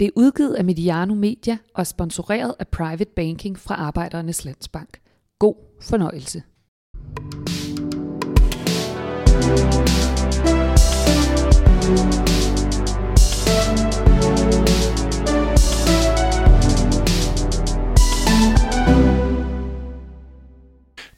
Det er udgivet af Mediano Media og sponsoreret af Private Banking fra Arbejdernes Landsbank. God fornøjelse.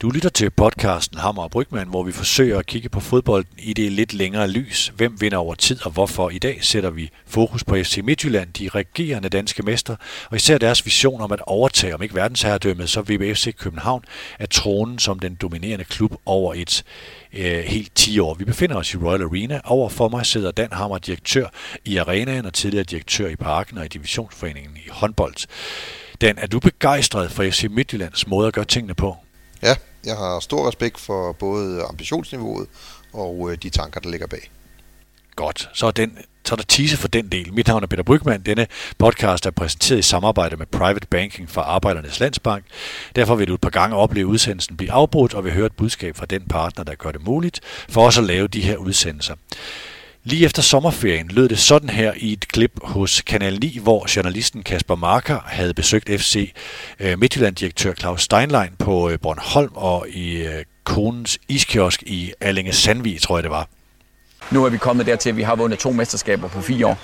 Du lytter til podcasten Hammer og Brygman, hvor vi forsøger at kigge på fodbolden i det lidt længere lys. Hvem vinder over tid og hvorfor? I dag sætter vi fokus på FC Midtjylland, de regerende danske mester, og især deres vision om at overtage, om ikke verdensherredømmet, så vil FC København at tronen som den dominerende klub over et øh, helt 10 år. Vi befinder os i Royal Arena. Over for mig sidder Dan Hammer, direktør i arenaen og tidligere direktør i parken og i divisionsforeningen i håndbold. Dan, er du begejstret for FC Midtjyllands måde at gøre tingene på? Ja, jeg har stor respekt for både ambitionsniveauet og øh, de tanker, der ligger bag. Godt, så er, den, så er der tise for den del. Mit navn er Peter Brygman. Denne podcast er præsenteret i samarbejde med Private Banking fra Arbejdernes Landsbank. Derfor vil du et par gange opleve udsendelsen blive afbrudt og vil høre et budskab fra den partner, der gør det muligt for os at lave de her udsendelser. Lige efter sommerferien lød det sådan her i et klip hos Kanal 9, hvor journalisten Kasper Marker havde besøgt FC øh, Midtjylland-direktør Claus Steinlein på øh, Bornholm og i øh, konens iskiosk i Allinge Sandvig, tror jeg det var. Nu er vi kommet dertil, at vi har vundet to mesterskaber på fire år.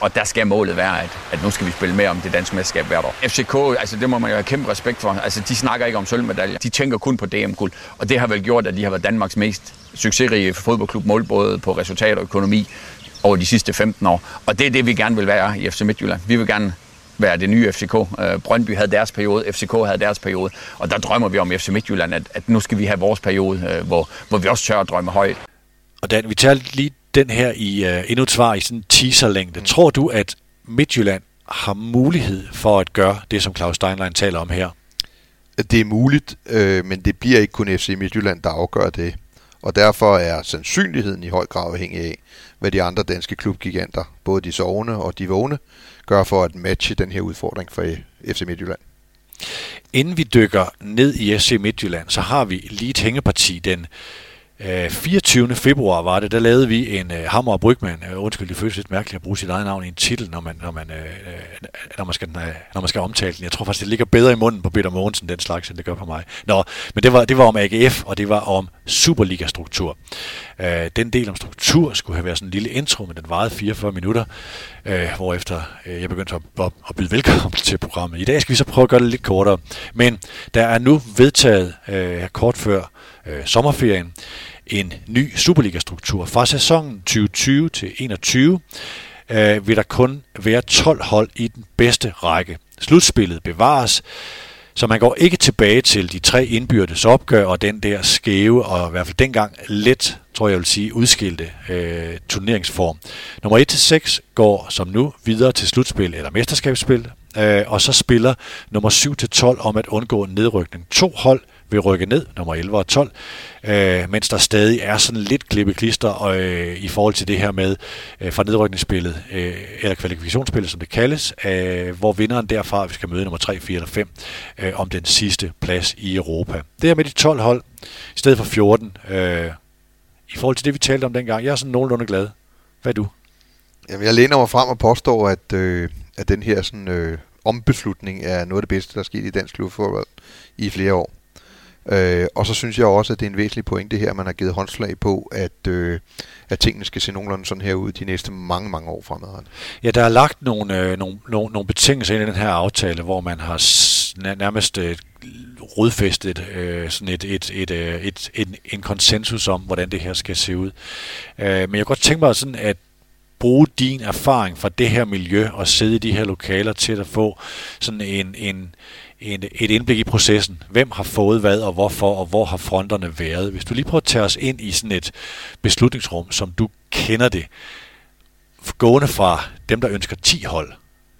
og der skal målet være, at, at nu skal vi spille med om det danske mesterskab hvert år. FCK, altså det må man jo have kæmpe respekt for. Altså de snakker ikke om sølvmedaljer. De tænker kun på DM-guld. Og det har vel gjort, at de har været Danmarks mest succesrige fodboldklub mål både på resultat og økonomi over de sidste 15 år. Og det er det, vi gerne vil være i FC Midtjylland. Vi vil gerne være det nye FCK. Øh, Brøndby havde deres periode, FCK havde deres periode, og der drømmer vi om FC Midtjylland, at, at nu skal vi have vores periode, øh, hvor, hvor vi også tør at drømme højt. Og Dan, vi tager lige den her i uh, endnu et svar i sådan en teaserlængde. Mm. Tror du, at Midtjylland har mulighed for at gøre det, som Claus Steinlein taler om her? Det er muligt, øh, men det bliver ikke kun FC Midtjylland, der afgør det og derfor er sandsynligheden i høj grad afhængig af, hvad de andre danske klubgiganter, både de sovende og de vågne, gør for at matche den her udfordring for FC Midtjylland. Inden vi dykker ned i FC Midtjylland, så har vi lige et hængeparti den Øh, 24. Februar var det, der lavede vi en uh, Hammer og Brygman. Uh, undskyld, det føles lidt mærkeligt at bruge sit eget navn i en titel, når man, når man, uh, når man, skal, uh, når man skal omtale den. Jeg tror faktisk, det ligger bedre i munden på Peter Mogensen, den slags, end det gør på mig. Nå, men det var, det var om AGF, og det var om Superliga-struktur. Uh, den del om struktur skulle have været sådan en lille intro, men den varede 44 minutter, uh, hvorefter uh, jeg begyndte at, at, at byde velkommen til programmet. I dag skal vi så prøve at gøre det lidt kortere. Men der er nu vedtaget uh, kort før uh, sommerferien en ny Superliga-struktur. Fra sæsonen 2020 til 21 øh, vil der kun være 12 hold i den bedste række. Slutspillet bevares, så man går ikke tilbage til de tre indbyrdes opgør og den der skæve og i hvert fald dengang let, tror jeg vil sige, udskilte øh, turneringsform. Nummer 1-6 går som nu videre til slutspil eller mesterskabsspil, øh, og så spiller nummer 7-12 om at undgå nedrykning. To hold vil rykke ned, nummer 11 og 12, øh, mens der stadig er sådan lidt klippeklister og, øh, i forhold til det her med øh, fra nedrykningsspillet, øh, eller kvalifikationsspillet, som det kaldes, øh, hvor vinderen derfra vi skal møde nummer 3, 4 eller 5 øh, om den sidste plads i Europa. Det er med de 12 hold, i stedet for 14. Øh, I forhold til det, vi talte om dengang, jeg er sådan nogenlunde glad. Hvad er du? Jamen, jeg læner mig frem og påstår, at, øh, at den her sådan, øh, ombeslutning er noget af det bedste, der er sket i dansk klubfodbold i flere år. Øh, og så synes jeg også, at det er en væsentlig pointe her, at man har givet håndslag på, at, øh, at tingene skal se nogenlunde sådan her ud de næste mange, mange år fremadrettet. Ja, der er lagt nogle, øh, nogle, nogle, nogle betingelser ind i den her aftale, hvor man har nærmest øh, rodfæstet øh, sådan et, et, et, øh, et, et, en konsensus om, hvordan det her skal se ud. Øh, men jeg kan godt tænke mig sådan, at bruge din erfaring fra det her miljø og sidde i de her lokaler til at få sådan en, en, en, et indblik i processen. Hvem har fået hvad og hvorfor, og hvor har fronterne været? Hvis du lige prøver at tage os ind i sådan et beslutningsrum, som du kender det, gående fra dem, der ønsker 10 hold,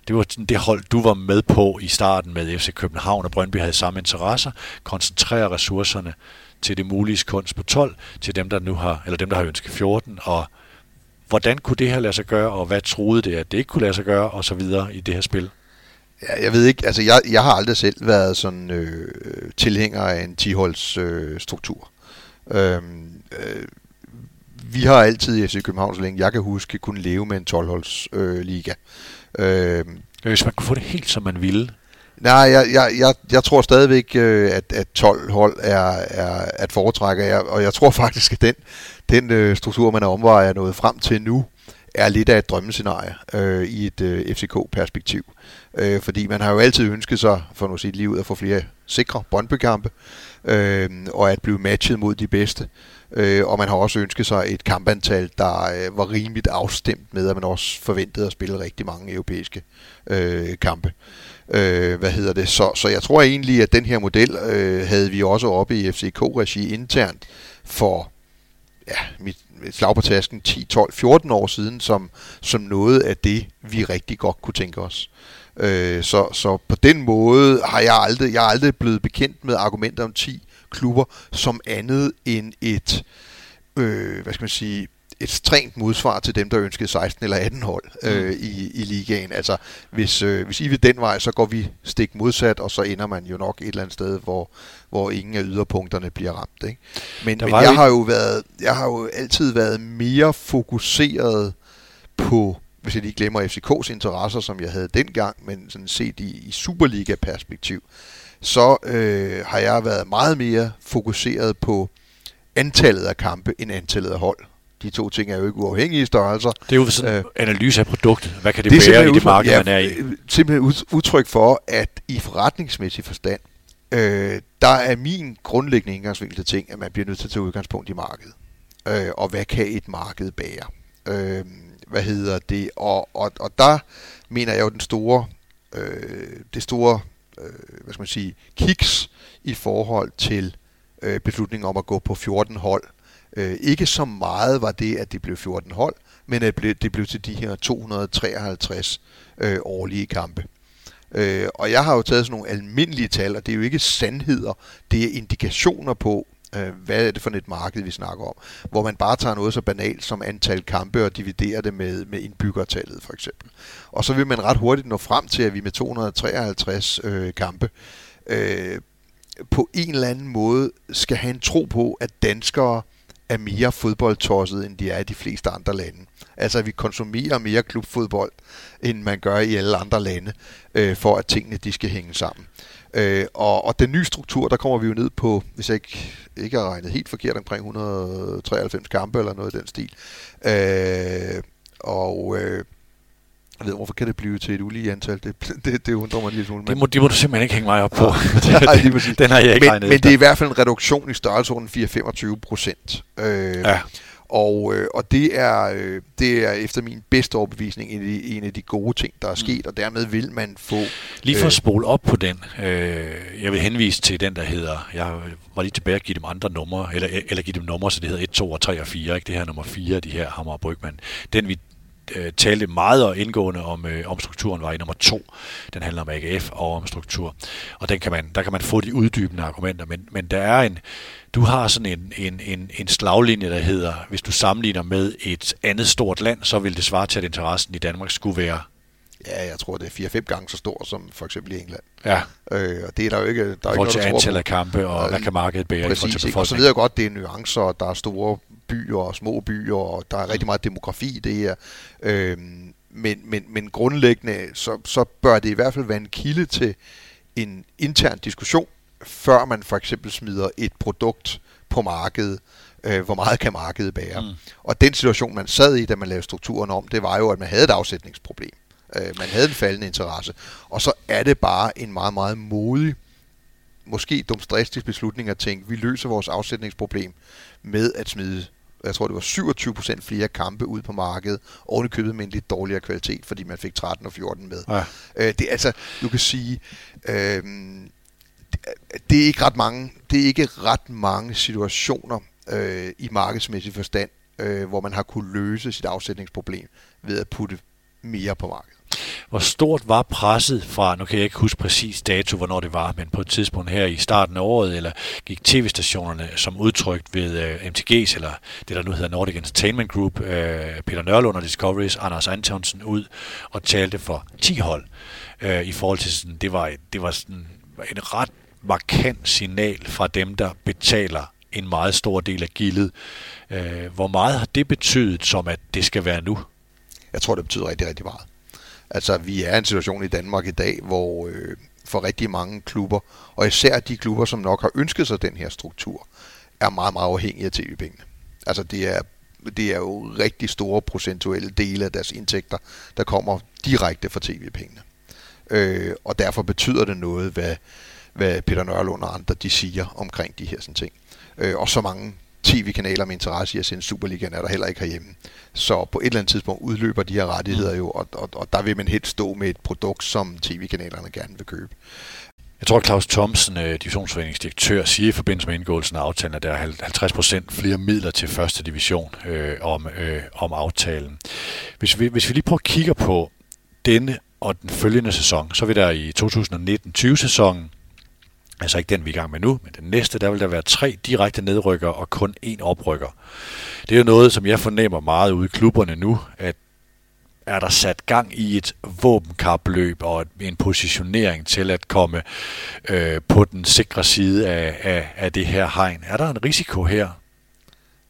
det var det hold, du var med på i starten med FC København og Brøndby havde samme interesser, koncentrere ressourcerne til det mulige kunst på 12, til dem, der nu har, eller dem, der har ønsket 14, og hvordan kunne det her lade sig gøre, og hvad troede det, at det ikke kunne lade sig gøre, og så videre i det her spil? Ja, jeg ved ikke, altså jeg, jeg har aldrig selv været sådan øh, tilhænger af en 10-holds øh, struktur. Øhm, øh, vi har altid i FC København, så længe jeg kan huske, kunne leve med en 12-holds øh, liga. Øh, Hvis man kunne få det helt, som man ville. Nej, jeg, jeg, jeg, jeg tror stadigvæk, øh, at, at 12 hold er, er at foretrække, jeg, og jeg tror faktisk, at den, den øh, struktur, man er omvejer nået frem til nu, er lidt af et drømmescenarie øh, i et øh, FCK-perspektiv. Øh, fordi man har jo altid ønsket sig, for nu at sige livet, at få flere sikre brøndbekampe, øh, og at blive matchet mod de bedste. Øh, og man har også ønsket sig et kampantal, der øh, var rimeligt afstemt med, at man også forventede at spille rigtig mange europæiske øh, kampe. Øh, hvad hedder det? Så, så jeg tror egentlig, at den her model øh, havde vi også oppe i FCK-regi internt for ja, mit, et slag på tasken 10, 12, 14 år siden, som, som noget af det, vi rigtig godt kunne tænke os. Øh, så, så på den måde har jeg aldrig, jeg er aldrig blevet bekendt med argumenter om 10 klubber som andet end et, øh, hvad skal man sige, et strengt modsvar til dem, der ønskede 16 eller 18 hold øh, mm. i, i ligaen. Altså, hvis, øh, hvis I vil den vej, så går vi stik modsat, og så ender man jo nok et eller andet sted, hvor, hvor ingen af yderpunkterne bliver ramt. Ikke? Men, men jeg, har jo været, jeg har jo altid været mere fokuseret på, hvis jeg lige glemmer FCK's interesser, som jeg havde dengang, men sådan set i, i Superliga-perspektiv, så øh, har jeg været meget mere fokuseret på antallet af kampe end antallet af hold. De to ting er jo ikke uafhængige størrelser. Det er jo sådan en øh, analyse af produktet. Hvad kan det, det være i det marked, ja, man er i? Simpelthen udtryk for, at i forretningsmæssig forstand, øh, der er min grundlæggende indgangsvinkel til ting, at man bliver nødt til at tage udgangspunkt i markedet. Øh, og hvad kan et marked bære? Øh, hvad hedder det? Og, og, og der mener jeg jo den store, øh, det store øh, hvad skal man sige, kiks i forhold til øh, beslutningen om at gå på 14 hold. Øh, ikke så meget var det, at det blev 14 hold, men at det blev til de her 253 øh, årlige kampe. Øh, og jeg har jo taget sådan nogle almindelige tal, og det er jo ikke sandheder, det er indikationer på, øh, hvad er det for et marked, vi snakker om. Hvor man bare tager noget så banalt som antal kampe og dividerer det med, med indbyggertallet for eksempel. Og så vil man ret hurtigt nå frem til, at vi med 253 øh, kampe øh, på en eller anden måde skal have en tro på, at danskere er mere fodboldtosset, end de er i de fleste andre lande. Altså at vi konsumerer mere klubfodbold, end man gør i alle andre lande, øh, for at tingene de skal hænge sammen. Øh, og, og den nye struktur, der kommer vi jo ned på, hvis jeg ikke, ikke har regnet helt forkert, omkring 193 kampe eller noget i den stil. Øh, og øh, jeg ved, hvorfor kan det blive til et ulige antal? Det, det, det undrer mig en lille smule. Det må, det må du simpelthen ikke hænge mig op på. Nej, den har jeg ikke men, Men det er i hvert fald en reduktion i størrelsesorden 4-25 procent. Øh, ja. Og, øh, og det, er, øh, det er efter min bedste overbevisning en af, de, en af de gode ting, der er mm. sket, og dermed vil man få... Lige for øh, at spole op på den, øh, jeg vil henvise til den, der hedder... Jeg var lige tilbage at give dem andre numre, eller, eller give dem numre, så det hedder 1, 2 og 3 og 4, ikke? det her nummer 4, de her Hammer og Brygman. Den vi øh, talte meget og indgående om, øh, om strukturen, var i nummer to. Den handler om AGF og om struktur. Og den kan man, der kan man få de uddybende argumenter, men, men der er en, du har sådan en, en, en, en slaglinje, der hedder, hvis du sammenligner med et andet stort land, så vil det svare til, at interessen i Danmark skulle være Ja, jeg tror, det er 4-5 gange så stor som for eksempel i England. Ja. Øh, og det er der jo ikke... Der er for ikke noget, antal af kampe, og hvad kan markedet bære Præcis, i Og så ved jeg godt, det er nuancer, der er store byer og små byer, og der er rigtig meget demografi i det her. Øh, men, men, men grundlæggende, så, så bør det i hvert fald være en kilde til en intern diskussion, før man for eksempel smider et produkt på markedet, øh, hvor meget kan markedet bære. Mm. Og den situation, man sad i, da man lavede strukturen om, det var jo, at man havde et afsætningsproblem. Øh, man havde en faldende interesse. Og så er det bare en meget, meget modig, måske dumstristisk beslutning at tænke, vi løser vores afsætningsproblem med at smide jeg tror det var 27% flere kampe ud på markedet, oven i købet med en lidt dårligere kvalitet, fordi man fik 13 og 14 med. Ja. Øh, det er altså, du kan sige, øh, det er ikke ret mange, det er ikke ret mange situationer øh, i markedsmæssig forstand, øh, hvor man har kunne løse sit afsætningsproblem ved at putte mere på markedet. Hvor stort var presset fra, nu kan jeg ikke huske præcis dato, hvornår det var, men på et tidspunkt her i starten af året, eller gik tv-stationerne som udtrykt ved uh, øh, MTG's, eller det der nu hedder Nordic Entertainment Group, uh, Peter Nørlund og Discoveries, Anders Antonsen ud og talte for 10 hold uh, i forhold til sådan, det var, det var sådan en ret markant signal fra dem, der betaler en meget stor del af gildet. Øh, hvor meget har det betydet, som at det skal være nu? Jeg tror, det betyder rigtig, rigtig meget. Altså, vi er i en situation i Danmark i dag, hvor øh, for rigtig mange klubber, og især de klubber, som nok har ønsket sig den her struktur, er meget, meget afhængige af tv-pengene. Altså, det er, det er jo rigtig store procentuelle dele af deres indtægter, der kommer direkte fra tv-pengene. Øh, og derfor betyder det noget, hvad, hvad Peter Nørlund og andre de siger omkring de her sådan ting. Øh, og så mange tv-kanaler med interesse i at sende Superligaen er der heller ikke herhjemme. Så på et eller andet tidspunkt udløber de her rettigheder jo, og, og, og der vil man helt stå med et produkt, som tv-kanalerne gerne vil købe. Jeg tror, Claus Thomsen, øh, divisionsforeningsdirektør, siger i forbindelse med indgåelsen af aftalen, at der er 50 procent flere midler til første division øh, om, øh, om aftalen. Hvis vi, hvis vi lige prøver at kigge på denne og den følgende sæson, så vil der i 2019-20-sæsonen Altså ikke den, vi er i gang med nu, men den næste, der vil der være tre direkte nedrykker og kun én oprykker. Det er jo noget, som jeg fornemmer meget ude i klubberne nu, at er der sat gang i et våbenkapløb og en positionering til at komme øh, på den sikre side af, af, af det her hegn. Er der en risiko her?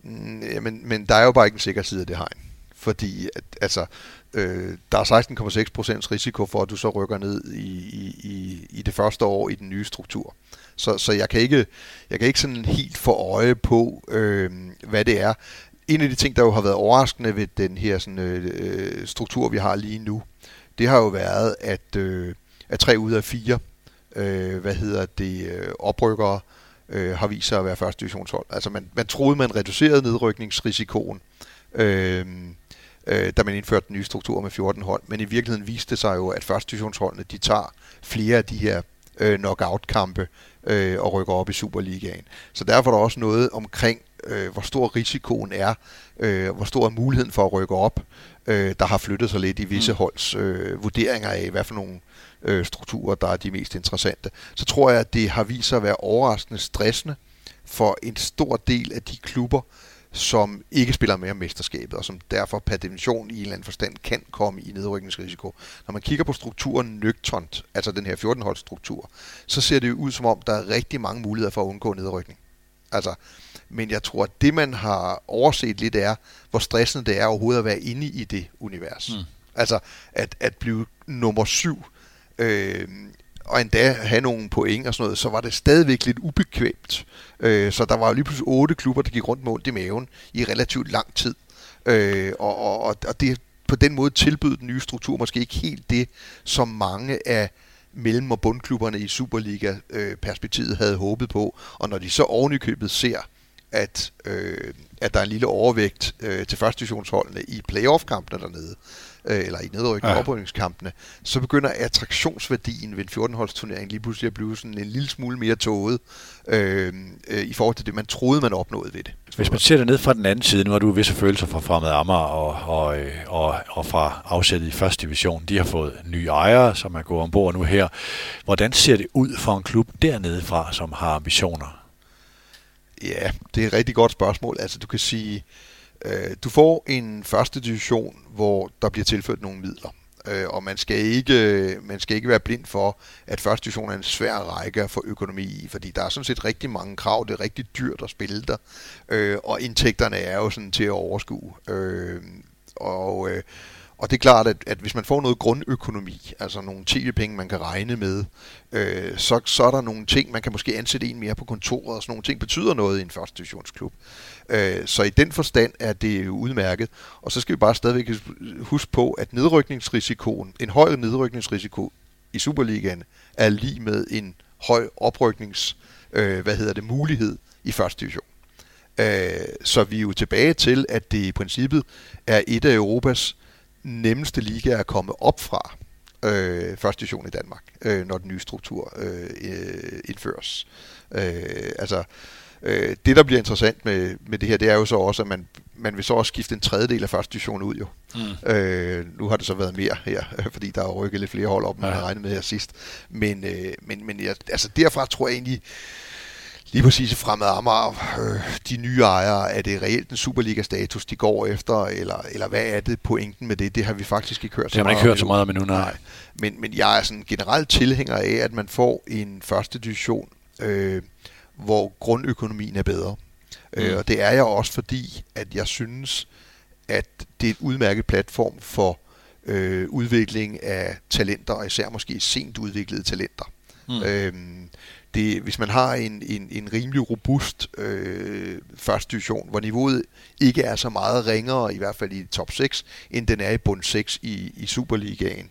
Mm, ja, men, men der er jo bare ikke en sikker side af det hegn. Fordi at, altså, øh, der er 16,6% risiko for, at du så rykker ned i, i, i det første år i den nye struktur. Så, så jeg, kan ikke, jeg kan ikke sådan helt få øje på, øh, hvad det er. En af de ting, der jo har været overraskende ved den her sådan, øh, øh struktur, vi har lige nu, det har jo været, at, øh, at tre ud af fire øh, hvad hedder det, øh, oprykkere øh, har vist sig at være første divisionshold. Altså man, man troede, man reducerede nedrykningsrisikoen. Øh, øh, da man indførte den nye struktur med 14 hold. Men i virkeligheden viste det sig jo, at første divisionsholdene, de tager flere af de her øh, knockout-kampe øh, og rykker op i Superligaen. Så derfor er der også noget omkring, øh, hvor stor risikoen er, øh, hvor stor er muligheden for at rykke op, øh, der har flyttet sig lidt i visse mm. holds øh, vurderinger af, hvad for nogle øh, strukturer, der er de mest interessante. Så tror jeg, at det har vist sig at være overraskende stressende for en stor del af de klubber, som ikke spiller med om mesterskabet, og som derfor per definition i en eller anden forstand kan komme i nedrykningsrisiko. Når man kigger på strukturen nøgtont, altså den her 14 struktur, så ser det jo ud som om, der er rigtig mange muligheder for at undgå nedrykning. Altså, men jeg tror, at det man har overset lidt er, hvor stressende det er overhovedet at være inde i det univers. Mm. Altså, at, at blive nummer syv, øh, og endda have nogle point og sådan noget, så var det stadigvæk lidt ubekvemt. Øh, så der var lige pludselig otte klubber, der gik rundt med ondt i maven i relativt lang tid. Øh, og, og, og det på den måde tilbød den nye struktur måske ikke helt det, som mange af mellem- og bundklubberne i Superliga-perspektivet øh, havde håbet på. Og når de så ovenikøbet ser, at, øh, at der er en lille overvægt øh, til første divisionsholdene i playoff-kampene dernede, øh, eller i nedrykning ja. oprykningskampene, så begynder attraktionsværdien ved en 14-holds turnering lige pludselig at blive sådan en lille smule mere tåget øh, øh, i forhold til det, man troede, man opnåede ved det. Hvis man ser det ned fra den anden side, nu har du visse følelser fra Fremad Amager og, og, og, og fra afsættet i første division. De har fået nye ejere, som er gået ombord nu her. Hvordan ser det ud for en klub dernede fra, som har ambitioner? Ja, det er et rigtig godt spørgsmål. Altså, du kan sige, øh, Øh, du får en første division, hvor der bliver tilført nogle midler. Øh, og man skal, ikke, man skal ikke være blind for, at første division er en svær række for økonomi i, fordi der er sådan set rigtig mange krav, det er rigtig dyrt at spille der, øh, og indtægterne er jo sådan til at overskue. Øh, og øh, og det er klart, at, at hvis man får noget grundøkonomi, altså nogle tv-penge, man kan regne med, øh, så, så er der nogle ting, man kan måske ansætte en mere på kontoret, og sådan nogle ting betyder noget i en første divisionsklub. Øh, så i den forstand er det jo udmærket. Og så skal vi bare stadigvæk huske på, at nedrykningsrisikoen, en høj nedrykningsrisiko i Superligaen, er lige med en høj opryknings, øh, hvad hedder det, mulighed i første division. Øh, så vi er jo tilbage til, at det i princippet er et af Europas nemmeste liga at komme op fra øh, første division i Danmark, øh, når den nye struktur øh, øh indføres. Øh, altså, øh, det der bliver interessant med, med det her, det er jo så også, at man, man vil så også skifte en tredjedel af første division ud jo. Mm. Øh, nu har det så været mere her, fordi der er rykket lidt flere hold op, end man ja. havde regnet med her sidst. Men, øh, men, men jeg, altså derfra tror jeg egentlig, lige præcis fremad Amager, øh, de nye ejere, er det reelt en Superliga-status, de går efter, eller, eller hvad er det pointen med det? Det har vi faktisk ikke hørt så meget om. Det har man ikke hørt så meget om endnu, nej. nej. Men, men jeg er sådan generelt tilhænger af, at man får en første division, øh, hvor grundøkonomien er bedre. Mm. Øh, og det er jeg også fordi, at jeg synes, at det er et udmærket platform for øh, udvikling af talenter, og især måske sent udviklede talenter. Mm. Øhm, det, hvis man har en, en, en rimelig robust øh, første division, hvor niveauet ikke er så meget ringere, i hvert fald i top 6, end den er i bund 6 i, i Superligaen,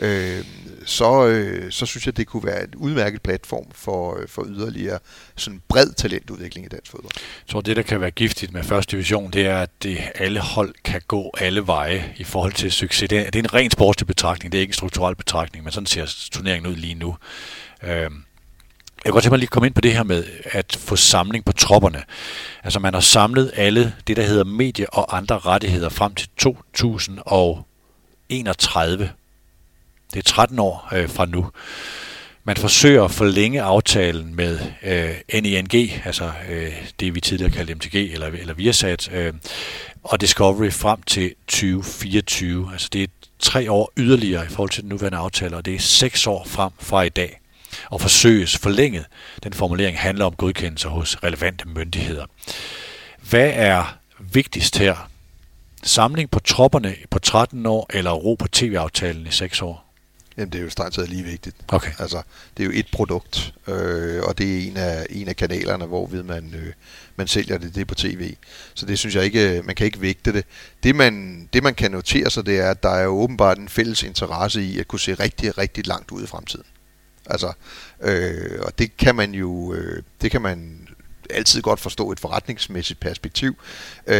øh, så, øh, så synes jeg, det kunne være et udmærket platform for, øh, for yderligere sådan bred talentudvikling i dansk fodbold. Jeg tror, det, der kan være giftigt med første division, det er, at det, alle hold kan gå alle veje i forhold til succes. Det er, det er en ren sportslig betragtning, det er ikke en strukturel betragtning, men sådan ser turneringen ud lige nu. Øh, jeg kunne godt tænke mig lige at komme ind på det her med at få samling på tropperne. Altså man har samlet alle det, der hedder medie- og andre rettigheder frem til 2031. Det er 13 år øh, fra nu. Man forsøger at forlænge aftalen med øh, NENG, altså øh, det vi tidligere kaldte MTG eller, eller Viasat, øh, og Discovery frem til 2024. Altså det er tre år yderligere i forhold til den nuværende aftale, og det er seks år frem fra i dag og forsøges forlænget. Den formulering handler om godkendelse hos relevante myndigheder. Hvad er vigtigst her? Samling på tropperne på 13 år, eller ro på tv-aftalen i 6 år? Jamen, det er jo strengt taget lige vigtigt. Okay. Altså, det er jo et produkt, øh, og det er en af, en af kanalerne, hvor ved man, øh, man sælger det, det på tv. Så det synes jeg ikke, man kan ikke vægte det. Det man, det man kan notere sig, det er, at der er jo åbenbart en fælles interesse i at kunne se rigtig, rigtig langt ud i fremtiden. Altså, øh, og det kan man jo, øh, det kan man altid godt forstå et forretningsmæssigt perspektiv. Øh,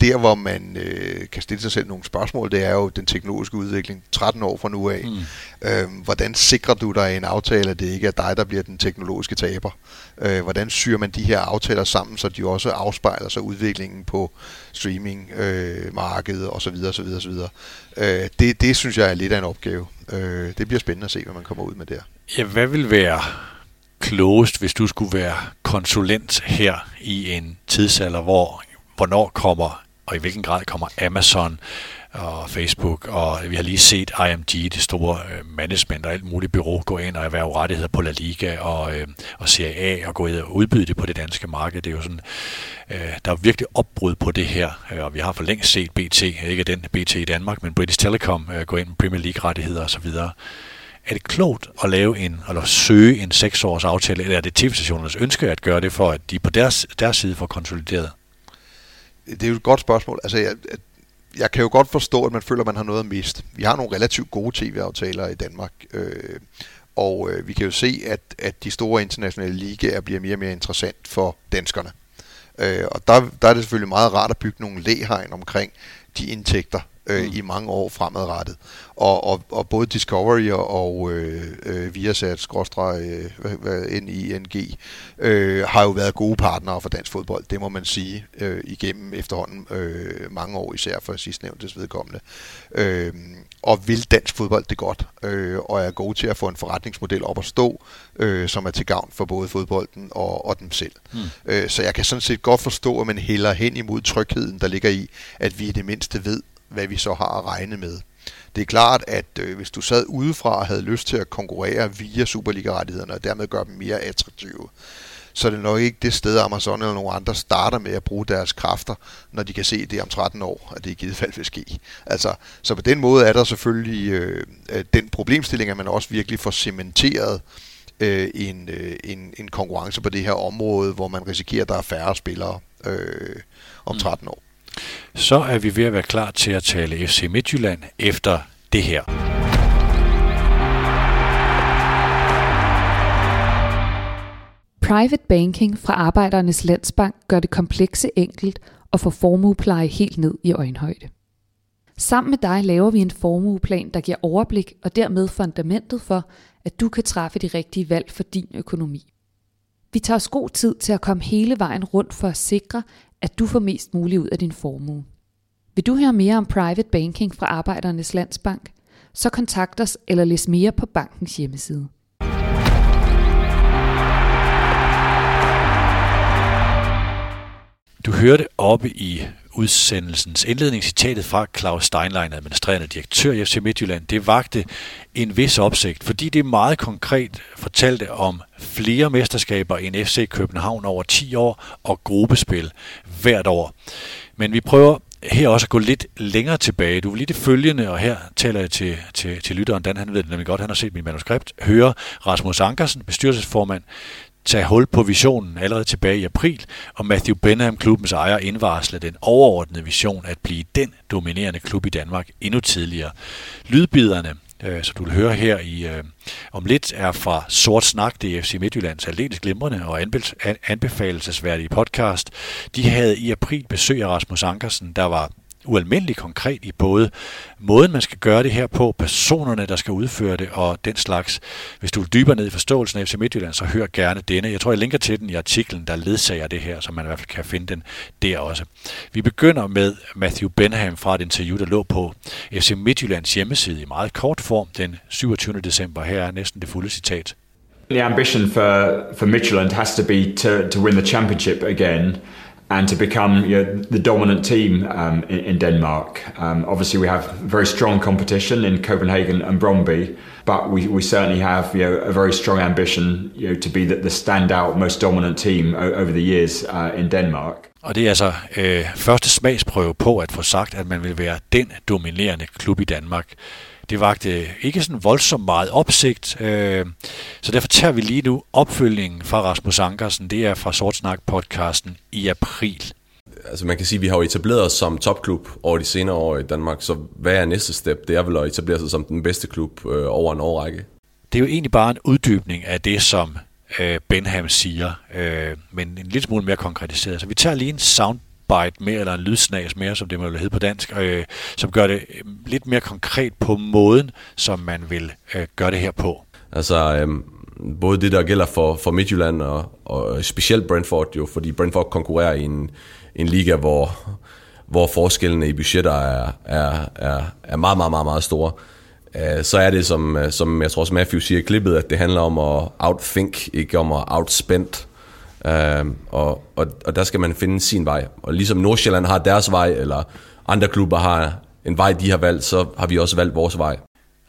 der, hvor man øh, kan stille sig selv nogle spørgsmål, det er jo den teknologiske udvikling 13 år fra nu af. Mm. Øh, hvordan sikrer du dig en aftale, at det ikke er dig, der bliver den teknologiske taber? Øh, hvordan syr man de her aftaler sammen, så de også afspejler sig udviklingen på streamingmarkedet øh, osv. osv., osv. Øh, det, det synes jeg er lidt af en opgave. Øh, det bliver spændende at se, hvad man kommer ud med der. Ja, hvad vil være klogest, hvis du skulle være konsulent her i en tidsalder, hvor hvornår kommer, og i hvilken grad kommer Amazon og Facebook, og vi har lige set IMG, det store øh, management og alt muligt bureau, gå ind og erhverve rettigheder på La Liga og, øh, og Serie A og gå ind og udbyde det på det danske marked. Det er jo sådan, øh, der er virkelig opbrud på det her, øh, og vi har for længst set BT, ikke den BT i Danmark, men British Telecom øh, gå ind med Premier League rettigheder osv., er det klogt at lave en, eller søge en seksårs aftale, eller er det tv-stationernes ønske at gøre det, for at de på deres, deres side får konsolideret? Det er jo et godt spørgsmål. Altså, jeg, jeg kan jo godt forstå, at man føler, at man har noget at miste. Vi har nogle relativt gode tv-aftaler i Danmark, øh, og øh, vi kan jo se, at, at de store internationale ligaer bliver mere og mere interessant for danskerne. Øh, og der, der er det selvfølgelig meget rart at bygge nogle læhegn omkring de indtægter, øh, mm. i mange år fremadrettet. Og, og, og både Discovery og øh, øh, Viasat, skråstreg, øh, NING, øh, har jo været gode partnere for dansk fodbold, det må man sige, øh, igennem efterhånden øh, mange år, især for sidstnævntes vedkommende. Øh, og vil dansk fodbold det godt, øh, og er gode til at få en forretningsmodel op at stå, øh, som er til gavn for både fodbolden og, og dem selv. Mm. Øh, så jeg kan sådan set godt forstå, at man hælder hen imod trygheden, der ligger i, at vi i det mindste ved, hvad vi så har at regne med. Det er klart, at øh, hvis du sad udefra og havde lyst til at konkurrere via Superliga-rettighederne og dermed gøre dem mere attraktive, så er det nok ikke det sted, Amazon eller nogen andre starter med at bruge deres kræfter, når de kan se det om 13 år, at det i givet fald vil ske. Altså, så på den måde er der selvfølgelig øh, øh, den problemstilling, at man også virkelig får cementeret øh, en, øh, en, en konkurrence på det her område, hvor man risikerer, at der er færre spillere øh, om 13 mm. år så er vi ved at være klar til at tale FC Midtjylland efter det her. Private banking fra Arbejdernes Landsbank gør det komplekse enkelt og får formuepleje helt ned i øjenhøjde. Sammen med dig laver vi en formueplan, der giver overblik og dermed fundamentet for, at du kan træffe de rigtige valg for din økonomi. Vi tager os god tid til at komme hele vejen rundt for at sikre, at du får mest muligt ud af din formue. Vil du høre mere om private banking fra Arbejdernes Landsbank? Så kontakt os eller læs mere på bankens hjemmeside. Du hørte oppe i udsendelsens indledning citatet fra Claus Steinlein, administrerende direktør i FC Midtjylland, det vagte en vis opsigt, fordi det meget konkret fortalte om flere mesterskaber end FC København over 10 år og gruppespil hvert år. Men vi prøver her også at gå lidt længere tilbage. Du vil lige det følgende, og her taler jeg til, til, til lytteren, Dan han ved det nemlig godt, han har set mit manuskript, høre Rasmus Ankersen, bestyrelsesformand, tage hul på visionen allerede tilbage i april, og Matthew Benham, klubbens ejer, indvarsler den overordnede vision at blive den dominerende klub i Danmark endnu tidligere. Lydbiderne, øh, som du vil høre her i øh, om lidt, er fra Sort Snak, det er FC Midtjyllands aldeles glimrende og anbefalesværdige podcast. De havde i april besøg af Rasmus Ankersen, der var ualmindeligt konkret i både måden, man skal gøre det her på, personerne, der skal udføre det og den slags. Hvis du vil dybere ned i forståelsen af FC Midtjylland, så hør gerne denne. Jeg tror, jeg linker til den i artiklen, der ledsager det her, så man i hvert fald kan finde den der også. Vi begynder med Matthew Benham fra et interview, der lå på FC Midtjyllands hjemmeside i meget kort form den 27. december. Her er næsten det fulde citat. The ambition for, for Midtjylland has to be to, to win the championship again. And to become you know, the dominant team um, in, in, Denmark. Um, obviously, we have very strong competition in Copenhagen and Bromby, but we, we certainly have you know, a very strong ambition you know, to be the, the standout, most dominant team over the years uh, in Denmark. Og det er altså øh, første smagsprøve på at få sagt, at man vil være den dominerende klub i Danmark. Det vagte ikke sådan voldsomt meget opsigt, øh, så derfor tager vi lige nu opfølgningen fra Rasmus Ankersen. Det er fra Sortsnak-podcasten i april. Altså man kan sige, at vi har jo etableret os som topklub over de senere år i Danmark, så hvad er næste step? Det er vel at etablere sig som den bedste klub øh, over en årrække. Det er jo egentlig bare en uddybning af det, som øh, Benham siger, øh, men en lille smule mere konkretiseret. Så vi tager lige en sound soundbite mere, eller en lydsnas mere, som det må hedde på dansk, øh, som gør det øh, lidt mere konkret på måden, som man vil øh, gøre det her på. Altså, øh, både det, der gælder for, for Midtjylland og, og specielt Brentford, jo, fordi Brentford konkurrerer i en, en liga, hvor, hvor forskellene i budgetter er, er, er, er meget, meget, meget, meget store. Øh, så er det, som, øh, som jeg tror også Matthew siger i klippet, at det handler om at outthink, ikke om at outspend. Øh, og, og, og der skal man finde sin vej. Og ligesom Nordsjælland har deres vej, eller andre klubber har en vej, de har valgt, så har vi også valgt vores vej.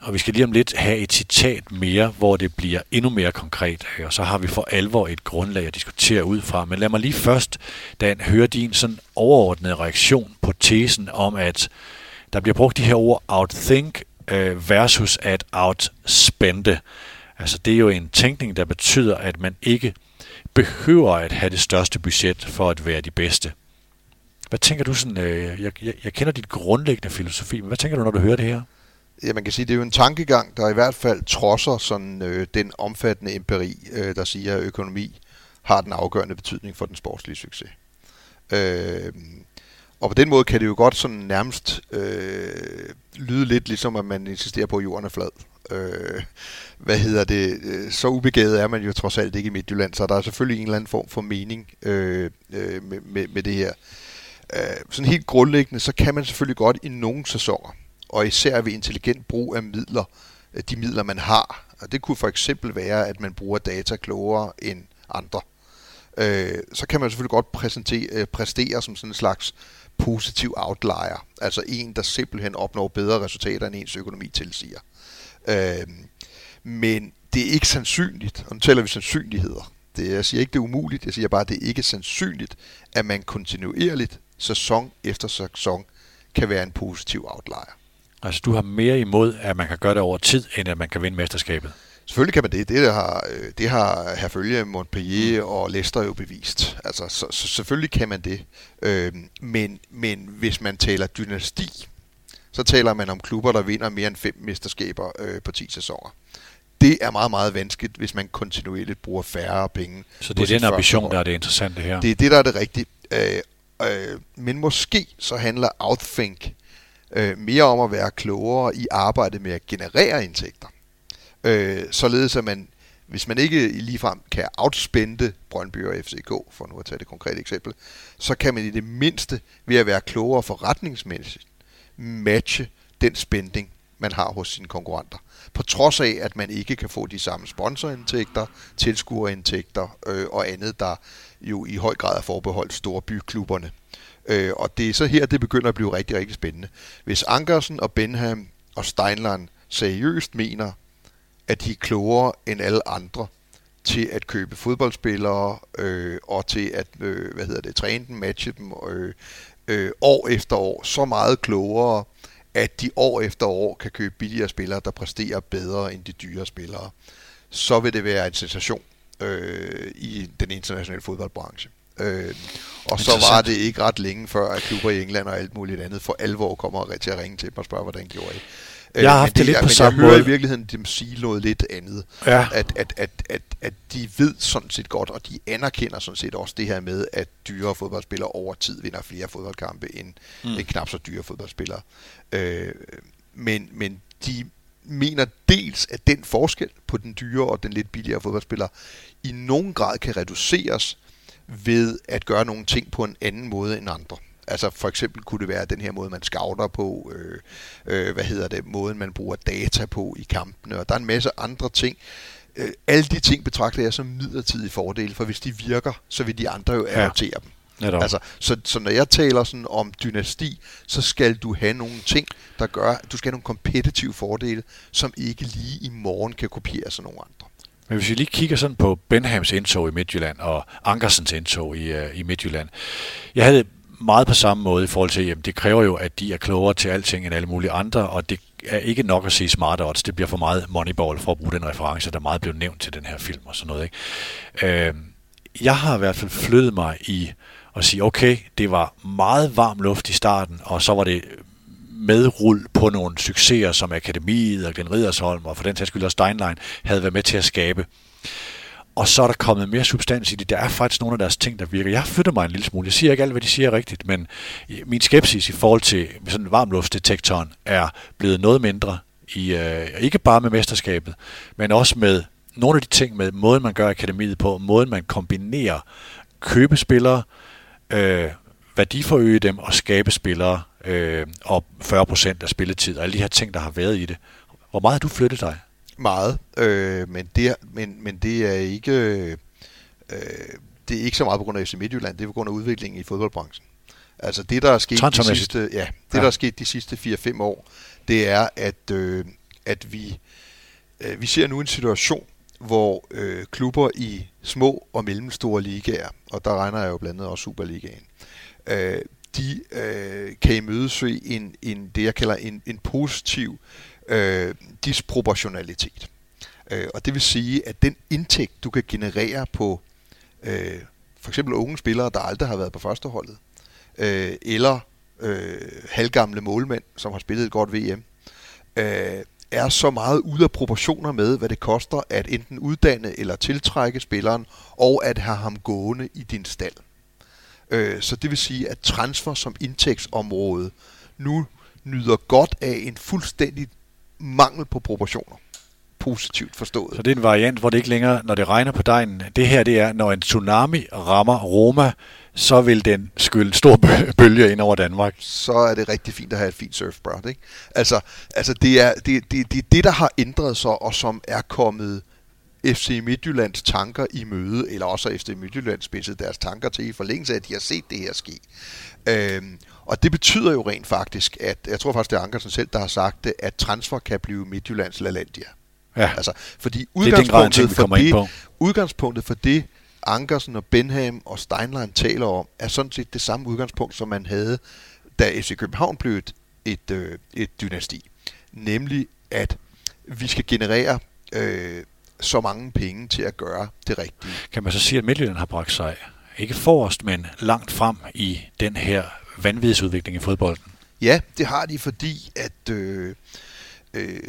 Og vi skal lige om lidt have et citat mere, hvor det bliver endnu mere konkret, og så har vi for alvor et grundlag at diskutere ud fra. Men lad mig lige først, Dan, høre din sådan overordnede reaktion på tesen om, at der bliver brugt de her ord outthink øh, versus at outspende. Altså det er jo en tænkning, der betyder, at man ikke behøver at have det største budget for at være de bedste. Hvad tænker du sådan, øh, jeg, jeg, jeg kender dit grundlæggende filosofi, men hvad tænker du, når du hører det her? Ja, man kan sige, det er jo en tankegang, der i hvert fald trodser sådan, øh, den omfattende empiri, øh, der siger, at økonomi har den afgørende betydning for den sportslige succes. Øh, og på den måde kan det jo godt sådan nærmest øh, lyde lidt ligesom, at man insisterer på, at jorden er flad. Øh, hvad hedder det? Øh, så ubegavet er man jo trods alt ikke i Midtjylland, så der er selvfølgelig en eller anden form for mening øh, øh, med, med, med det her. Øh, sådan helt grundlæggende, så kan man selvfølgelig godt i nogle sæsoner, og især ved intelligent brug af midler, øh, de midler man har. Og det kunne for eksempel være, at man bruger data klogere end andre. Øh, så kan man selvfølgelig godt præsentere, øh, præstere som sådan en slags positiv outlier, altså en, der simpelthen opnår bedre resultater, end ens økonomi tilsiger. Øh, men det er ikke sandsynligt, og nu taler vi sandsynligheder. Det, jeg siger ikke, det er umuligt, jeg siger bare, at det er ikke sandsynligt, at man kontinuerligt, sæson efter sæson, kan være en positiv outlier. Altså du har mere imod, at man kan gøre det over tid, end at man kan vinde mesterskabet? Selvfølgelig kan man det. Det har, øh, det har herfølge Montpellier mm. og Leicester jo bevist. Altså, så, så selvfølgelig kan man det. Øhm, men, men hvis man taler dynasti, så taler man om klubber, der vinder mere end fem mesterskaber øh, på 10 sæsoner. Det er meget, meget vanskeligt, hvis man kontinuerligt bruger færre penge. Så det er den ambition, der er det interessante her? Det er det, der er det rigtige. Øh, øh, men måske så handler Outthink øh, mere om at være klogere i arbejdet med at generere indtægter. Øh, således at man, hvis man ikke ligefrem kan outspende Brøndby og FCK, for nu at tage det konkrete eksempel, så kan man i det mindste ved at være klogere forretningsmæssigt matche den spænding, man har hos sine konkurrenter. På trods af, at man ikke kan få de samme sponsorindtægter, tilskuerindtægter øh, og andet, der jo i høj grad er forbeholdt store byklubberne. Øh, og det er så her, det begynder at blive rigtig, rigtig spændende. Hvis Ankersen og Benham og Steinland seriøst mener, at de er klogere end alle andre til at købe fodboldspillere øh, og til at øh, hvad hedder det, træne dem, matche dem øh, øh, år efter år, så meget klogere, at de år efter år kan købe billigere spillere, der præsterer bedre end de dyre spillere, så vil det være en sensation øh, i den internationale fodboldbranche. Øh, og så var det ikke ret længe før, at klubber i England og alt muligt andet for alvor kommer til at ringe til dem og spørge, hvordan gjorde I? Jeg har haft det, det lidt på samme måde. jeg hører i virkeligheden dem sige noget lidt andet. Ja. At, at, at, at, at de ved sådan set godt, og de anerkender sådan set også det her med, at dyre fodboldspillere over tid vinder flere fodboldkampe end, mm. end knap så dyre fodboldspillere. Øh, men, men de mener dels, at den forskel på den dyre og den lidt billigere fodboldspiller i nogen grad kan reduceres ved at gøre nogle ting på en anden måde end andre. Altså for eksempel kunne det være den her måde, man scouter på, øh, øh, hvad hedder det, måden man bruger data på i kampene, og der er en masse andre ting. Øh, alle de ting betragter jeg som midlertidige fordele, for hvis de virker, så vil de andre jo adoptere ja. dem. Netop. Altså, så, så når jeg taler sådan om dynasti, så skal du have nogle ting, der gør, at du skal have nogle kompetitive fordele, som ikke lige i morgen kan kopieres af nogle andre. Men hvis vi lige kigger sådan på Benhams indtog i Midtjylland og Ankersens indtog i, uh, i Midtjylland. Jeg havde meget på samme måde i forhold til, at det kræver jo, at de er klogere til alting end alle mulige andre, og det er ikke nok at sige smart odds. Det bliver for meget moneyball for at bruge den reference, der meget blev nævnt til den her film og sådan noget. Ikke? Øh, jeg har i hvert fald flyttet mig i at sige, okay, det var meget varm luft i starten, og så var det medrul på nogle succeser, som Akademiet og Glenn Ridersholm og for den sags skyld også Steinlein havde været med til at skabe. Og så er der kommet mere substans i det. Der er faktisk nogle af deres ting, der virker. Jeg flytter mig en lille smule. Jeg siger ikke alt, hvad de siger er rigtigt, men øh, min skepsis i forhold til sådan varmluftsdetektoren er blevet noget mindre. I, øh, ikke bare med mesterskabet, men også med nogle af de ting med måden, man gør akademiet på, måden, man kombinerer købespillere, øh, værdiforøge dem og skabe spillere øh, og 40% af spilletid og alle de her ting, der har været i det. Hvor meget har du flyttet dig? Meget, øh, men, det, men, men det er ikke øh, det er ikke så meget på grund af FC Midtjylland, det er på grund af udviklingen i fodboldbranchen. Altså det, der er sket de sidste, ja, det, ja. der er sket de sidste 4-5 år, det er, at, øh, at vi, øh, vi ser nu en situation, hvor øh, klubber i små og mellemstore ligaer, og der regner jeg jo blandt andet også Superligaen, øh, de øh, kan imødesøge en, en, det, jeg kalder en, en positiv øh, disproportionalitet. Øh, og det vil sige, at den indtægt, du kan generere på øh, for eksempel unge spillere, der aldrig har været på førsteholdet, øh, eller øh, halvgamle målmænd, som har spillet et godt VM, øh, er så meget ude af proportioner med, hvad det koster at enten uddanne eller tiltrække spilleren, og at have ham gående i din stald. Øh, så det vil sige, at transfer som indtægtsområde nu nyder godt af en fuldstændig mangel på proportioner. Positivt forstået. Så det er en variant, hvor det ikke længere, når det regner på dejen, det her det er, når en tsunami rammer Roma, så vil den skylde stor bølge ind over Danmark. Så er det rigtig fint at have et fint surfbræt, ikke? Altså, altså det, er, det, det, det er det, der har ændret sig, og som er kommet FC Midtjyllands tanker i møde, eller også har FC Midtjylland spidset deres tanker til i forlængelse af, at de har set det her ske. Øhm, og det betyder jo rent faktisk, at jeg tror faktisk, det er Ankersen selv, der har sagt det, at transfer kan blive Midtjyllands LaLandia. Ja. Altså, fordi udgangspunktet, det er den grad, for det, udgangspunktet for det, Ankersen og Benham og Steinlein taler om, er sådan set det samme udgangspunkt, som man havde, da FC København blev et, et, øh, et dynasti. Nemlig, at vi skal generere øh, så mange penge til at gøre det rigtige. Kan man så sige, at Midtjylland har bragt sig ikke forrest, men langt frem i den her vanvidsudvikling i fodbolden? Ja, det har de, fordi at, øh, øh,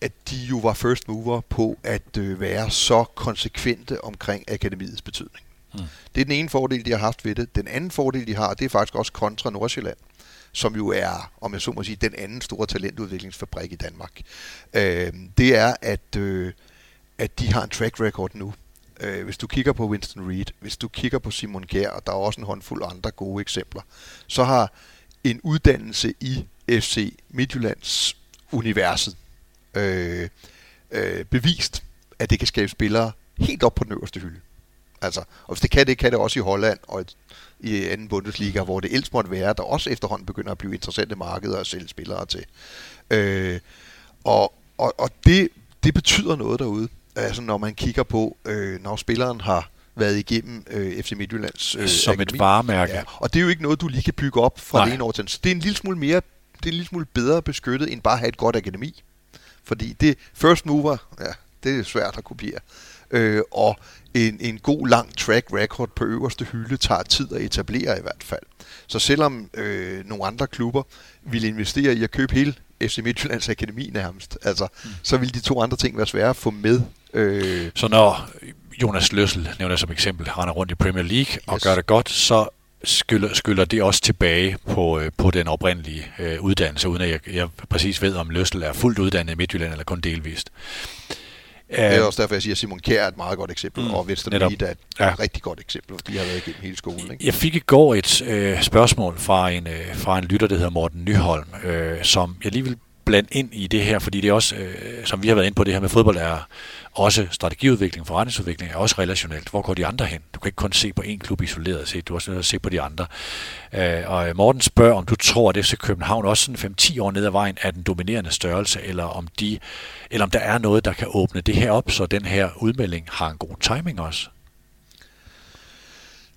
at de jo var first mover på at øh, være så konsekvente omkring akademiets betydning. Hmm. Det er den ene fordel, de har haft ved det. Den anden fordel, de har, det er faktisk også kontra Nordsjælland som jo er, om jeg så må sige, den anden store talentudviklingsfabrik i Danmark. Øh, det er, at, øh, at de har en track record nu. Øh, hvis du kigger på Winston Reed, hvis du kigger på Simon Kjær, og der er også en håndfuld andre gode eksempler, så har en uddannelse i FC Midtjyllands universet øh, øh, bevist, at det kan skabe spillere helt op på den øverste hylde. Altså, og hvis det kan det, kan det også i Holland og et, i anden Bundesliga, hvor det ellers måtte være, der også efterhånden begynder at blive interessante markeder at sælge spillere til. Øh, og og, og det, det betyder noget derude, altså når man kigger på, øh, når spilleren har været igennem øh, FC Midtjyllands øh, Som akademi. et varemærke. Ja, og det er jo ikke noget, du lige kan bygge op fra Nej. det ene år til det er en lille smule mere, det er en lille smule bedre beskyttet, end bare at have et godt akademi. Fordi det first mover, ja, det er svært at kopiere. Øh, og en, en god lang track record på øverste hylde tager tid at etablere i hvert fald. Så selvom øh, nogle andre klubber ville investere i at købe hele FC Midtjyllands akademi nærmest, altså, mm. så ville de to andre ting være svære at få med. Øh, Så når Jonas Løssel, nævner som eksempel, render rundt i Premier League og Yes. gør det godt, så skylder, skylder det også tilbage på, øh, på den oprindelige øh, uddannelse, uden at jeg, jeg præcis ved, om Løssel er fuldt uddannet i Midtjylland eller kun delvist. det er også derfor, jeg siger, at Simon Kjær er et meget godt eksempel, Mm, og. Mead er et Ja. ja. rigtig godt eksempel, fordi de har været igennem hele skolen. Ikke? Jeg fik i går et øh, spørgsmål fra en, øh, fra en lytter, der hedder Morten Nyholm, øh, som jeg lige vil blande ind i det her, fordi det er også, øh, som vi har været inde på, det her med fodbold er også strategiudvikling, forretningsudvikling er også relationelt. Hvor går de andre hen? Du kan ikke kun se på én klub isoleret set, du er også nødt til at se på de andre. Øh, og Morten spørger, om du tror, at FC København også sådan 5-10 år ned ad vejen er den dominerende størrelse, eller om, de, eller om der er noget, der kan åbne det her op, så den her udmelding har en god timing også.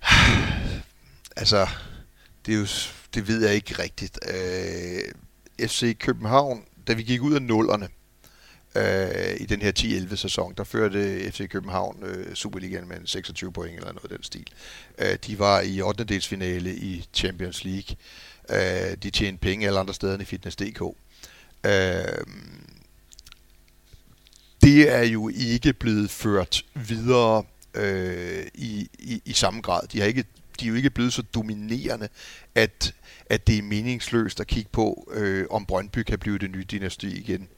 Altså, det, er jo, det ved jeg ikke rigtigt. Øh, FC København, da vi gik ud af nullerne øh, i den her 10-11 sæson, der førte FC København øh, Superligaen med 26 point eller noget af den stil. Øh, de var i 8. delsfinale i Champions League. Øh, de tjente penge alle andre steder end i Fitness.dk. Øh, det er jo ikke blevet ført videre øh, i, i, i samme grad. De, har ikke, de er jo ikke blevet så dominerende, at, at det er meningsløst at kigge på, øh, om Brøndby kan blive det nye dynasti igen,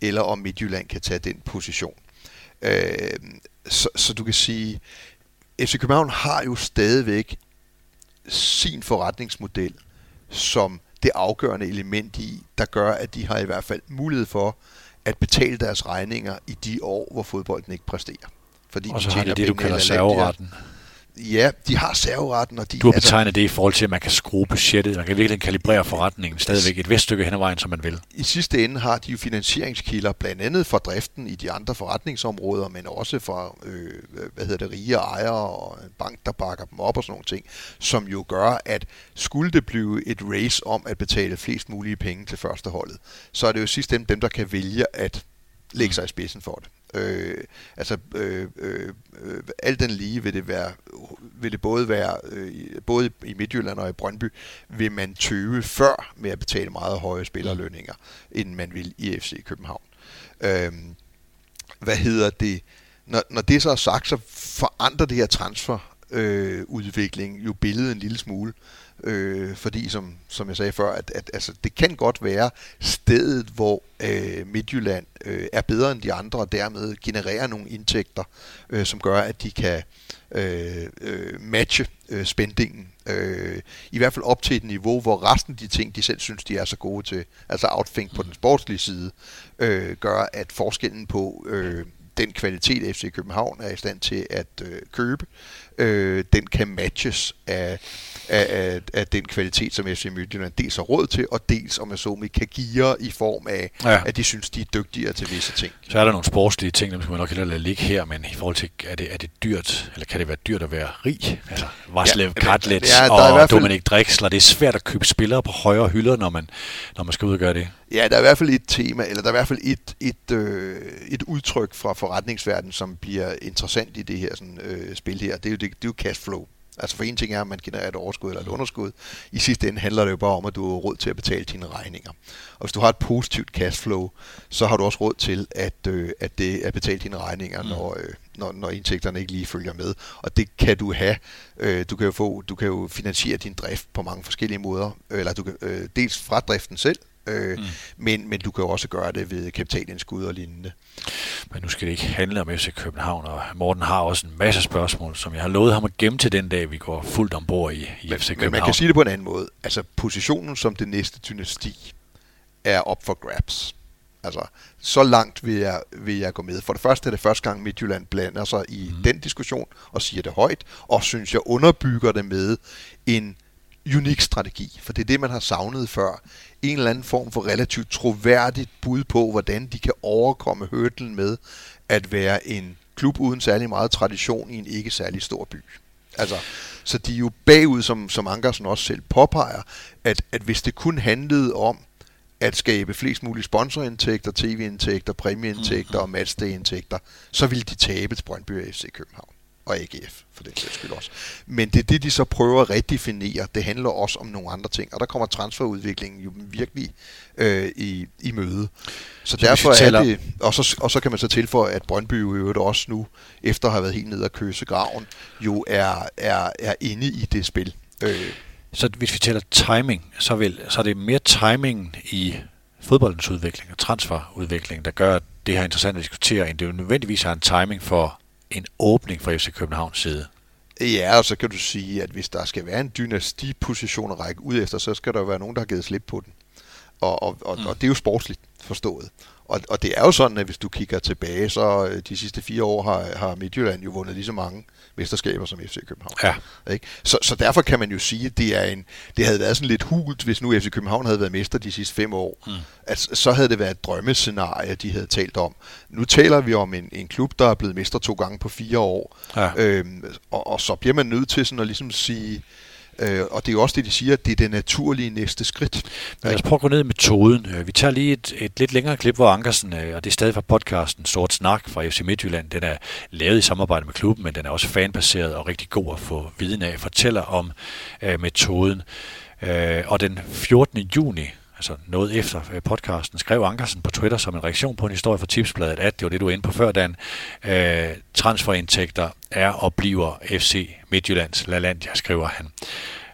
eller om Midtjylland kan tage den position. Øh, så, så du kan sige, FC København har jo stadigvæk sin forretningsmodel som det afgørende element i, der gør, at de har i hvert fald mulighed for at betale deres regninger i de år, hvor fodbolden ikke præsterer. Fordi Og så har tjener de det, du kalder serveretten. Ja, de har serveretten, og de... Du har betegnet det i forhold til, at man kan skrue budgettet, man kan virkelig kalibrere forretningen stadigvæk et vist stykke hen ad vejen, som man vil. i sidste ende har de jo finansieringskilder, blandt andet for driften i de andre forretningsområder, men også fra øh, hvad hedder det, rige ejere og en bank, der bakker dem op og sådan nogle ting, som jo gør, at skulle det blive et race om at betale flest mulige penge til førsteholdet, så er det jo i sidste ende dem, der kan vælge at lægge sig i spidsen for det. Øh, altså øh, øh, øh, alt den lige vil det være vil det både være øh, både i Midtjylland og i Brøndby vil man tøve før med at betale meget høje spillerlønninger end man vil i FC København. Øh, hvad hedder det? Når, når det så er sagt, så forandrer det her transfer øh, udvikling jo billedet en lille smule. Øh, fordi som, som jeg sagde før, at, at altså, det kan godt være stedet, hvor øh, Midtjylland øh, er bedre end de andre, og dermed genererer nogle indtægter, øh, som gør, at de kan øh, øh, matche øh, spændingen. Øh, I hvert fald op til et niveau, hvor resten af de ting, de selv synes, de er så gode til, altså outfink på den sportslige side, øh, gør, at forskellen på øh, den kvalitet, FC København er i stand til at øh, købe, øh, den kan matches af, af, af, af den kvalitet, som FC Midtjylland dels har råd til, og dels, om jeg så må, kan give i form af, Ja. at de synes, de er dygtigere til visse ting. Så er der nogle sportslige ting, dem skal man nok hellere lade ligge her, men i forhold til, er det, er det dyrt, eller kan det være dyrt at være rig? Altså, Varslev Ja, Katlets ja, er og fald- Dominik Drexler. Det er svært at købe spillere på højere hylder, når man, når man skal ud og gøre det. Ja, der er i hvert fald et tema, eller der er i hvert fald et, et, øh, et udtryk fra forretningsverdenen, som bliver interessant i det her sådan, øh, spil her. Det er, jo, det, det er jo cashflow. Altså for en ting er, at man genererer et overskud eller et underskud. I sidste ende handler det jo bare om, at du har råd til at betale dine regninger. Og hvis du har et positivt cashflow, så har du også råd til at, øh, at, det, at betale dine regninger, mm. når, øh, når, når indtægterne ikke lige følger med. Og det kan du have. Øh, du, kan jo få, du kan jo finansiere din drift på mange forskellige måder. Eller du kan, øh, dels fra driften selv, øh, mm. men, men du kan jo også gøre det ved kapitalindskud og lignende. Men nu skal det ikke handle om FC København, og Morten har også en masse spørgsmål, som jeg har lovet ham at gemme til den dag, vi går fuldt ombord i, i Men, FC men København. man kan sige det på en anden måde. Altså positionen som det næste dynasti er op for grabs. Altså, så langt vil jeg, vil jeg gå med. For det første er det første gang, Midtjylland blander sig i mm. den diskussion og siger det højt, og synes jeg underbygger det med en unik strategi. For det er det, man har savnet før. En eller anden form for relativt troværdigt bud på, hvordan de kan overkomme hørtlen med at være en klub uden særlig meget tradition i en ikke særlig stor by. Altså, så de er jo bagud, som, som Ankersen også selv påpeger, at, at hvis det kun handlede om at skabe flest mulige sponsorindtægter, tv-indtægter, præmieindtægter mm-hmm. og matchday-indtægter, så ville de tabe til Brøndby FC København og AGF, for den sags skyld også. Men det er det, de så prøver at redefinere. Det handler også om nogle andre ting, og der kommer transferudviklingen jo virkelig øh, i, i møde. Så, så derfor er det, og så, og så kan man så tilføje, at Brøndby jo øvrigt også nu, efter at have været helt nede og køse graven, jo er, er, er inde i det spil. Øh. Så hvis vi taler timing, så, vil, så er det mere timing i fodboldens udvikling og transferudvikling, der gør, at det her er interessant at diskutere, end det jo nødvendigvis har en timing for en åbning fra FC Københavns side. Ja, og så kan du sige, at hvis der skal være en dynastiposition at række ud efter, så skal der være nogen, der har givet slip på den. Og, og, og, mm. og det er jo sportsligt forstået. Og, og det er jo sådan, at hvis du kigger tilbage, så øh, de sidste fire år har, har Midtjylland jo vundet lige så mange mesterskaber som FC København. Ja. Ikke? Så, så derfor kan man jo sige, at det, er en, det havde været sådan lidt hult, hvis nu FC København havde været mester de sidste fem år. Mm. At, så havde det været et drømmescenarie, de havde talt om. Nu taler vi om en, en klub, der er blevet mester to gange på fire år. Ja. Øhm, og, og så bliver man nødt til sådan at ligesom sige, Øh, og det er jo også det, de siger, at det er det naturlige næste skridt. Men lad os prøve at gå ned i metoden. Øh, vi tager lige et, et lidt længere klip, hvor Ankersen, øh, og det er stadig fra podcasten Sort Snak fra FC Midtjylland, den er lavet i samarbejde med klubben, men den er også fanbaseret og rigtig god at få viden af, fortæller om øh, metoden. Øh, og den 14. juni, altså noget efter øh, podcasten, skrev Ankersen på Twitter som en reaktion på en historie fra Tipsbladet, at det var det, du var inde på før, Dan. Øh, transferindtægter er og bliver FC Midtjyllands LaLandia, skriver han.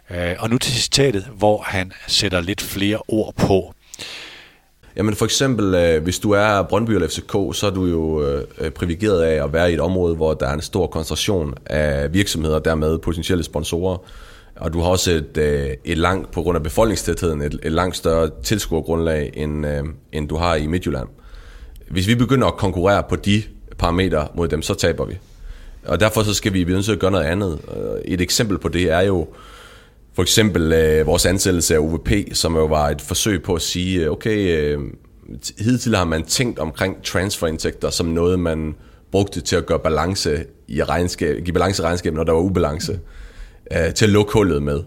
Øh, og nu til citatet, hvor han sætter lidt flere ord på. Jamen for eksempel, øh, hvis du er Brøndby eller FCK, så er du jo øh, privilegeret af at være i et område, hvor der er en stor koncentration af virksomheder, dermed potentielle sponsorer. Og du har også et, øh, et langt, på grund af befolkningstætheden, et, et langt større tilskuergrundlag, end, øh, end du har i Midtjylland. Hvis vi begynder at konkurrere på de parametre mod dem, så taber vi. Og derfor så skal vi blive nødt til at gøre noget andet. Øh, et eksempel på det er jo for eksempel øh, vores ansættelse af UVP, som jo var et forsøg på at sige, øh, okay, øh, hidtil har man tænkt omkring transferindtægter som noget, man brugte til at gøre balance i regnskab, give balance i regnskabet, når der var ubalance. Mm øh, til at lukke hullet med.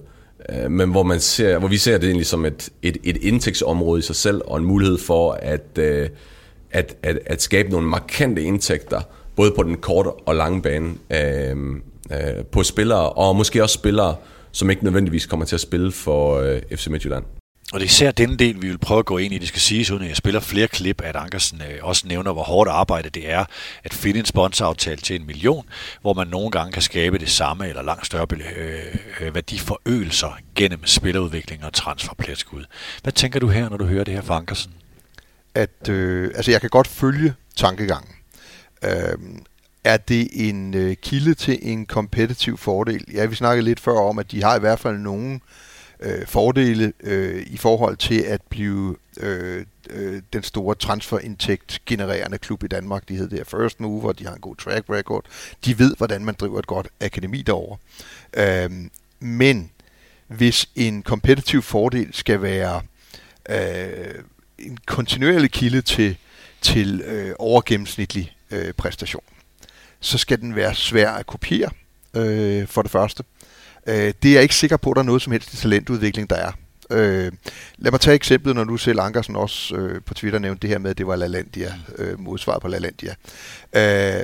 Øh, men hvor, man ser, hvor vi ser det egentlig som et, et, et indtægtsområde i sig selv, og en mulighed for at, øh, at, at, at skabe nogle markante indtægter, både på den korte og lange bane, øh, øh, på spillere, og måske også spillere, som ikke nødvendigvis kommer til at spille for øh, FC Midtjylland. Og det er især denne del, vi vil prøve at gå ind i. Det skal siges, uden at jeg spiller flere klip, at Ankersen øh, også nævner, hvor hårdt arbejde det er at finde en sponsoraftale til en million, hvor man nogle gange kan skabe det samme eller langt større øh, øh værdiforøgelser gennem spillerudvikling og transferpladskud. Hvad tænker du her, når du hører det her fra Ankersen? At, øh, altså jeg kan godt følge tankegangen. Øh, er det en øh, kilde til en kompetitiv fordel? Ja, vi snakkede lidt før om, at de har i hvert fald nogen øh, øh, fordele øh, i forhold til at blive øh, øh, den store transferindtægt genererende klub i Danmark. De hedder det First Mover, de har en god track record. De ved, hvordan man driver et godt akademi derovre. Øh, men hvis en kompetitiv fordel skal være øh, en kontinuerlig kilde til, til øh, overgennemsnitlig øh, præstation, så skal den være svær at kopiere, øh, for det første. Øh, Øh, det er jeg ikke sikker på, at der er noget som helst i talentudvikling, der er. Øh, lad mig tage eksemplet, når nu selv Ankersen også øh, på Twitter nævnte det her med, at det var LaLandia, øh, modsvaret på LaLandia. Øh,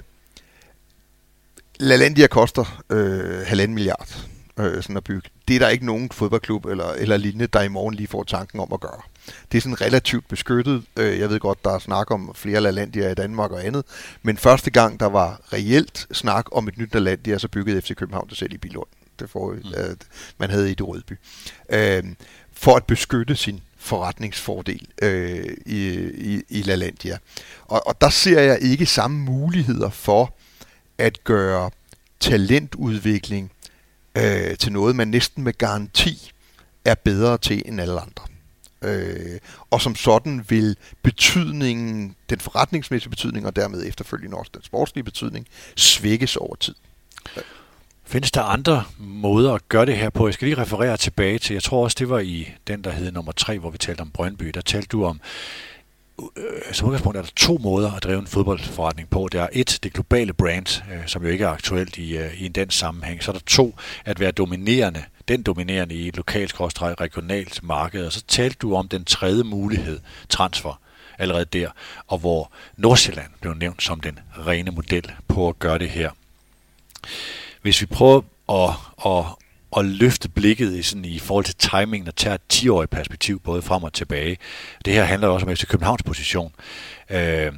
LaLandia koster øh, halvanden milliard øh, sådan at bygge. Det er der ikke nogen fodboldklub eller, eller lignende, der i morgen lige får tanken om at gøre. Det er sådan relativt beskyttet. Øh, jeg ved godt, der er snak om flere LaLandia i Danmark og andet, men første gang, der var reelt snak om et nyt LaLandia, så byggede FC København det selv i Bilund det for, mm. uh, man havde i det Rødby, uh, for at beskytte sin forretningsfordel uh, i, i, i LaLandia. Og, og der ser jeg ikke samme muligheder for at gøre talentudvikling uh, til noget, man næsten med garanti er bedre til end alle andre. Øh, og som sådan vil betydningen, den forretningsmæssige betydning, og dermed efterfølgende også den sportslige betydning, svækkes over tid. Findes der andre måder at gøre det her på? Jeg skal lige referere tilbage til, jeg tror også, det var i den, der hed nummer 3, hvor vi talte om Brøndby. Der talte du om, øh, som udgangspunkt er der to måder at drive en fodboldforretning på. Der er et, det globale brand, øh, som jo ikke er aktuelt i, øh, i den sammenhæng. Så er der to, at være dominerende, den dominerende i et lokalt regionalt marked. Og så talte du om den tredje mulighed, transfer allerede der, og hvor Nordsjælland blev nævnt som den rene model på at gøre det her. Hvis vi prøver at, at, at løfte blikket i, sådan, i forhold til timingen og tage et 10-årigt perspektiv både frem og tilbage. Det her handler også om FC Københavns position. Øh,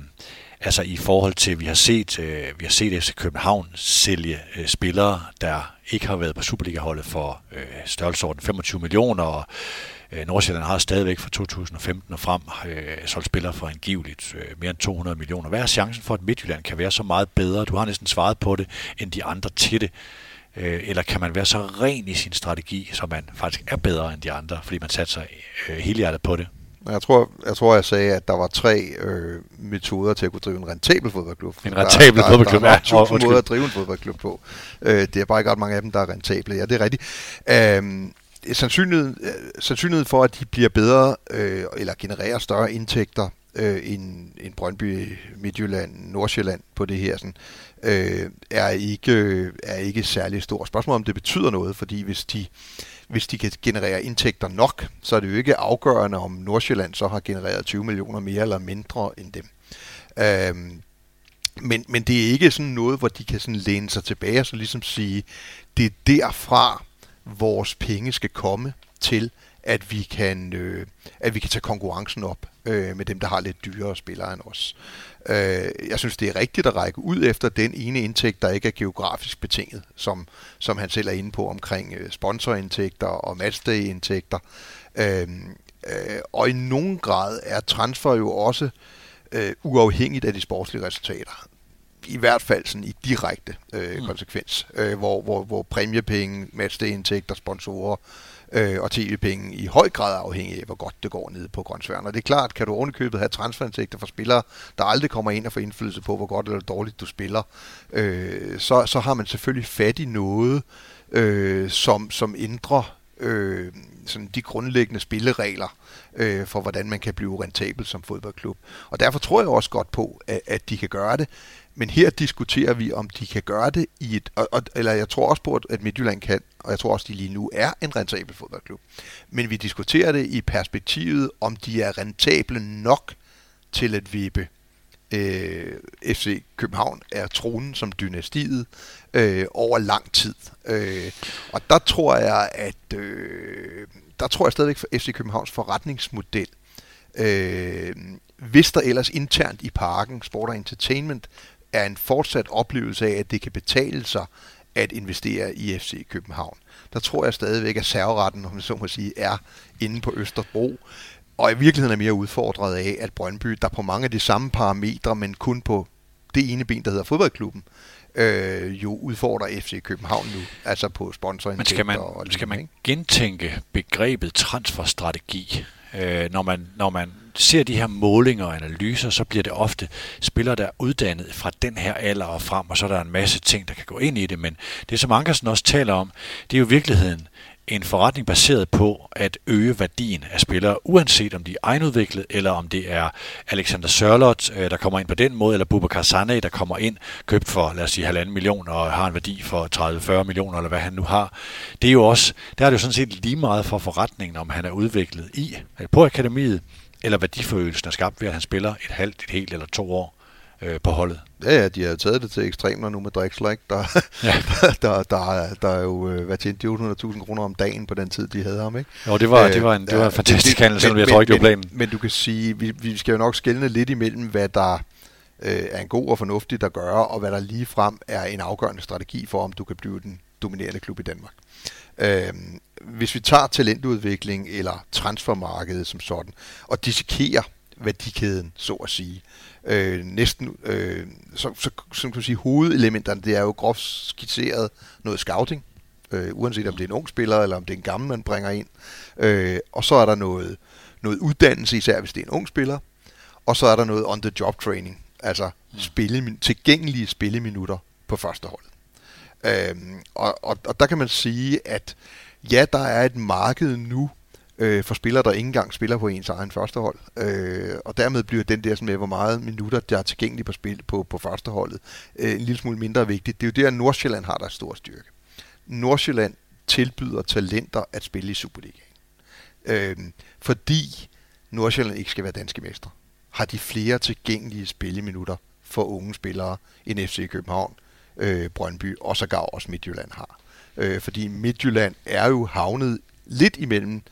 altså i forhold til, vi har set, øh, vi har set FC København sælge øh, spillere, der ikke har været på Superliga-holdet for øh, størrelsesorden 25 millioner, og øh, Nordsjælland har stadigvæk fra 2015 og frem øh, solgt spillere for angiveligt øh, mere end 200 millioner. Hvad er chancen for, at Midtjylland kan være så meget bedre? Du har næsten svaret på det, end de andre til det. Øh, eller kan man være så ren i sin strategi, så man faktisk er bedre end de andre, fordi man satser øh, hele hjertet på det? Jeg tror, jeg tror, jeg sagde, at der var tre øh, metoder til at kunne drive en rentabel fodboldklub. En rentabel der, fodboldklub, der, der, der er tusind ja. måder at drive en fodboldklub på. Øh, det er bare ikke ret mange af dem, der er rentable. Ja, det er rigtigt. Øh, sandsynligheden, øh, sandsynligheden for, at de bliver bedre øh, eller genererer større indtægter øh, end, end Brøndby, Midtjylland, Nordsjælland på det her, sådan, øh, er, ikke, øh, er ikke særlig stor. Spørgsmålet om det betyder noget, fordi hvis de, hvis de kan generere indtægter nok, så er det jo ikke afgørende, om Nordsjælland så har genereret 20 millioner mere eller mindre end dem. Øh, men, men det er ikke sådan noget, hvor de kan sådan læne sig tilbage og så ligesom sige, det er derfra, vores penge skal komme til, at vi kan, øh, at vi kan tage konkurrencen op øh, med dem, der har lidt dyrere spillere end os. Øh, jeg synes, det er rigtigt at række ud efter den ene indtægt, der ikke er geografisk betinget, som, som han selv er inde på omkring øh, sponsorindtægter og matchday-indtægter. Øh, øh, og i nogen grad er transfer jo også øh, uafhængigt af de sportslige resultater i hvert fald sådan i direkte øh, mm. konsekvens, øh, hvor, hvor, hvor præmiepenge, matchday-indtægter, sponsorer øh, og tv-penge i høj grad er afhængige af, hvor godt det går nede på grøntsværen. Og det er klart, kan du ovenikøbet have transferindtægter for spillere, der aldrig kommer ind og får indflydelse på, hvor godt eller dårligt du spiller, øh, så, så har man selvfølgelig fat i noget, øh, som, som ændrer øh, sådan de grundlæggende spilleregler øh, for, hvordan man kan blive rentabel som fodboldklub. Og derfor tror jeg også godt på, at, at de kan gøre det. Men her diskuterer vi, om de kan gøre det i et... Og, og, eller jeg tror også på, at Midtjylland kan, og jeg tror også, at de lige nu er en rentabel fodboldklub. Men vi diskuterer det i perspektivet, om de er rentable nok til at vippe øh, FC København er tronen som dynastiet øh, over lang tid. Øh, og der tror jeg, at øh, der tror jeg stadigvæk for FC Københavns forretningsmodel, øh, hvis der ellers internt i parken, Sport og Entertainment, er en fortsat oplevelse af, at det kan betale sig at investere i FC København. Der tror jeg stadigvæk, at serveretten, om man så må sige, er inde på Østerbro. Og i virkeligheden er mere udfordret af, at Brøndby, der på mange af de samme parametre, men kun på det ene ben, der hedder fodboldklubben, øh, jo udfordrer FC København nu, altså på sponsorindtægter. Men skal man, og skal man gentænke begrebet transferstrategi, øh, når, man, når man ser de her målinger og analyser, så bliver det ofte spillere, der er uddannet fra den her alder og frem, og så er der en masse ting, der kan gå ind i det. Men det, som Ankersen også taler om, det er jo virkeligheden en forretning baseret på at øge værdien af spillere, uanset om de er egenudviklet, eller om det er Alexander Sørlot, øh, der kommer ind på den måde, eller Bubakar Sane, der kommer ind, købt for, lad os sige, halvanden million, og har en værdi for 30-40 millioner, eller hvad han nu har. Det er jo også, der er det jo sådan set lige meget for forretningen, om han er udviklet i, øh, på akademiet, eller værdiforøgelsen er skabt ved, at han spiller et halvt, et helt eller to år øh, på holdet. Ja, ja, de har taget det til ekstremer nu med Drexler, ikke? Der, ja. der, der, der, er jo øh, været tjent 800.000 kroner om dagen på den tid, de havde ham, ikke? Jo, det var, det var en, det var en fantastisk handel, selvom jeg tror ikke, det var planen. Men, men du kan sige, vi, vi skal jo nok skelne lidt imellem, hvad der øh, er en god og fornuftig at gøre, og hvad der lige frem er en afgørende strategi for, om du kan blive den dominerende klub i Danmark. Øh, hvis vi tager talentudvikling eller transfermarkedet som sådan, og dissekerer værdikæden, så at sige, øh, næsten, øh, så, så, som kan sige, hovedelementerne, det er jo groft skitseret noget scouting, øh, uanset om det er en ung spiller, eller om det er en gammel, man bringer ind. Øh, og så er der noget, noget uddannelse, især hvis det er en ung spiller, og så er der noget on-the-job training, altså mm. spille, tilgængelige spilleminutter på første hold. Øhm, og, og, og der kan man sige, at ja, der er et marked nu øh, for spillere, der ikke engang spiller på ens egen førstehold. Øh, og dermed bliver den der sådan med, hvor meget minutter, der er tilgængelige på, spil, på, på førsteholdet, øh, en lille smule mindre vigtigt. Det er jo der, Nordsjælland har der stor styrke. Nordsjælland tilbyder talenter at spille i Superligaen. Øh, fordi Nordsjælland ikke skal være danske mestre, har de flere tilgængelige spilleminutter for unge spillere end FC København, øh, Brøndby og sågar også Midtjylland har. Øh, fordi Midtjylland er jo havnet lidt imellem øh,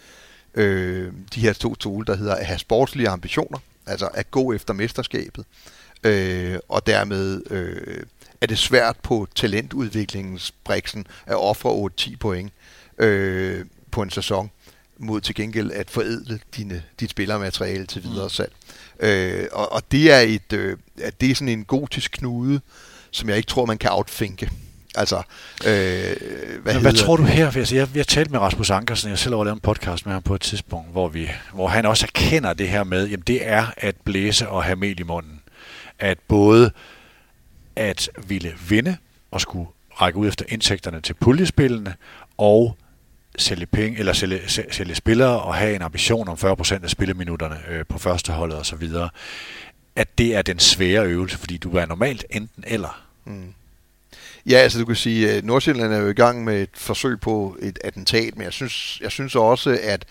de her to tole, der hedder at have sportslige ambitioner, altså at gå efter mesterskabet, øh, og dermed øh, er det svært på talentudviklingsbriksen at ofre 8-10 point øh, på en sæson, mod til gengæld at forædle dine, dit spillermateriale til videre salg. Mm. Øh, og, og det er et øh, det er sådan en gotisk knude, som jeg ikke tror, man kan outfinke. Altså, øh, hvad, hvad tror du her? Altså, jeg, jeg talte med Rasmus Ankersen, jeg selv har lavet en podcast med ham på et tidspunkt, hvor, vi, hvor han også erkender det her med, jamen det er at blæse og have mel i munden. At både at ville vinde og skulle række ud efter indtægterne til puljespillene, og sælge penge, eller sælge, sælge spillere og have en ambition om 40% af spilleminutterne øh, på førsteholdet osv., at det er den svære øvelse, fordi du er normalt enten eller. Mm. Ja, altså du kan sige, at Nordsjælland er jo i gang med et forsøg på et attentat, men jeg synes, jeg synes også, at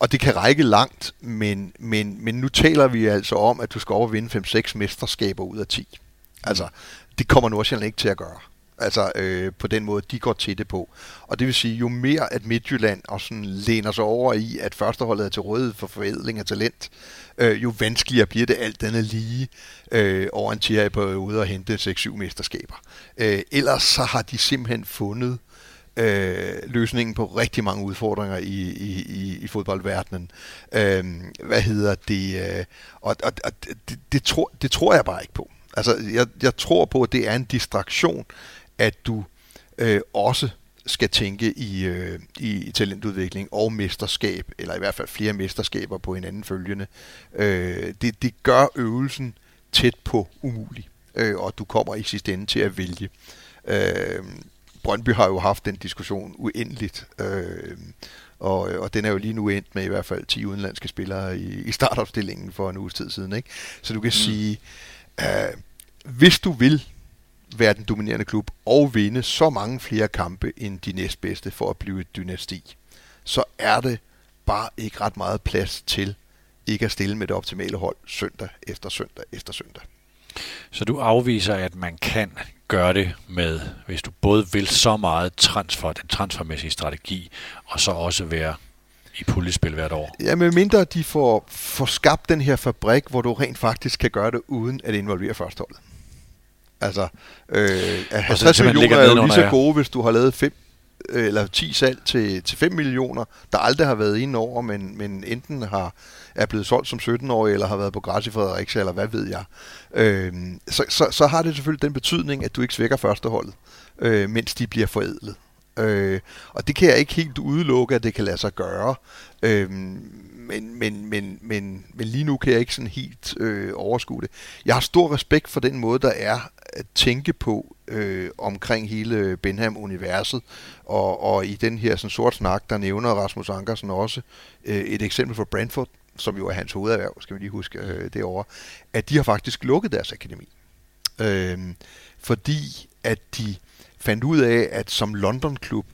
og det kan række langt, men, men, men nu taler vi altså om, at du skal over og vinde 5-6 mesterskaber ud af 10. Altså, det kommer Nordsjælland ikke til at gøre. Altså øh, på den måde, de går til det på. Og det vil sige, jo mere at Midtjylland og sådan læner sig over i, at førsteholdet er til rådighed for forædling af talent, øh, jo vanskeligere bliver det alt denne lige øh, over en 10 periode at hente 6-7 mesterskaber. Øh, ellers så har de simpelthen fundet øh, løsningen på rigtig mange udfordringer i, i, i, i fodboldverdenen. Øh, hvad hedder det? Øh, og og, og det, det, tror, det tror jeg bare ikke på. Altså, jeg, jeg tror på, at det er en distraktion, at du øh, også skal tænke i, øh, i talentudvikling og mesterskab, eller i hvert fald flere mesterskaber på hinanden følgende. Øh, det, det gør øvelsen tæt på umulig, øh, og du kommer i sidste ende til at vælge. Øh, Brøndby har jo haft den diskussion uendeligt, øh, og, og den er jo lige nu endt med i hvert fald 10 udenlandske spillere i, i startopstillingen for en uges tid siden. Ikke? Så du kan mm. sige, øh, hvis du vil være den dominerende klub og vinde så mange flere kampe end de næstbedste for at blive et dynasti, så er det bare ikke ret meget plads til ikke at stille med det optimale hold søndag efter søndag efter søndag. Så du afviser, at man kan gøre det med, hvis du både vil så meget transfer, den transfermæssige strategi, og så også være i puljespil hvert år. Ja, med mindre de får, får skabt den her fabrik, hvor du rent faktisk kan gøre det uden at involvere førsteholdet. Altså, øh, 50 millioner er jo lige så gode, hvis du har lavet 5 øh, eller 10 salg til, til 5 millioner, der aldrig har været inde over, men, men enten har er blevet solgt som 17-årig, eller har været på græs i Fredericia, eller hvad ved jeg. Øh, så, så, så har det selvfølgelig den betydning, at du ikke svækker førsteholdet, øh, mens de bliver forædlet. Øh, og det kan jeg ikke helt udelukke, at det kan lade sig gøre. Øh, men, men, men, men, men lige nu kan jeg ikke sådan helt øh, overskue det. Jeg har stor respekt for den måde, der er at tænke på øh, omkring hele Benham-universet, og, og i den her sådan, sort snak, der nævner Rasmus Ankersen også øh, et eksempel fra Brentford, som jo er hans hovederhverv, skal vi lige huske øh, derovre, at de har faktisk lukket deres akademi. Øh, fordi at de fandt ud af, at som London-klub,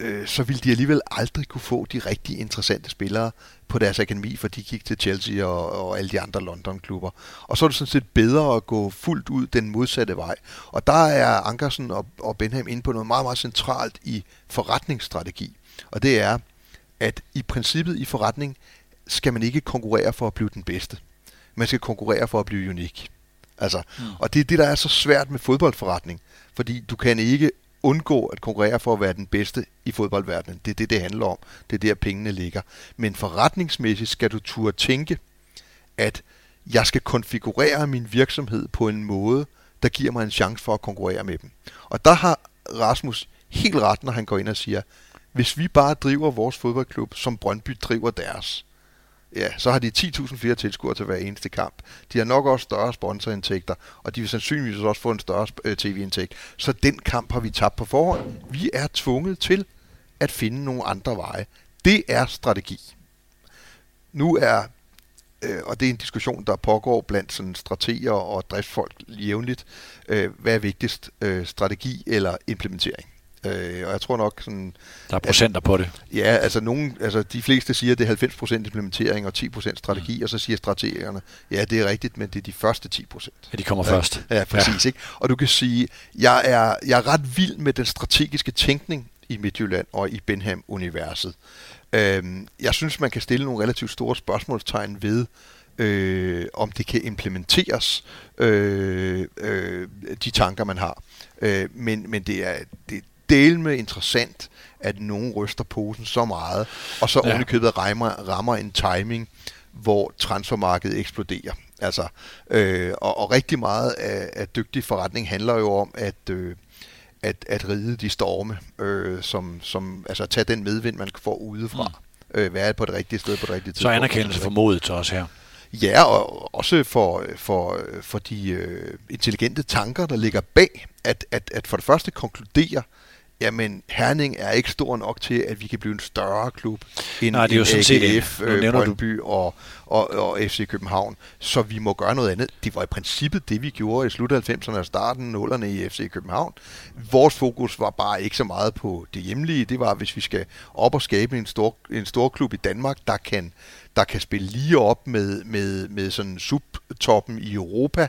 øh, så ville de alligevel aldrig kunne få de rigtig interessante spillere på deres akademi, for de gik til Chelsea og, og alle de andre London-klubber. Og så er det sådan set bedre at gå fuldt ud den modsatte vej. Og der er Ankersen og, og Benham inde på noget meget, meget centralt i forretningsstrategi. Og det er, at i princippet i forretning skal man ikke konkurrere for at blive den bedste. Man skal konkurrere for at blive unik. Altså, mm. Og det er det, der er så svært med fodboldforretning. Fordi du kan ikke undgå at konkurrere for at være den bedste i fodboldverdenen. Det er det, det handler om. Det er der, pengene ligger. Men forretningsmæssigt skal du turde tænke, at jeg skal konfigurere min virksomhed på en måde, der giver mig en chance for at konkurrere med dem. Og der har Rasmus helt ret, når han går ind og siger, hvis vi bare driver vores fodboldklub, som Brøndby driver deres, ja, så har de 10.000 flere tilskuere til hver eneste kamp. De har nok også større sponsorindtægter, og de vil sandsynligvis også få en større øh, tv-indtægt. Så den kamp har vi tabt på forhånd. Vi er tvunget til at finde nogle andre veje. Det er strategi. Nu er, øh, og det er en diskussion, der pågår blandt sådan strateger og driftsfolk jævnligt, øh, hvad er vigtigst, øh, strategi eller implementering? Øh, og jeg tror nok sådan... Der er procenter at, på det. Ja, altså, nogen, altså de fleste siger, at det er 90% implementering og 10% strategi, mm. og så siger strategerne, ja, det er rigtigt, men det er de første 10%. Ja, de kommer ja, først. Ja, præcis. Ja. Ikke? Og du kan sige, jeg er, jeg er ret vild med den strategiske tænkning i Midtjylland og i Benham-universet. Øhm, jeg synes, man kan stille nogle relativt store spørgsmålstegn ved, øh, om det kan implementeres, øh, øh, de tanker, man har. Øh, men, men det er, det, del med interessant, at nogen ryster posen så meget, og så ja. ovenikøbet rammer, rammer en timing, hvor transfermarkedet eksploderer. Altså, øh, og, og rigtig meget af, af dygtig forretning handler jo om at, øh, at, at ride de storme, øh, som, som, altså tage den medvind, man får udefra. Mm. Øh, være på det rigtige sted på det rigtige tidspunkt. Så anerkendelse for modet til os her. Ja, og også for, for, for de øh, intelligente tanker, der ligger bag, at, at, at for det første konkludere, jamen Herning er ikke stor nok til, at vi kan blive en større klub end, Nej, det er jo sådan AGF, øh, Brøndby og, og, og FC København. Så vi må gøre noget andet. Det var i princippet det, vi gjorde i slut 90'erne og starten 0'erne i FC København. Vores fokus var bare ikke så meget på det hjemlige. Det var, hvis vi skal op og skabe en stor, en stor klub i Danmark, der kan, der kan spille lige op med, med, med sådan subtoppen i Europa,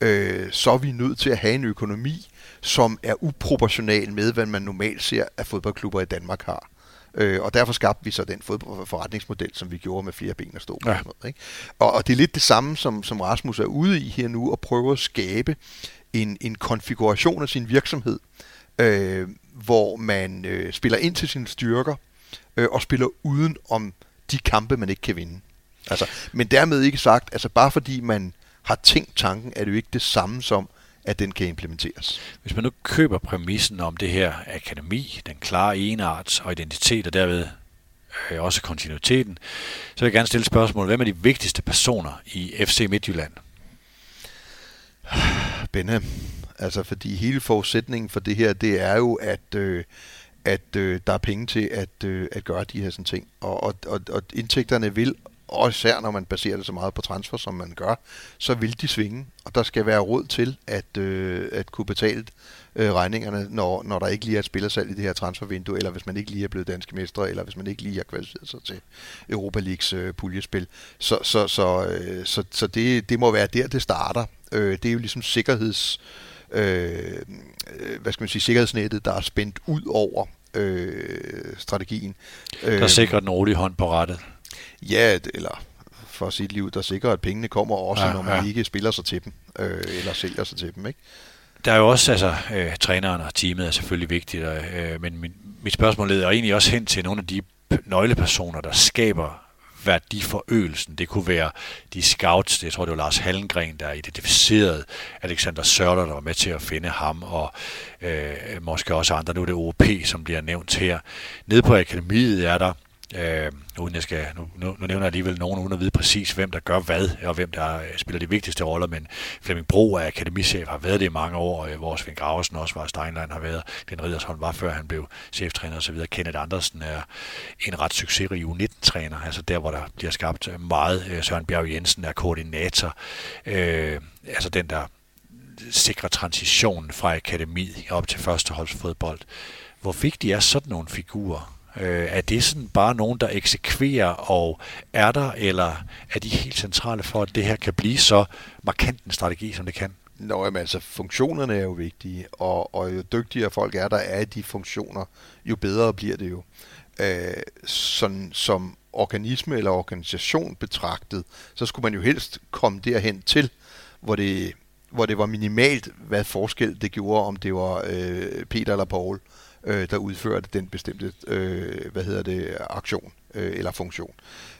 øh, så er vi nødt til at have en økonomi, som er uproportional med, hvad man normalt ser, at fodboldklubber i Danmark har. Øh, og derfor skabte vi så den fodboldforretningsmodel, som vi gjorde med flere ben at stå på. Ja. Noget, ikke? Og, og det er lidt det samme, som, som Rasmus er ude i her nu, at prøve at skabe en, en konfiguration af sin virksomhed, øh, hvor man øh, spiller ind til sine styrker, øh, og spiller uden om de kampe, man ikke kan vinde. Altså, men dermed ikke sagt, altså bare fordi man har tænkt tanken, er det jo ikke det samme som, at den kan implementeres. Hvis man nu køber præmissen om det her akademi, den klare enarts og identitet, og derved øh, også kontinuiteten, så vil jeg gerne stille spørgsmål. Hvem er de vigtigste personer i FC Midtjylland? Benne. Altså, fordi hele forudsætningen for det her, det er jo, at, øh, at øh, der er penge til at, øh, at gøre de her sådan ting. Og, og, og, og indtægterne vil og især når man baserer det så meget på transfer, som man gør, så vil de svinge, og der skal være råd til at, øh, at kunne betale øh, regningerne, når, når der ikke lige er et spillersalg i det her transfervindue, eller hvis man ikke lige er blevet danske mestre, eller hvis man ikke lige har kvalificeret sig til Europa Leagues øh, puljespil. Så, så, så, øh, så, så det, det må være der, det starter. Øh, det er jo ligesom sikkerheds... Øh, hvad skal man sige, sikkerhedsnettet, der er spændt ud over øh, strategien. Der øh, sikrer den rolige hånd på rettet. Ja, eller for sit liv, der sikrer, at pengene kommer også, ja, når man ja. ikke spiller sig til dem, øh, eller sælger sig til dem, ikke? Der er jo også, altså, øh, træneren og teamet er selvfølgelig vigtigt, øh, men min, mit spørgsmål leder egentlig også hen til nogle af de nøglepersoner, der skaber værdiforøgelsen. Det kunne være de scouts, det, jeg tror det var Lars Hallengren, der identificerede Alexander Sørler, der var med til at finde ham, og øh, måske også andre. Nu er det OP, som bliver nævnt her. Nede på akademiet er der Øh, uden jeg skal, nu, nu, nu nævner jeg alligevel nogen, uden at vide præcis, hvem der gør hvad, og hvem der øh, spiller de vigtigste roller, men Flemming Bro er akademichef, har været det i mange år, og øh, hvor Svend Graversen også var, Steinlein har været, Den Riddersholm var, før han blev cheftræner osv. Kenneth Andersen er en ret succesrig U19-træner, altså der, hvor der bliver skabt meget. Øh, Søren Bjerg Jensen er koordinator, øh, altså den, der sikrer transitionen fra akademi op til førsteholdsfodbold. Hvor vigtige er sådan nogle figurer Øh, er det sådan bare nogen, der eksekverer og er der, eller er de helt centrale for, at det her kan blive så markant en strategi, som det kan? Nå, jamen, altså funktionerne er jo vigtige, og, og jo dygtigere folk er, der er i de funktioner, jo bedre bliver det jo. Øh, sådan som organisme eller organisation betragtet, så skulle man jo helst komme derhen til, hvor det, hvor det var minimalt, hvad forskel det gjorde, om det var øh, Peter eller Paul. Øh, øh, der udførte den bestemte øh, hvad hedder det, aktion øh, eller funktion.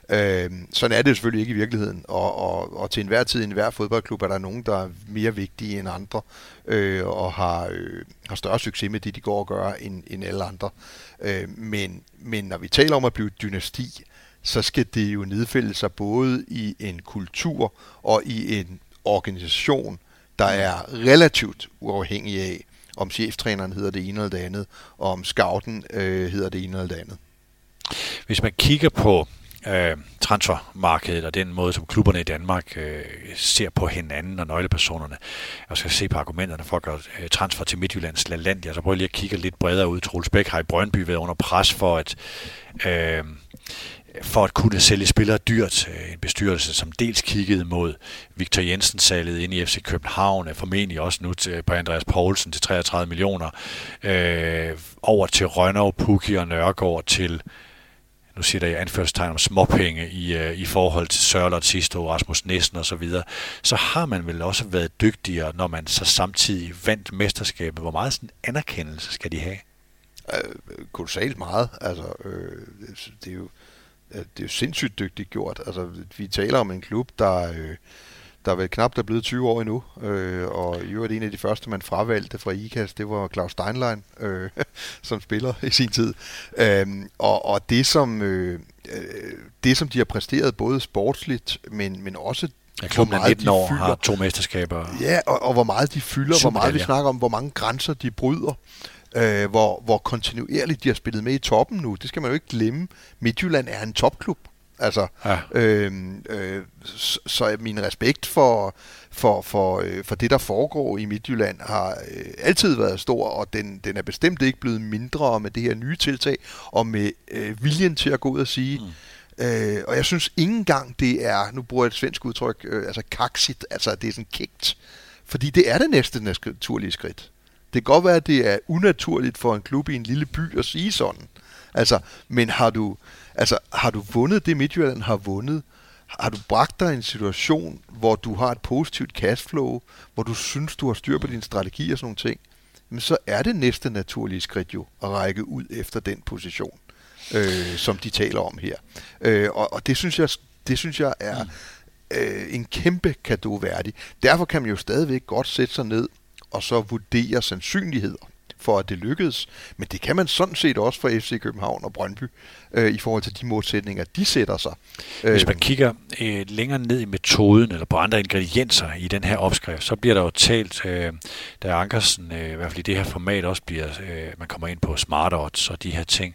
Øh, sådan er det selvfølgelig ikke i virkeligheden, og, og, og til enhver tid i enhver fodboldklub er der nogen, der er mere vigtige end andre, øh, og har, øh, har større succes med det, de går og gør, end, end alle andre. Øh, men, men når vi taler om at blive dynasti, så skal det jo nedfælde sig både i en kultur og i en organisation, der er relativt uafhængig af, om cheftræneren hedder det ene eller det andet, og om scouten øh, hedder det ene eller det andet. Hvis man kigger på øh, transfermarkedet og den måde, som klubberne i Danmark øh, ser på hinanden og nøglepersonerne, og skal se på argumenterne for at gøre øh, transfer til Midtjyllands LaLandia, så prøver jeg lige at kigge lidt bredere ud. Troels Bæk har i Brøndby været under pres for at øh, for at kunne sælge spillere dyrt. Øh, en bestyrelse, som dels kiggede mod Victor Jensen salget ind i FC København, formentlig også nu til, på Andreas Poulsen til 33 millioner, øh, over til Rønner, Pukki og Nørgaard til nu siger der i anførselstegn om småpenge i, øh, i forhold til Sørlot sidste år, Rasmus Nissen og så videre, så har man vel også været dygtigere, når man så samtidig vandt mesterskabet. Hvor meget sådan anerkendelse skal de have? Øh, kolossalt meget. Altså, øh, det er jo det er jo sindssygt dygtigt gjort. Altså, vi taler om en klub, der, øh, der er vel knap der er blevet 20 år endnu, øh, og i øvrigt en af de første, man fravalgte fra IKAS, det var Claus Steinlein, øh, som spiller i sin tid. Øh, og, og det, som, øh, øh, det, som de har præsteret, både sportsligt, men, men også Ja, klubben er 19 år, fylder. har to mesterskaber. Ja, og, og hvor meget de fylder, hvor meget vi snakker om, hvor mange grænser de bryder øh, hvor, hvor kontinuerligt de har spillet med i toppen nu. Det skal man jo ikke glemme. Midtjylland er en topklub. Altså, ja. øh, øh, så, så min respekt for, for, for, øh, for det, der foregår i Midtjylland, har øh, altid været stor, og den, den er bestemt ikke blevet mindre med det her nye tiltag, og med øh, viljen til at gå ud og sige, mm. øh, og jeg synes ikke engang det er, nu bruger jeg et svensk udtryk, øh, altså kaksit, altså det er sådan kigt, fordi det er det næste naturlige skridt. Det kan godt være, at det er unaturligt for en klub i en lille by at sige sådan. Altså, men har du, altså, har du vundet det, Midtjylland har vundet? Har du bragt dig i en situation, hvor du har et positivt cashflow, hvor du synes, du har styr på din strategi og sådan nogle ting, men så er det næste naturlige skridt jo at række ud efter den position, øh, som de taler om her. Øh, og, og det synes jeg, det synes jeg er øh, en kæmpe kado værdig. Derfor kan man jo stadigvæk godt sætte sig ned og så vurdere sandsynligheder for, at det lykkedes. Men det kan man sådan set også for FC København og Brøndby øh, i forhold til de modsætninger, de sætter sig. Hvis man kigger øh, længere ned i metoden eller på andre ingredienser i den her opskrift, så bliver der jo talt, øh, da Ankersen, øh, i hvert fald i det her format også bliver, øh, man kommer ind på smart odds og de her ting,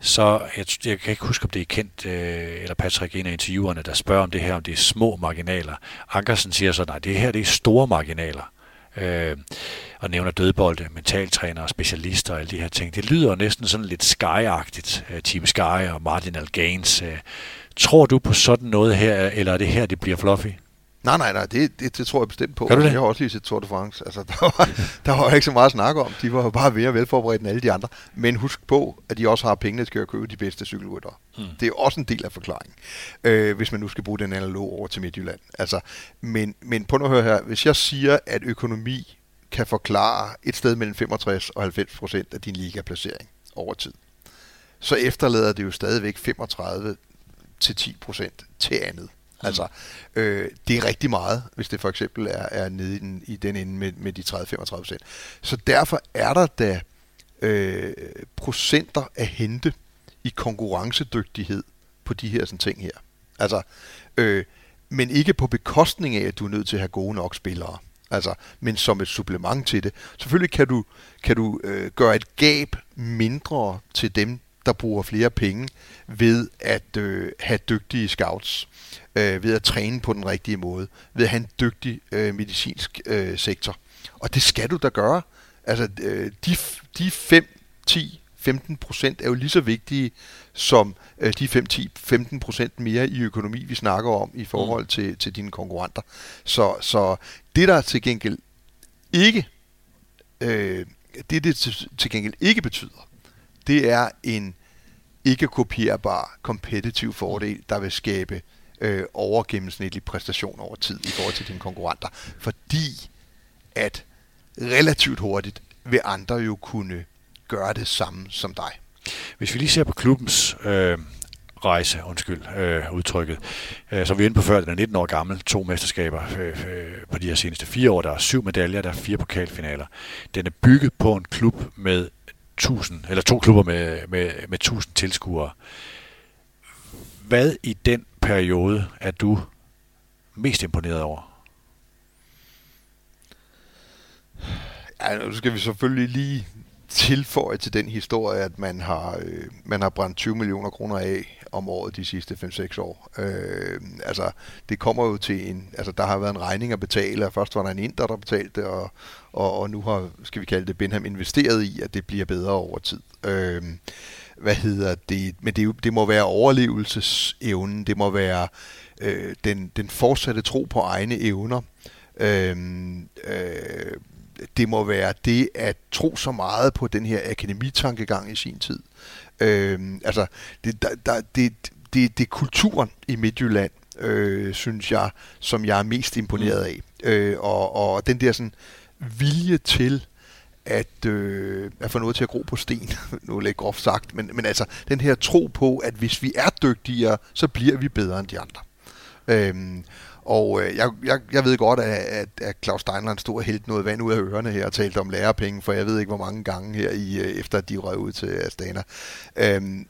så jeg, jeg kan ikke huske, om det er kendt, øh, eller Patrick, en af interviewerne, der spørger om det her, om det er små marginaler. Ankersen siger så, nej, det her det er store marginaler øh, og nævner dødbolde, mentaltræner og specialister og alle de her ting. Det lyder næsten sådan lidt Sky-agtigt, øh, Team Sky og Martin Gains. Øh. Tror du på sådan noget her, eller er det her, det bliver fluffy? Nej, nej, nej, det, det, det tror jeg bestemt på. Kan du det? Jeg har også lige set Tour de France. Altså, der, var, der var ikke så meget at snakke om. De var bare mere velforberedt end alle de andre. Men husk på, at de også har pengene til at købe de bedste cykelryttere. Mm. Det er også en del af forklaringen, øh, hvis man nu skal bruge den analog over til Midtjylland. Altså, men, men på at høre her. Hvis jeg siger, at økonomi kan forklare et sted mellem 65 og 90 procent af din ligaplacering over tid, så efterlader det jo stadigvæk 35 til 10 procent til andet. Mm. Altså, øh, det er rigtig meget, hvis det for eksempel er, er nede i den, i den ende med, med de 30-35 procent. Så derfor er der da øh, procenter at hente i konkurrencedygtighed på de her sådan ting her. Altså, øh, men ikke på bekostning af, at du er nødt til at have gode nok spillere. Altså, men som et supplement til det. Selvfølgelig kan du, kan du øh, gøre et gab mindre til dem, der bruger flere penge ved at øh, have dygtige scouts, øh, ved at træne på den rigtige måde, ved at have en dygtig øh, medicinsk øh, sektor. Og det skal du da gøre. Altså, øh, de, de 5, 10, 15 procent er jo lige så vigtige som øh, de 5-10-15 procent mere i økonomi, vi snakker om i forhold mm. til, til dine konkurrenter. Så, så det, der til gengæld ikke, øh, det, det til, til gengæld ikke betyder, det er en ikke kopierbar kompetitiv fordel, der vil skabe øh, overgennemsnitlig præstation over tid i forhold til dine konkurrenter. Fordi at relativt hurtigt vil andre jo kunne gøre det samme som dig. Hvis vi lige ser på klubbens øh, rejse, undskyld øh, udtrykket, øh, som vi inde på før, den er 19 år gammel, to mesterskaber øh, øh, på de her seneste fire år, der er syv medaljer, der er fire pokalfinaler. Den er bygget på en klub med 1000, eller to klubber med, med, med 1000 tilskuere. hvad i den periode er du mest imponeret over? Ja, nu skal vi selvfølgelig lige tilføje til den historie, at man har, øh, man har brændt 20 millioner kroner af om året de sidste 5-6 år. Øh, altså, det kommer jo til en... Altså, der har været en regning at betale, og først var der en inder, der betalte det, og, og, og nu har, skal vi kalde det, Benham investeret i, at det bliver bedre over tid. Øh, hvad hedder det? Men det, det må være overlevelsesevnen, det må være øh, den, den fortsatte tro på egne evner. Øh, øh, det må være det at tro så meget på den her akademitankegang i sin tid. Øh, altså, det, der, der, det, det, det er kulturen i Midtjylland, øh, synes jeg, som jeg er mest imponeret af. Øh, og, og den der sådan vilje til at, øh, at få noget til at gro på sten, nu er det lidt groft sagt, men, men altså den her tro på, at hvis vi er dygtigere, så bliver vi bedre end de andre. Øhm, og øh, jeg, jeg, jeg ved godt, at, at, at Claus Steinland stod og hældte noget vand ud af ørerne her og talte om lærerpenge, for jeg ved ikke, hvor mange gange her, i, øh, efter at de røg ud til Astana. Øhm,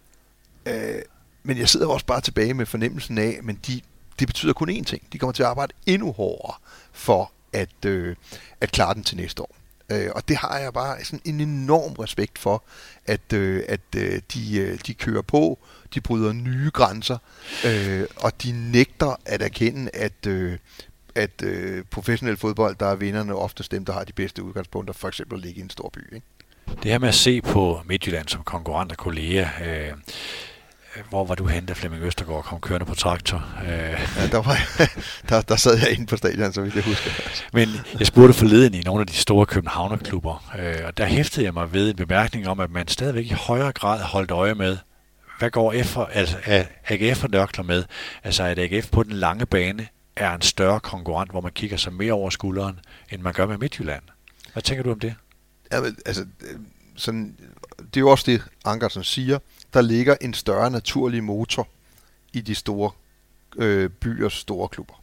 øh, men jeg sidder også bare tilbage med fornemmelsen af, men de, det betyder kun én ting. De kommer til at arbejde endnu hårdere for at, øh, at klare den til næste år. Øh, og det har jeg bare sådan en enorm respekt for, at, øh, at øh, de, øh, de kører på, de bryder nye grænser, øh, og de nægter at erkende, at, øh, at øh, professionel fodbold, der er vinderne oftest dem, der har de bedste udgangspunkter, for eksempel at ligge i en stor by. Ikke? Det her med at se på Midtjylland som konkurrent og kollega, øh, hvor var du henne, da Flemming Østergaard kom kørende på traktor? Øh. Ja, der, var, der, der sad jeg inde på stadion, så vidt jeg husker. Men jeg spurgte forleden i nogle af de store københavnerklubber, øh, og der hæftede jeg mig ved en bemærkning om, at man stadigvæk i højere grad holdt øje med, hvad går F, altså, AGF og nørkler med? Altså at AGF på den lange bane er en større konkurrent, hvor man kigger sig mere over skulderen, end man gør med Midtjylland. Hvad tænker du om det? Ja, men, altså, sådan, det er jo også det, Ankersen siger. Der ligger en større naturlig motor i de store øh, byers store klubber.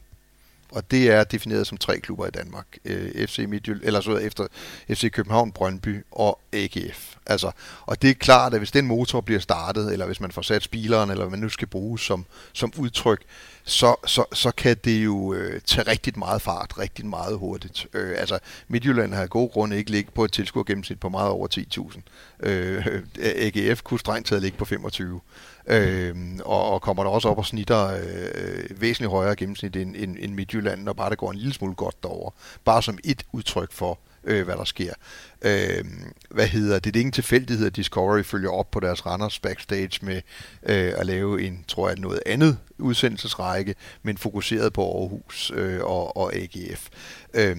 Og det er defineret som tre klubber i Danmark. Øh, FC Midtjylland, eller så efter FC København, Brøndby og AGF. Altså, og det er klart, at hvis den motor bliver startet, eller hvis man får sat spileren, eller hvad man nu skal bruge som, som udtryk, så, så, så kan det jo øh, tage rigtig meget fart, rigtig meget hurtigt. Øh, altså, Midtjylland har af gode grunde ikke ligget på et tilskuer gennemsnit på meget over 10.000. Øh, AGF kunne strengt taget ligge på 25 øh, og, og kommer der også op og snitter øh, væsentligt højere gennemsnit end, end, end Midtjylland, når bare det går en lille smule godt derover. Bare som et udtryk for, øh, Øh, hvad der sker. Øh, hvad hedder det? Det er ingen tilfældighed, at Discovery følger op på deres Randers backstage med øh, at lave en, tror jeg, noget andet udsendelsesrække, men fokuseret på Aarhus øh, og, og AGF. Øh,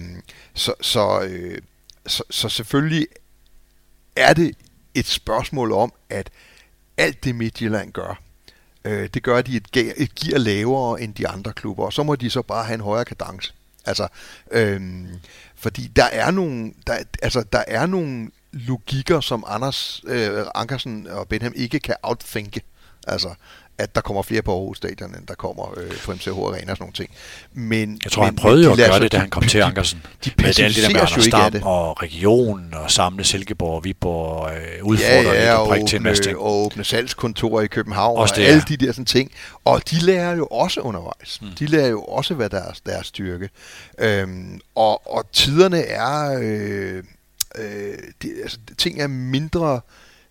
så, så, øh, så, så selvfølgelig er det et spørgsmål om, at alt det Midtjylland gør, øh, det gør de et, et gear lavere end de andre klubber, og så må de så bare have en højere kadence. Altså, øh, fordi der er nogle, der, altså, der er nogle logikker, som Anders øh, Ankersen og Benham ikke kan outthinke. Altså, at der kommer flere på Aarhus Stadion, end der kommer øh, på MCH Arena og sådan nogle ting. Men, jeg tror, men, han prøvede jo at gøre det, da han kom til Ankersen. De, de med det, alt det der med Anders Stam og regionen og samle Silkeborg og Viborg øh, udfordre ja, ja, og, masse ting. og åbne salgskontorer i København også og det, alle de der sådan ting. Og de lærer jo også undervejs. Hmm. De lærer jo også, hvad deres, deres styrke. Øhm, og, og tiderne er... Øh, øh, de, altså, ting er mindre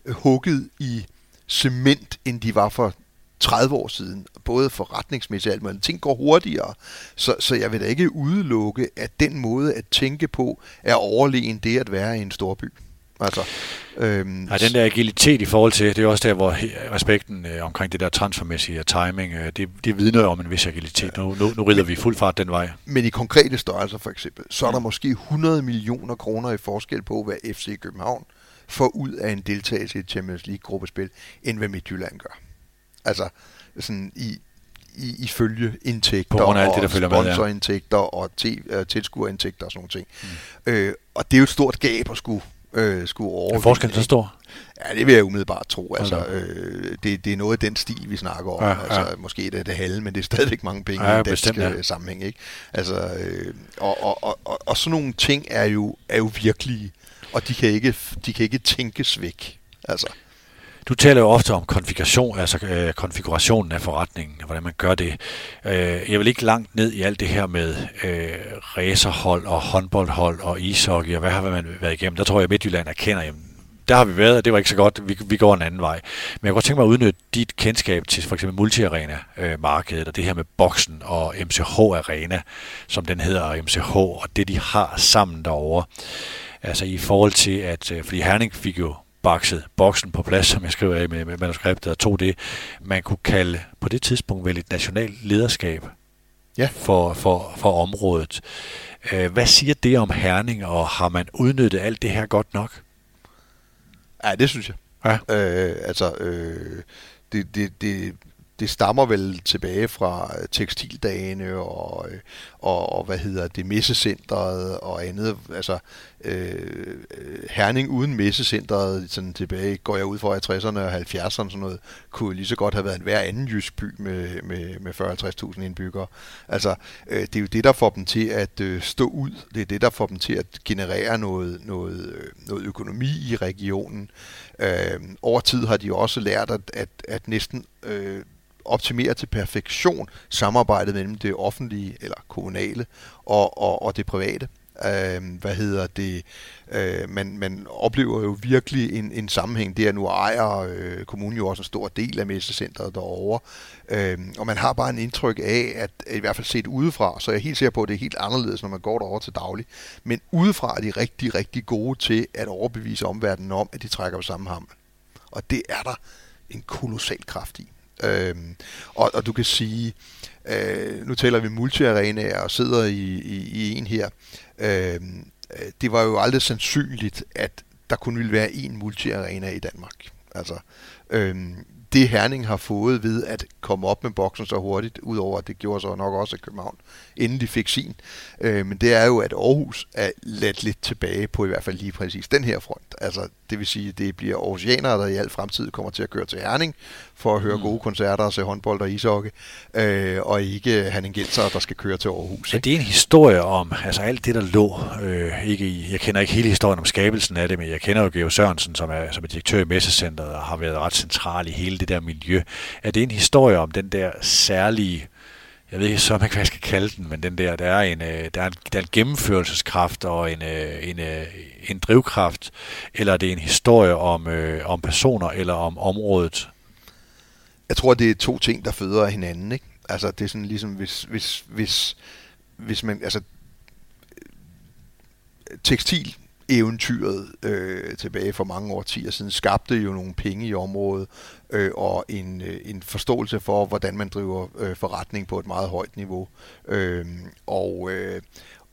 hugget i cement, end de var for 30 år siden, både forretningsmæssigt og alt muligt. Ting går hurtigere, så, så jeg vil da ikke udelukke, at den måde at tænke på er overlegen det at være i en stor by. Altså, øhm, ja, den der agilitet i forhold til, det er også der, hvor respekten øh, omkring det der transfermæssige timing, øh, det, det vidner om en vis agilitet. Nu, nu, nu rider vi fuld fart den vej. Men i konkrete størrelser for eksempel, så er der måske 100 millioner kroner i forskel på, hvad FC København får ud af en deltagelse i et Champions League-gruppespil, end hvad Midtjylland gør. Altså sådan i, i, i følge indtægter og det, der følger sponsorindtægter ja. og t- uh, tilskuerindtægter og sådan nogle ting. Mm. Øh, og det er jo et stort gab at skulle, øh, skulle overvinde. Er forskellen så stor? Ja, det vil jeg umiddelbart tro. Altså, øh, det, det er noget af den stil, vi snakker om. Ja, ja. Altså, måske det er det halve, men det er stadigvæk mange penge ja, i den danske ja. sammenhæng. Ikke? Altså, øh, og, og, og, og, og sådan nogle ting er jo, er jo virkelige, og de kan ikke, de kan ikke tænkes væk. Altså. Du taler jo ofte om konfiguration, altså øh, konfigurationen af forretningen, hvordan man gør det. Øh, jeg vil ikke langt ned i alt det her med øh, racerhold og håndboldhold og ishockey, og hvad har man været igennem. Der tror jeg, at Midtjylland erkender, jamen, der har vi været, og det var ikke så godt, vi, vi går en anden vej. Men jeg kunne godt tænke mig at udnytte dit kendskab til for eksempel multiarena-markedet, øh, og det her med boksen og MCH Arena, som den hedder, og MCH, og det de har sammen derovre. Altså i forhold til, at, øh, fordi Herning fik jo bakset boksen på plads, som jeg skriver af med, med manuskriptet, og tog det, man kunne kalde på det tidspunkt vel et nationalt lederskab ja. for, for, for området. Øh, hvad siger det om Herning, og har man udnyttet alt det her godt nok? Ja, det synes jeg. Ja. Øh, altså, øh, det, det, det, det stammer vel tilbage fra tekstildagene og, og, og hvad hedder det, messecentret og andet. Altså, øh, øh, Herning uden messecentret sådan tilbage, går jeg ud fra i 60'erne og 70'erne sådan noget, kunne lige så godt have været en hver anden jysk by med, med, med 40-50.000 indbyggere. Altså, øh, det er jo det, der får dem til at øh, stå ud. Det er det, der får dem til at generere noget, noget, øh, noget økonomi i regionen. Øh, over tid har de også lært, at, at, at næsten øh, optimere til perfektion samarbejdet mellem det offentlige eller kommunale og, og, og det private. Øh, hvad hedder det? Øh, man, man oplever jo virkelig en, en sammenhæng. der. nu ejer øh, kommunen jo også en stor del af messecentret derovre. Øh, og man har bare en indtryk af, at i hvert fald set udefra, så jeg er helt sikker på, at det er helt anderledes, når man går derover til daglig. Men udefra er de rigtig, rigtig gode til at overbevise omverdenen om, at de trækker på samme ham. Og det er der en kolossal kraft i. Øhm, og, og du kan sige, øh, nu taler vi multiarena og sidder i, i, i en her. Øhm, øh, det var jo aldrig sandsynligt, at der kun ville være én multiarena i Danmark. Altså, øhm, det Herning har fået ved at komme op med boksen så hurtigt, udover at det gjorde så nok også i København, inden de fik sin, øh, men det er jo, at Aarhus er let lidt tilbage på i hvert fald lige præcis den her front. Altså, det vil sige, at det bliver aarhusianere, der i al fremtid kommer til at køre til Herning for at høre mm. gode koncerter og se håndbold og ishockey, øh, og ikke Hanning Gelser, der skal køre til Aarhus. Ja, det er en historie om altså alt det, der lå. Øh, ikke i, jeg kender ikke hele historien om skabelsen af det, men jeg kender jo Geo Sørensen, som er, som er direktør i Messecenteret og har været ret central i hele det der miljø. Er det en historie om den der særlige jeg ved ikke så, hvad jeg skal kalde den, men den der, der er en, øh, der er en, der er en gennemførelseskraft og en, øh, en, øh, en drivkraft, eller er det en historie om, om personer eller om området? Jeg tror, det er to ting, der føder hinanden, ikke? Altså, det er sådan ligesom, hvis, hvis, hvis, hvis man, altså, tekstil eventyret øh, tilbage for mange årtier siden skabte jo nogle penge i området øh, og en, øh, en forståelse for, hvordan man driver øh, forretning på et meget højt niveau. Øh, og, øh,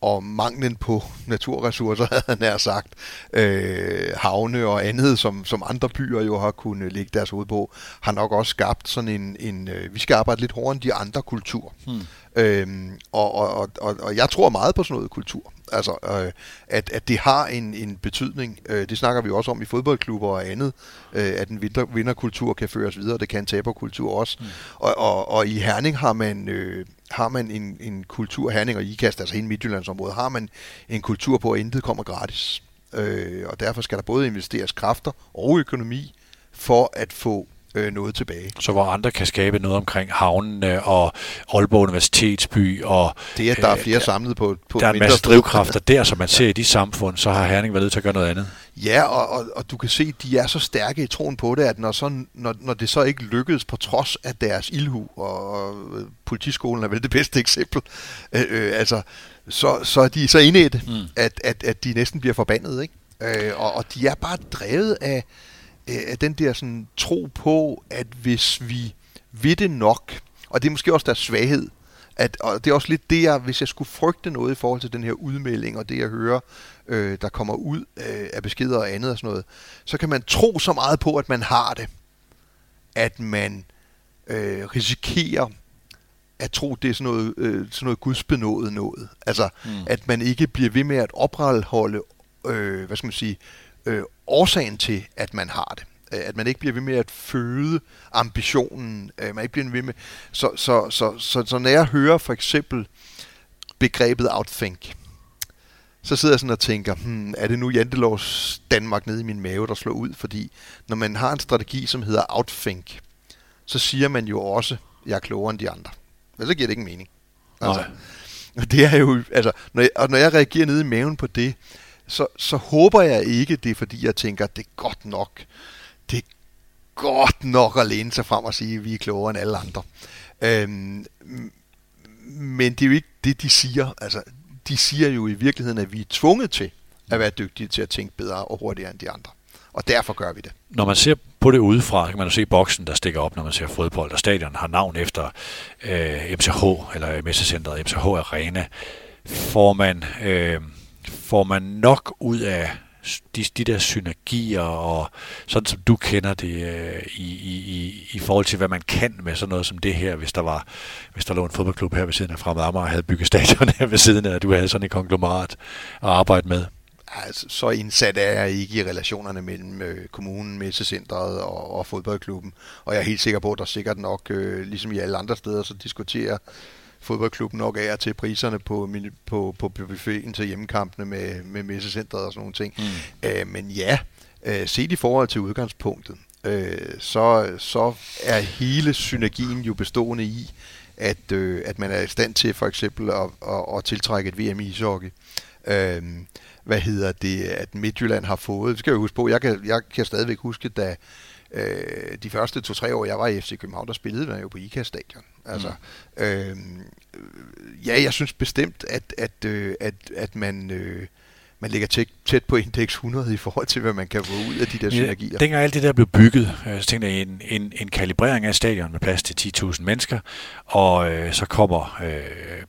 og manglen på naturressourcer, havde han nær sagt, øh, havne og andet, som, som andre byer jo har kunnet lægge deres hoved på, har nok også skabt sådan en, en øh, vi skal arbejde lidt hårdere end de andre kultur. Hmm. Øhm, og, og, og, og jeg tror meget på sådan noget kultur. Altså, øh, at, at det har en, en betydning. Øh, det snakker vi også om i fodboldklubber og andet, øh, at en vinder, vinderkultur kan føres videre, det kan en taberkultur også. Mm. Og, og, og i Herning har man, øh, har man en, en kultur, Herning og IKAST, altså hele Midtjyllandsområdet, har man en kultur på, at intet kommer gratis. Øh, og derfor skal der både investeres kræfter og økonomi for at få øh, noget tilbage. Så hvor andre kan skabe noget omkring havnene og Aalborg Universitetsby og... Det at der er øh, flere øh, samlet på, på Der er en masse drivkræfter der, som man ser i de samfund, så har Herning været nødt til at gøre noget andet. Ja, og, og, og du kan se, at de er så stærke i troen på det, at når, så, når, når det så ikke lykkedes på trods af deres ilhu, og, og politiskolen er vel det bedste eksempel, øh, øh, altså, så, så er de så inde i det, mm. at, at, at de næsten bliver forbandet, ikke? Øh, og, og de er bare drevet af, af den der sådan, tro på, at hvis vi ved det nok, og det er måske også deres svaghed, at, og det er også lidt det, jeg, hvis jeg skulle frygte noget i forhold til den her udmelding, og det jeg hører, øh, der kommer ud øh, af beskeder og andet og sådan noget, så kan man tro så meget på, at man har det, at man øh, risikerer at tro, det er sådan noget, øh, sådan noget gudsbenået noget. Altså, mm. at man ikke bliver ved med at opretholde, øh, hvad skal man sige, øh, årsagen til, at man har det. Øh, at man ikke bliver ved med at føde ambitionen. Øh, man ikke bliver ved med... Så, så, så, så, så når jeg hører for eksempel begrebet outthink, så sidder jeg sådan og tænker, hmm, er det nu Jantelovs Danmark nede i min mave, der slår ud? Fordi når man har en strategi, som hedder outthink, så siger man jo også, jeg er klogere end de andre. Men så giver det ikke mening. Altså, Nej. og det er jo, altså, når jeg, og når jeg reagerer nede i maven på det, så, så håber jeg ikke, det er fordi, jeg tænker, det er godt nok, det er godt nok at læne sig frem og sige, at vi er klogere end alle andre. Øhm, men det er jo ikke det, de siger. Altså, de siger jo i virkeligheden, at vi er tvunget til at være dygtige til at tænke bedre og hurtigere end de andre. Og derfor gør vi det. Når man ser på det udefra, kan man jo se boksen, der stikker op, når man ser fodbold, og stadion har navn efter øh, MCH, eller Messecenteret MCH Arena. Får man, øh, får man nok ud af de, de der synergier, og sådan som du kender det øh, i, i, i, i forhold til, hvad man kan med sådan noget som det her, hvis der var hvis der lå en fodboldklub her ved siden af Fremad Amager, og havde bygget stadion her ved siden af, og du havde sådan et konglomerat at arbejde med. Altså, så indsat er jeg ikke i relationerne mellem øh, kommunen, messecentret og, og fodboldklubben. Og jeg er helt sikker på, at der sikkert nok, øh, ligesom i alle andre steder, så diskuterer fodboldklubben nok af til priserne på, på, på buffeten til hjemmekampene med, med messecentret og sådan nogle ting. Mm. Øh, men ja, øh, set i forhold til udgangspunktet, øh, så, så er hele synergien jo bestående i, at, øh, at man er i stand til for eksempel at, at, at tiltrække et VM i ishockey. Øh, hvad hedder det, at Midtjylland har fået. Det skal jeg huske på. Jeg kan, jeg kan stadigvæk huske, da øh, de første to-tre år, jeg var i FC København, der spillede man jo på IKAST-stadion. Altså, mm. øh, ja, jeg synes bestemt, at, at, øh, at, at man... Øh, man ligger tæt, tæt på indeks 100 i forhold til, hvad man kan få ud af de der synergier. Ja, dengang alt det der blev bygget, øh, så tænkte jeg en, en, en kalibrering af stadion med plads til 10.000 mennesker, og øh, så kommer øh,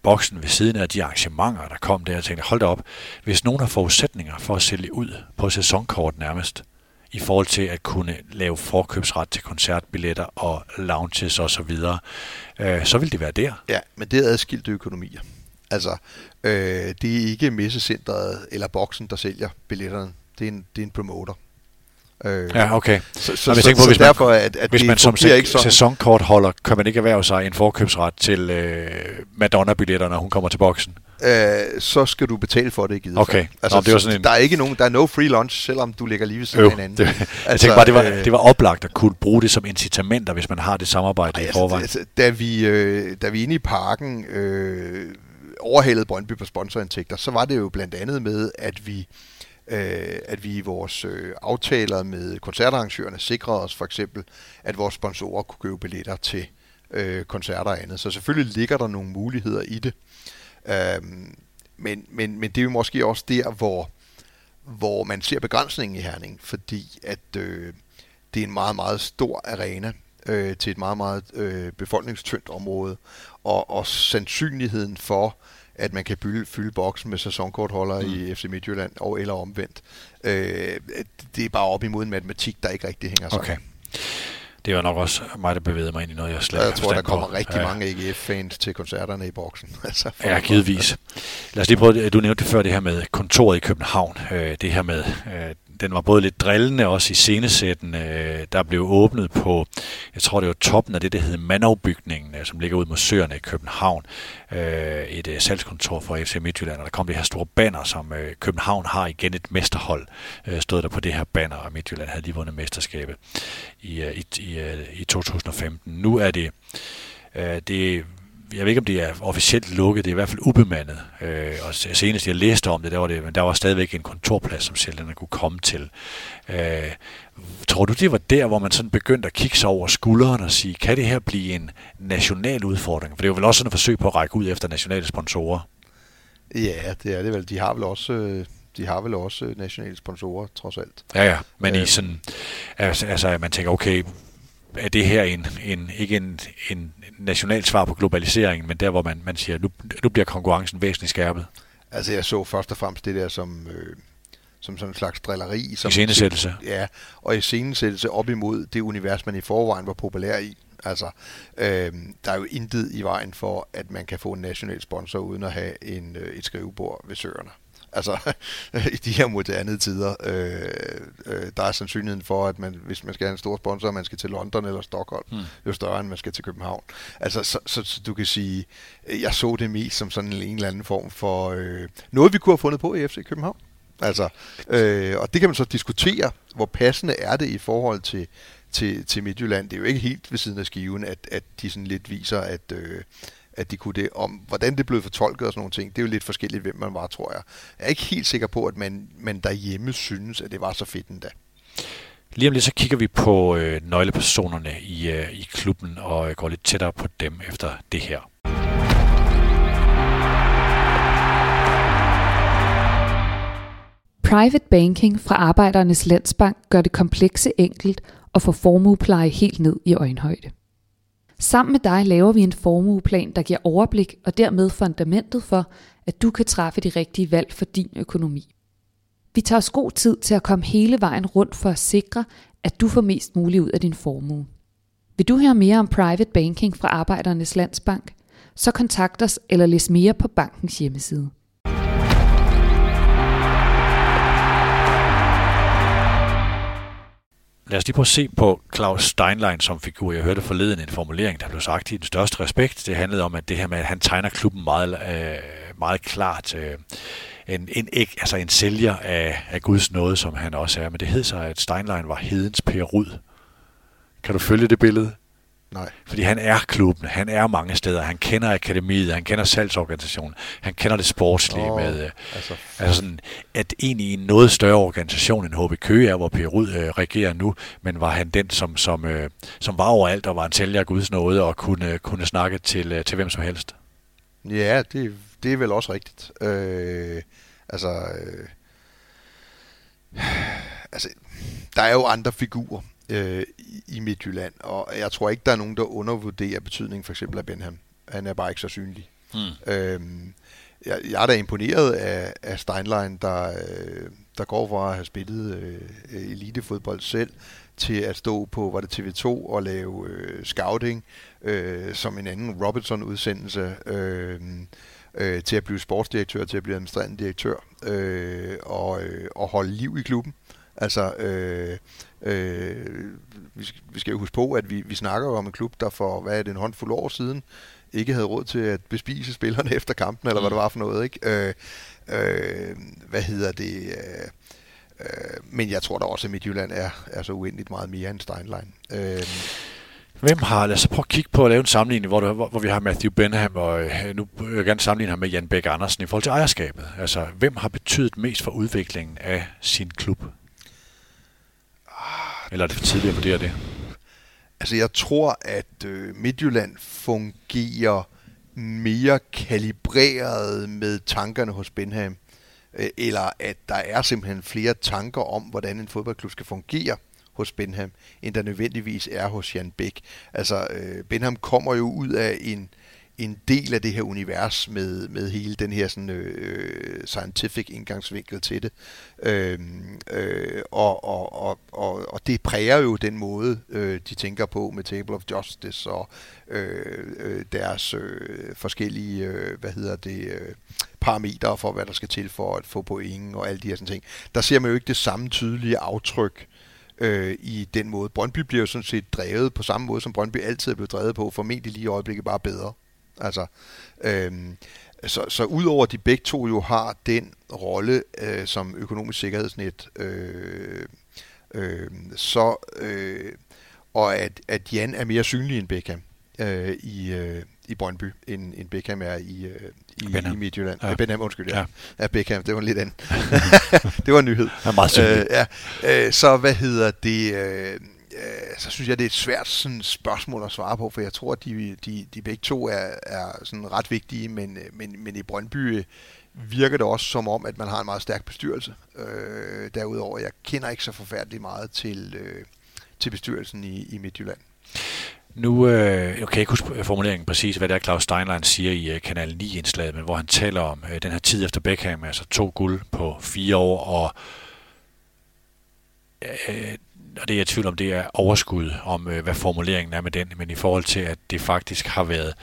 boksen ved siden af de arrangementer, der kom der, og tænkte, hold da op, hvis nogen har forudsætninger for at sælge ud på sæsonkort nærmest, i forhold til at kunne lave forkøbsret til koncertbilletter og lounges osv., så, videre, øh, så vil det være der. Ja, men det er adskilte økonomier. Altså, øh, det er ikke messecentret eller boksen, der sælger billetterne. Det er en, det er en promoter. Øh, ja, okay. Så, så, Nå, så, på, så hvis man, derfor, at, at hvis man som se, ikke sådan. sæsonkortholder, kan man ikke erhverve sig en forkøbsret til øh, Madonna-billetter, når hun kommer til boksen? Øh, så skal du betale for det i givet Okay. Altså, Nå, det var sådan en... Der er ikke nogen, der er no free lunch, selvom du ligger lige ved siden af hinanden. Det, altså, jeg tænkte bare, det var, øh, det var oplagt at kunne bruge det som incitamenter, hvis man har det samarbejde ej, i forvejen. Altså, altså, da, vi, øh, da vi inde i parken øh, overhalede Brøndby på sponsorindtægter, så var det jo blandt andet med, at vi øh, at vi i vores øh, aftaler med koncertarrangørerne sikrede os for eksempel, at vores sponsorer kunne købe billetter til øh, koncerter og andet. Så selvfølgelig ligger der nogle muligheder i det. Øhm, men, men, men det er jo måske også der, hvor, hvor man ser begrænsningen i Herning, fordi at øh, det er en meget, meget stor arena øh, til et meget, meget øh, befolkningstyndt område, og, og sandsynligheden for, at man kan fylde, fylde boksen med sæsonkortholder mm. i FC Midtjylland, og eller omvendt, øh, det er bare op imod en matematik, der ikke rigtig hænger sammen. Okay. Det var nok også mig, der bevægede mig ind i noget, jeg slet ikke Jeg tror, der kommer på. rigtig ja. mange AGF-fans til koncerterne i boksen. altså, ja, givetvis. Lad os lige prøve, du nævnte før det her med kontoret i København. Øh, det her med øh, den var både lidt drillende også i scenesætten. Øh, der blev åbnet på, jeg tror det var toppen af det, der hedder Manavbygningen, øh, som ligger ud mod søerne i København. Øh, et øh, salgskontor for FC Midtjylland, og der kom det her store banner, som øh, København har igen et mesterhold, øh, stod der på det her banner, og Midtjylland havde lige vundet mesterskabet i, øh, i, i, øh, i 2015. Nu er det, øh, det jeg ved ikke, om det er officielt lukket, det er i hvert fald ubemandet. Øh, og senest jeg læste om det, der var, det, men der var stadigvæk en kontorplads, som sjældent kunne komme til. Øh, tror du, det var der, hvor man sådan begyndte at kigge sig over skulderen og sige, kan det her blive en national udfordring? For det er jo vel også sådan et forsøg på at række ud efter nationale sponsorer. Ja, det er det vel. De har vel også... Øh de har vel også nationale sponsorer, trods alt. Ja, ja, men øh, i sådan, altså, altså, man tænker, okay, er det her en, en ikke en, en national svar på globaliseringen, men der, hvor man, man siger, nu, nu bliver konkurrencen væsentligt skærpet? Altså, jeg så først og fremmest det der som, øh, som sådan en slags drilleri. Som scenesættelse. Ja, og i scenesættelse op imod det univers, man i forvejen var populær i. Altså, øh, der er jo intet i vejen for, at man kan få en national sponsor uden at have en, øh, et skrivebord ved søerne. Altså, i de her moderne tider, øh, øh, der er sandsynligheden for, at man, hvis man skal have en stor sponsor, man skal til London eller Stockholm, mm. jo større end man skal til København. Altså, så, så, så du kan sige, jeg så det mest som sådan en eller anden form for øh, noget, vi kunne have fundet på i FC København. Altså, øh, og det kan man så diskutere, hvor passende er det i forhold til, til, til Midtjylland. Det er jo ikke helt ved siden af skiven, at, at de sådan lidt viser, at, øh, at de kunne det. Om hvordan det blev fortolket og sådan nogle ting, det er jo lidt forskelligt, hvem man var, tror jeg. Jeg er ikke helt sikker på, at man, man derhjemme synes, at det var så fedt endda. Lige om lidt så kigger vi på øh, nøglepersonerne i, øh, i klubben og øh, går lidt tættere på dem efter det her. Private banking fra Arbejdernes Landsbank gør det komplekse enkelt og får formuepleje helt ned i øjenhøjde. Sammen med dig laver vi en formueplan, der giver overblik og dermed fundamentet for, at du kan træffe de rigtige valg for din økonomi. Vi tager os god tid til at komme hele vejen rundt for at sikre, at du får mest muligt ud af din formue. Vil du høre mere om private banking fra Arbejdernes Landsbank? Så kontakt os eller læs mere på bankens hjemmeside. Lad os lige prøve at se på Claus Steinlein som figur. Jeg hørte forleden en formulering, der blev sagt i den største respekt. Det handlede om, at det her med, at han tegner klubben meget, øh, meget klart. Øh, en, en, ikke, altså en sælger af, af Guds nåde, som han også er. Men det hed sig, at Steinlein var hedens Per Rud. Kan du følge det billede? Nej. Fordi han er klubben, han er mange steder, han kender akademiet, han kender salgsorganisationen, han kender det sportslige oh, med, øh, altså, altså sådan, at egentlig en noget større organisation end HB Køge er, hvor Per Rud øh, regerer nu, men var han den, som, som, øh, som var overalt og var en sælger af Guds nåde og kunne, kunne snakke til, øh, til hvem som helst. Ja, det, det er vel også rigtigt. Øh, altså, øh, altså, der er jo andre figurer øh, i Midtjylland, og jeg tror ikke, der er nogen, der undervurderer betydningen for eksempel af Benham. Han er bare ikke så synlig. Mm. Øhm, jeg, jeg er da imponeret af, af Steinlein, der, øh, der går fra at have spillet øh, elitefodbold selv, til at stå på, var det TV2, og lave øh, scouting, øh, som en anden Robertson-udsendelse, øh, øh, til at blive sportsdirektør, til at blive administrerende direktør, øh, og, øh, og holde liv i klubben. Altså, øh, øh, vi, vi skal jo huske på, at vi, vi snakker jo om en klub, der for, hvad er det, en håndfuld år siden, ikke havde råd til at bespise spillerne efter kampen, eller mm. hvad det var for noget, ikke? Øh, øh, hvad hedder det? Øh, øh, men jeg tror da også, at Midtjylland er, er så uendeligt meget mere end Steinlein. Øh, Hvem har, lad os prøve at kigge på at lave en sammenligning, hvor, du, hvor, hvor vi har Matthew Benham, og øh, nu vil jeg gerne sammenligne ham med Jan Bæk Andersen i forhold til ejerskabet. Altså, hvem har betydet mest for udviklingen af sin klub? Eller er det for tidligt at vurdere det? Altså, jeg tror, at øh, Midtjylland fungerer mere kalibreret med tankerne hos Benham, øh, eller at der er simpelthen flere tanker om, hvordan en fodboldklub skal fungere hos Benham, end der nødvendigvis er hos Jan Bæk. Altså, øh, Benham kommer jo ud af en øh, en del af det her univers med, med hele den her sådan, øh, scientific indgangsvinkel til det. Øh, øh, og, og, og, og, og det præger jo den måde, øh, de tænker på med Table of Justice og øh, øh, deres øh, forskellige, øh, hvad hedder det, øh, parametre for, hvad der skal til for at få point og alle de her sådan ting. Der ser man jo ikke det samme tydelige aftryk øh, i den måde. Brøndby bliver jo sådan set drevet på samme måde, som Brøndby altid er blevet drevet på, formentlig lige i øjeblikket bare bedre. Altså, øhm, så, så udover at de begge to jo har den rolle øh, som økonomisk sikkerhedsnet, øh, øh, så øh, og at, at Jan er mere synlig end Beckham øh, i, øh, i Brøndby, end, end Beckham er i, øh, i, i Midtjylland. Ja. Benham, undskyld, ja. ja. ja Beckham, det var lidt andet. det var en nyhed. Ja, meget synlig. Øh, ja. øh, så hvad hedder det... Øh, øh, så synes jeg, det er et svært sådan, spørgsmål at svare på, for jeg tror, at de, de, de begge to er, er sådan ret vigtige, men, øh, men, men i Brøndby øh, virker det også som om, at man har en meget stærk bestyrelse. Øh, derudover, jeg kender ikke så forfærdeligt meget til, øh, til bestyrelsen i, i Midtjylland. Nu øh, jeg kan ikke huske formuleringen præcis, hvad det er, Claus Steinlein siger i øh, Kanal 9-indslaget, men hvor han taler om øh, den her tid efter Beckham, altså to guld på fire år, og øh, og det er jeg tvivl om, det er overskud, om øh, hvad formuleringen er med den, men i forhold til, at det faktisk har været,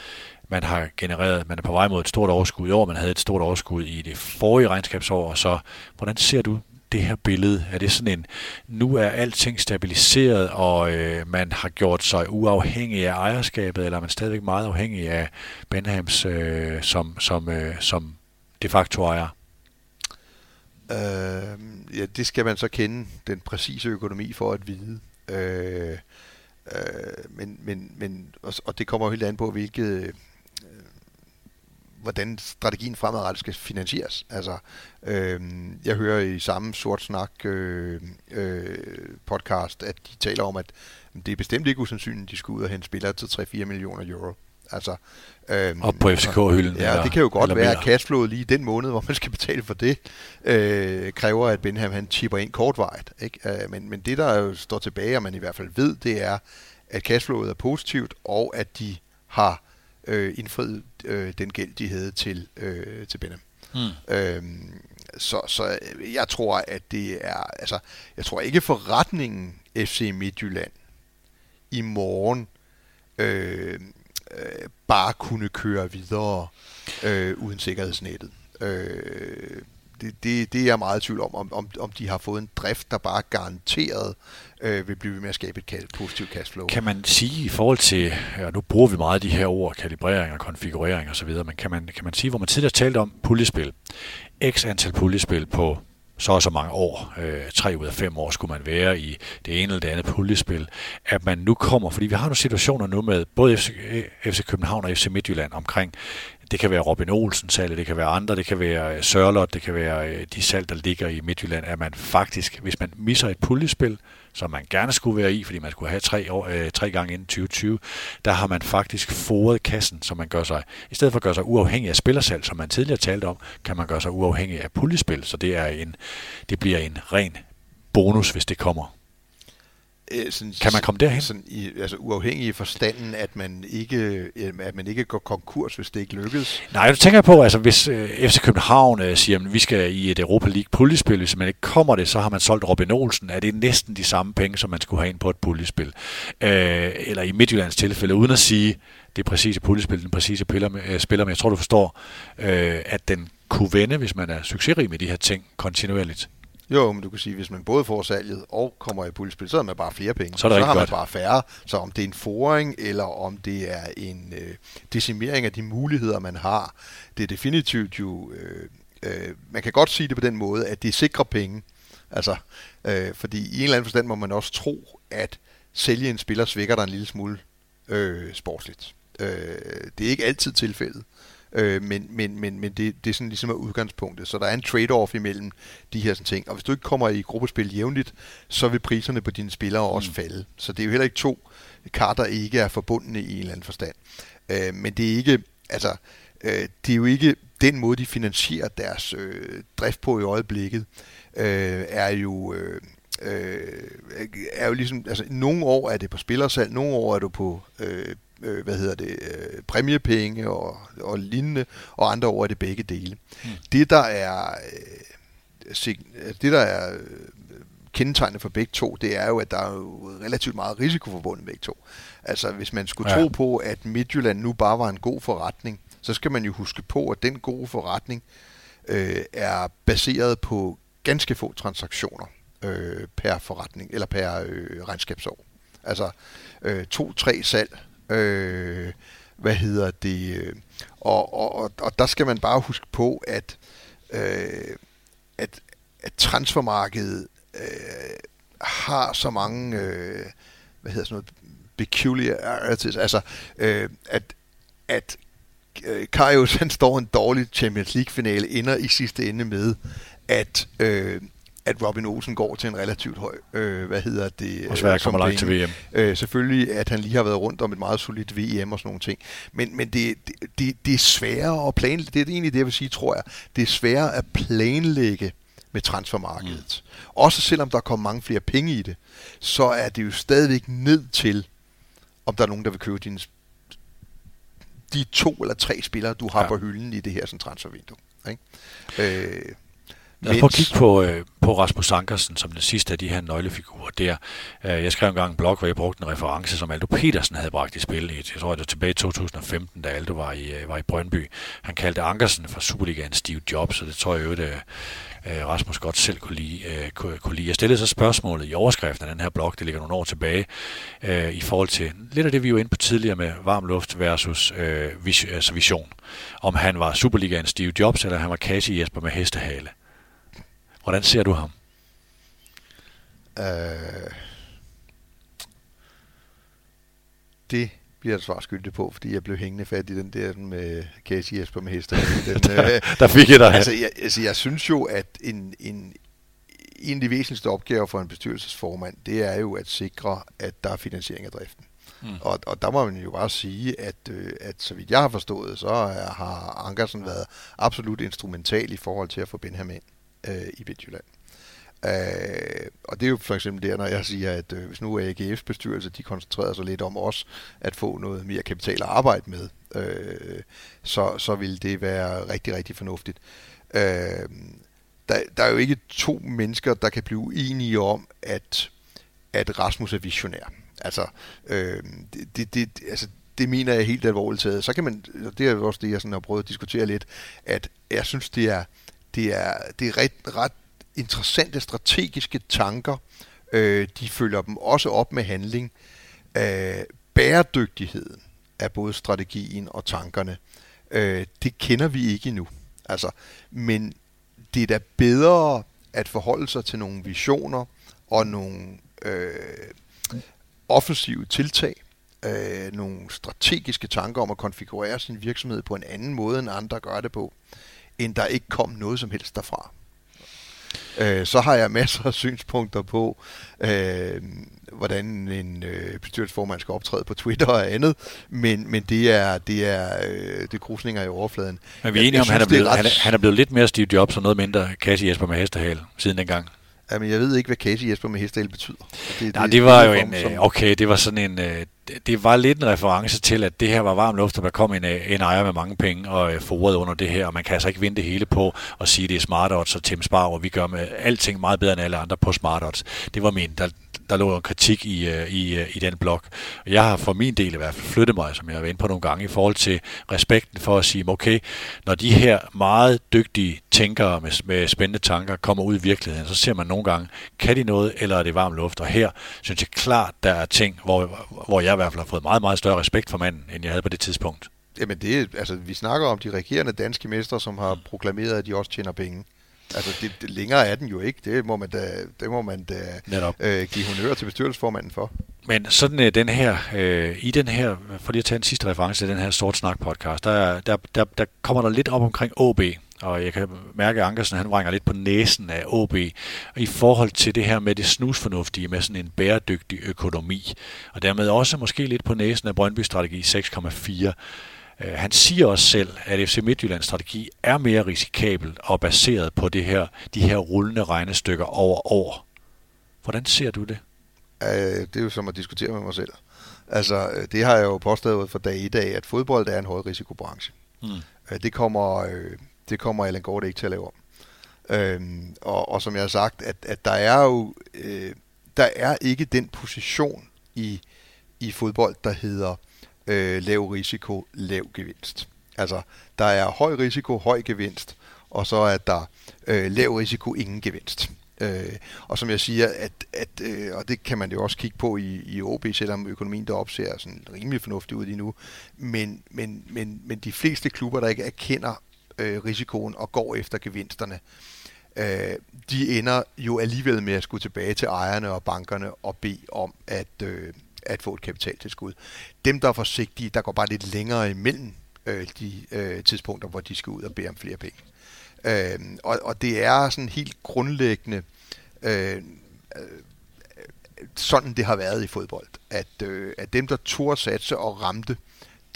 man har genereret, man er på vej mod et stort overskud i år, man havde et stort overskud i det forrige regnskabsår, og så hvordan ser du det her billede? Er det sådan en, nu er alting stabiliseret, og øh, man har gjort sig uafhængig af ejerskabet, eller er man stadigvæk meget afhængig af Benhams øh, som, som, øh, som de facto ejer? Øh, ja, det skal man så kende den præcise økonomi for at vide. Øh, øh, men, men, men, og, og det kommer jo helt an på, hvilket, øh, hvordan strategien fremadrettet skal finansieres. Altså, øh, jeg hører i samme sort snak øh, øh, podcast, at de taler om, at det er bestemt ikke usandsynligt, at de skal ud og hente spillere til 3-4 millioner euro. Altså, øhm, Op på FCK-hylden. Ja, eller, det kan jo godt være, at cashflowet lige den måned, hvor man skal betale for det, øh, kræver, at Benham han chipper ind kortvejet. Ikke? Øh, men, men det, der jo står tilbage, og man i hvert fald ved, det er, at cashflowet er positivt, og at de har øh, indfriet øh, den gæld, de havde til, øh, til Benham. Hmm. Øhm, så, så jeg tror, at det er, altså, jeg tror ikke forretningen FC Midtjylland i morgen øh, øh, bare kunne køre videre øh, uden sikkerhedsnettet. Øh, det, det, det er jeg meget i tvivl om, om, om, om de har fået en drift, der bare garanteret øh, vil blive med at skabe et positivt cashflow. Kan man sige i forhold til, ja, nu bruger vi meget de her ord, kalibrering og konfigurering osv., men kan man, kan man sige, hvor man tidligere talte om puljespil, x antal puljespil på så og så mange år, øh, tre ud af fem år skulle man være i det ene eller det andet puljespil, at man nu kommer, fordi vi har nogle situationer nu med både FC, FC København og FC Midtjylland omkring, det kan være Robin Olsen salg, det kan være andre, det kan være øh, Sørlot, det kan være øh, de salg, der ligger i Midtjylland, at man faktisk, hvis man misser et puljespil, som man gerne skulle være i, fordi man skulle have tre, år, øh, tre gange inden 2020, der har man faktisk foret kassen, som man gør sig, i stedet for at gøre sig uafhængig af spillersalg, som man tidligere talte om, kan man gøre sig uafhængig af puljespil, så det, er en, det bliver en ren bonus, hvis det kommer. Øh, sådan, kan man komme derhen? Sådan i, altså uafhængig i forstanden, at man ikke øh, at man ikke går konkurs, hvis det ikke lykkes? Nej, jeg tænker på, altså hvis øh, FC København øh, siger, at vi skal i et Europa League puljespil, hvis man ikke kommer det, så har man solgt Robin Olsen. Er det næsten de samme penge, som man skulle have ind på et puljespil? Øh, eller i Midtjyllands tilfælde, uden at sige det præcise puljespil, den præcise piller med, øh, spiller, men jeg tror, du forstår, øh, at den kunne vende, hvis man er succesrig med de her ting kontinuerligt. Jo, men du kan sige, hvis man både får salget og kommer i puljespil, så har man bare flere penge. Så, er det så har man godt. bare færre. Så om det er en foring, eller om det er en øh, decimering af de muligheder, man har, det er definitivt jo... Øh, øh, man kan godt sige det på den måde, at det er sikre penge. Altså, øh, fordi i en eller anden forstand må man også tro, at sælge en spiller svækker der en lille smule øh, sportsligt. Øh, det er ikke altid tilfældet. Øh, men men, men, men det, det er sådan ligesom er udgangspunktet. Så der er en trade-off imellem de her sådan ting. Og hvis du ikke kommer i gruppespil jævnligt, så vil priserne på dine spillere også mm. falde. Så det er jo heller ikke to kar, der ikke er forbundne i en eller anden forstand. Øh, men det er ikke, altså, øh, det er jo ikke den måde, de finansierer deres øh, drift på i øjeblikket, øh, er jo... Øh, øh, er jo ligesom, altså nogle år er det på spillersalg, nogle år er du på øh, øh, hvad hedder det, øh, præmiepenge og, og lignende, og andre år er det begge dele. Hmm. Det, der er, øh, det, der er øh, kendetegnet for begge to, det er jo, at der er jo relativt meget risiko forbundet med begge to. Altså, hvis man skulle ja. tro på, at Midtjylland nu bare var en god forretning, så skal man jo huske på, at den gode forretning øh, er baseret på ganske få transaktioner øh, per forretning, eller per øh, regnskabsår. Altså øh, to-tre salg Øh, hvad hedder det? Og, og, og, og der skal man bare huske på, at, øh, at, at transfermarkedet øh, har så mange, øh, hvad hedder sådan noget, peculiarities, altså øh, at, at øh, Karius han står en dårlig Champions League finale ender i sidste ende med, at øh, at Robin Olsen går til en relativt høj, øh, hvad hedder det? Og Sverige kommer langt til VM. Øh, selvfølgelig, at han lige har været rundt om et meget solidt VM og sådan nogle ting. Men, men det, det, det er sværere at planlægge, det er egentlig det, jeg vil sige, tror jeg. Det er sværere at planlægge med transfermarkedet. Mm. Også selvom der kommer mange flere penge i det, så er det jo stadigvæk ned til, om der er nogen, der vil købe dine de to eller tre spillere, du har ja. på hylden i det her sådan transfervindue. Ikke? Øh, Lad os prøve at kigge på, øh, på Rasmus Ankersen som den sidste af de her nøglefigurer der. Øh, jeg skrev engang en blog, hvor jeg brugte en reference, som Aldo Petersen havde bragt i spil. Jeg tror, det var tilbage i 2015, da Aldo var i, øh, var i Brøndby. Han kaldte Ankersen for Superligaen Steve Jobs, og det tror jeg jo, det øh, Rasmus godt selv kunne lide, kunne, lide. Jeg stillede så spørgsmålet i overskriften af den her blog, det ligger nogle år tilbage, i forhold til lidt af det, vi var inde på tidligere med varm luft versus altså vision. Om han var Superligaen Steve Jobs, eller han var Casey Jesper med hestehale. Hvordan ser du ham? Øh, det bliver jeg svar skyldig på, fordi jeg blev hængende fat i den der med Casey Jesper med hester. Den, der, øh, der fik jeg dig. Altså, jeg, altså, jeg synes jo, at en, en, en af de væsentligste opgaver for en bestyrelsesformand, det er jo at sikre, at der er finansiering af driften. Mm. Og, og der må man jo bare sige, at, øh, at så vidt jeg har forstået, så har Ankersen været absolut instrumental i forhold til at få Benham ind øh, i Midtjylland. Øh, og det er jo for eksempel der, når jeg siger, at øh, hvis nu AGF's bestyrelse, de koncentrerer sig lidt om os, at få noget mere kapital at arbejde med, øh, så, så vil det være rigtig, rigtig fornuftigt. Øh, der, der er jo ikke to mennesker, der kan blive enige om, at, at Rasmus er visionær. Altså, øh, det, det, det, altså, det mener jeg helt alvorligt taget. Så kan man, det er også det, jeg sådan har prøvet at diskutere lidt, at jeg synes, det er, det er, det er ret, ret interessante strategiske tanker. Øh, de følger dem også op med handling. Øh, bæredygtigheden af både strategien og tankerne, øh, det kender vi ikke endnu. Altså, men det er da bedre at forholde sig til nogle visioner og nogle øh, offensive tiltag, øh, nogle strategiske tanker om at konfigurere sin virksomhed på en anden måde, end andre gør det på, end der ikke kom noget som helst derfra. Øh, så har jeg masser af synspunkter på, øh, hvordan en øh, bestyrelsesformand skal optræde på Twitter og andet, men, men det er det er øh, det krusninger i overfladen. Men vi er enige om, han er, blevet, ret... han, er, han er blevet lidt mere Steve Jobs og noget mindre Cassie Jesper med hestehal siden dengang. Jamen, jeg ved ikke, hvad Casey Jesper med hestehale betyder. Det, Nej, det, det var jo en, som... okay, det var sådan en, øh, det var lidt en reference til, at det her var varm luft, og der kom en, øh, en ejer med mange penge og øh, under det her, og man kan altså ikke vinde det hele på at sige, at det er smart odds og Tim Spar, og vi gør med alting meget bedre end alle andre på smart odds. Det var min, der, der lå en kritik i, øh, i, øh, i den blok. Jeg har for min del i hvert fald flyttet mig, som jeg har været inde på nogle gange, i forhold til respekten for at sige, okay, når de her meget dygtige tænkere med, med spændende tanker kommer ud i virkeligheden, så ser man nogle gange, kan de noget, eller er det varm luft? Og her synes jeg klart, der er ting, hvor, hvor jeg i hvert fald har fået meget, meget større respekt for manden, end jeg havde på det tidspunkt. Jamen det, altså vi snakker om de regerende danske mestre, som har proklameret, at de også tjener penge. Altså, det, det, længere er den jo ikke. Det må man da, det må man da øh, give honør til bestyrelsesformanden for. Men sådan øh, den her, øh, i den her, for lige at tage en sidste reference til den her Sort Snak podcast, der, der, der, der kommer der lidt op omkring OB, og jeg kan mærke, at Ankersen han vrænger lidt på næsen af OB i forhold til det her med det snusfornuftige med sådan en bæredygtig økonomi, og dermed også måske lidt på næsen af Brøndby Strategi 6,4. Øh, han siger også selv, at FC Midtjyllands strategi er mere risikabel og baseret på det her, de her rullende regnestykker over år. Hvordan ser du det? Øh, det er jo som at diskutere med mig selv. Altså, øh, det har jeg jo påstået for dag i dag, at fodbold er en højrisikobranche. Mm. Det kommer, det kommer Allan Gård ikke til at lave om. Øhm, og, og som jeg har sagt, at, at der er jo øh, der er ikke den position i, i fodbold, der hedder øh, lav risiko, lav gevinst. Altså, der er høj risiko, høj gevinst, og så er der øh, lav risiko, ingen gevinst. Øh, og som jeg siger, at, at øh, og det kan man jo også kigge på i, i OB, selvom økonomien deroppe ser sådan rimelig fornuftig ud lige nu, men, men, men, men de fleste klubber, der ikke erkender øh, risikoen og går efter gevinsterne, øh, de ender jo alligevel med at skulle tilbage til ejerne og bankerne og bede om at, øh, at få et kapitaltilskud. Dem, der er forsigtige, der går bare lidt længere imellem øh, de øh, tidspunkter, hvor de skal ud og bede om flere penge. Øh, og, og det er sådan helt grundlæggende øh, øh, sådan, det har været i fodbold. At, øh, at dem, der tog satse og ramte,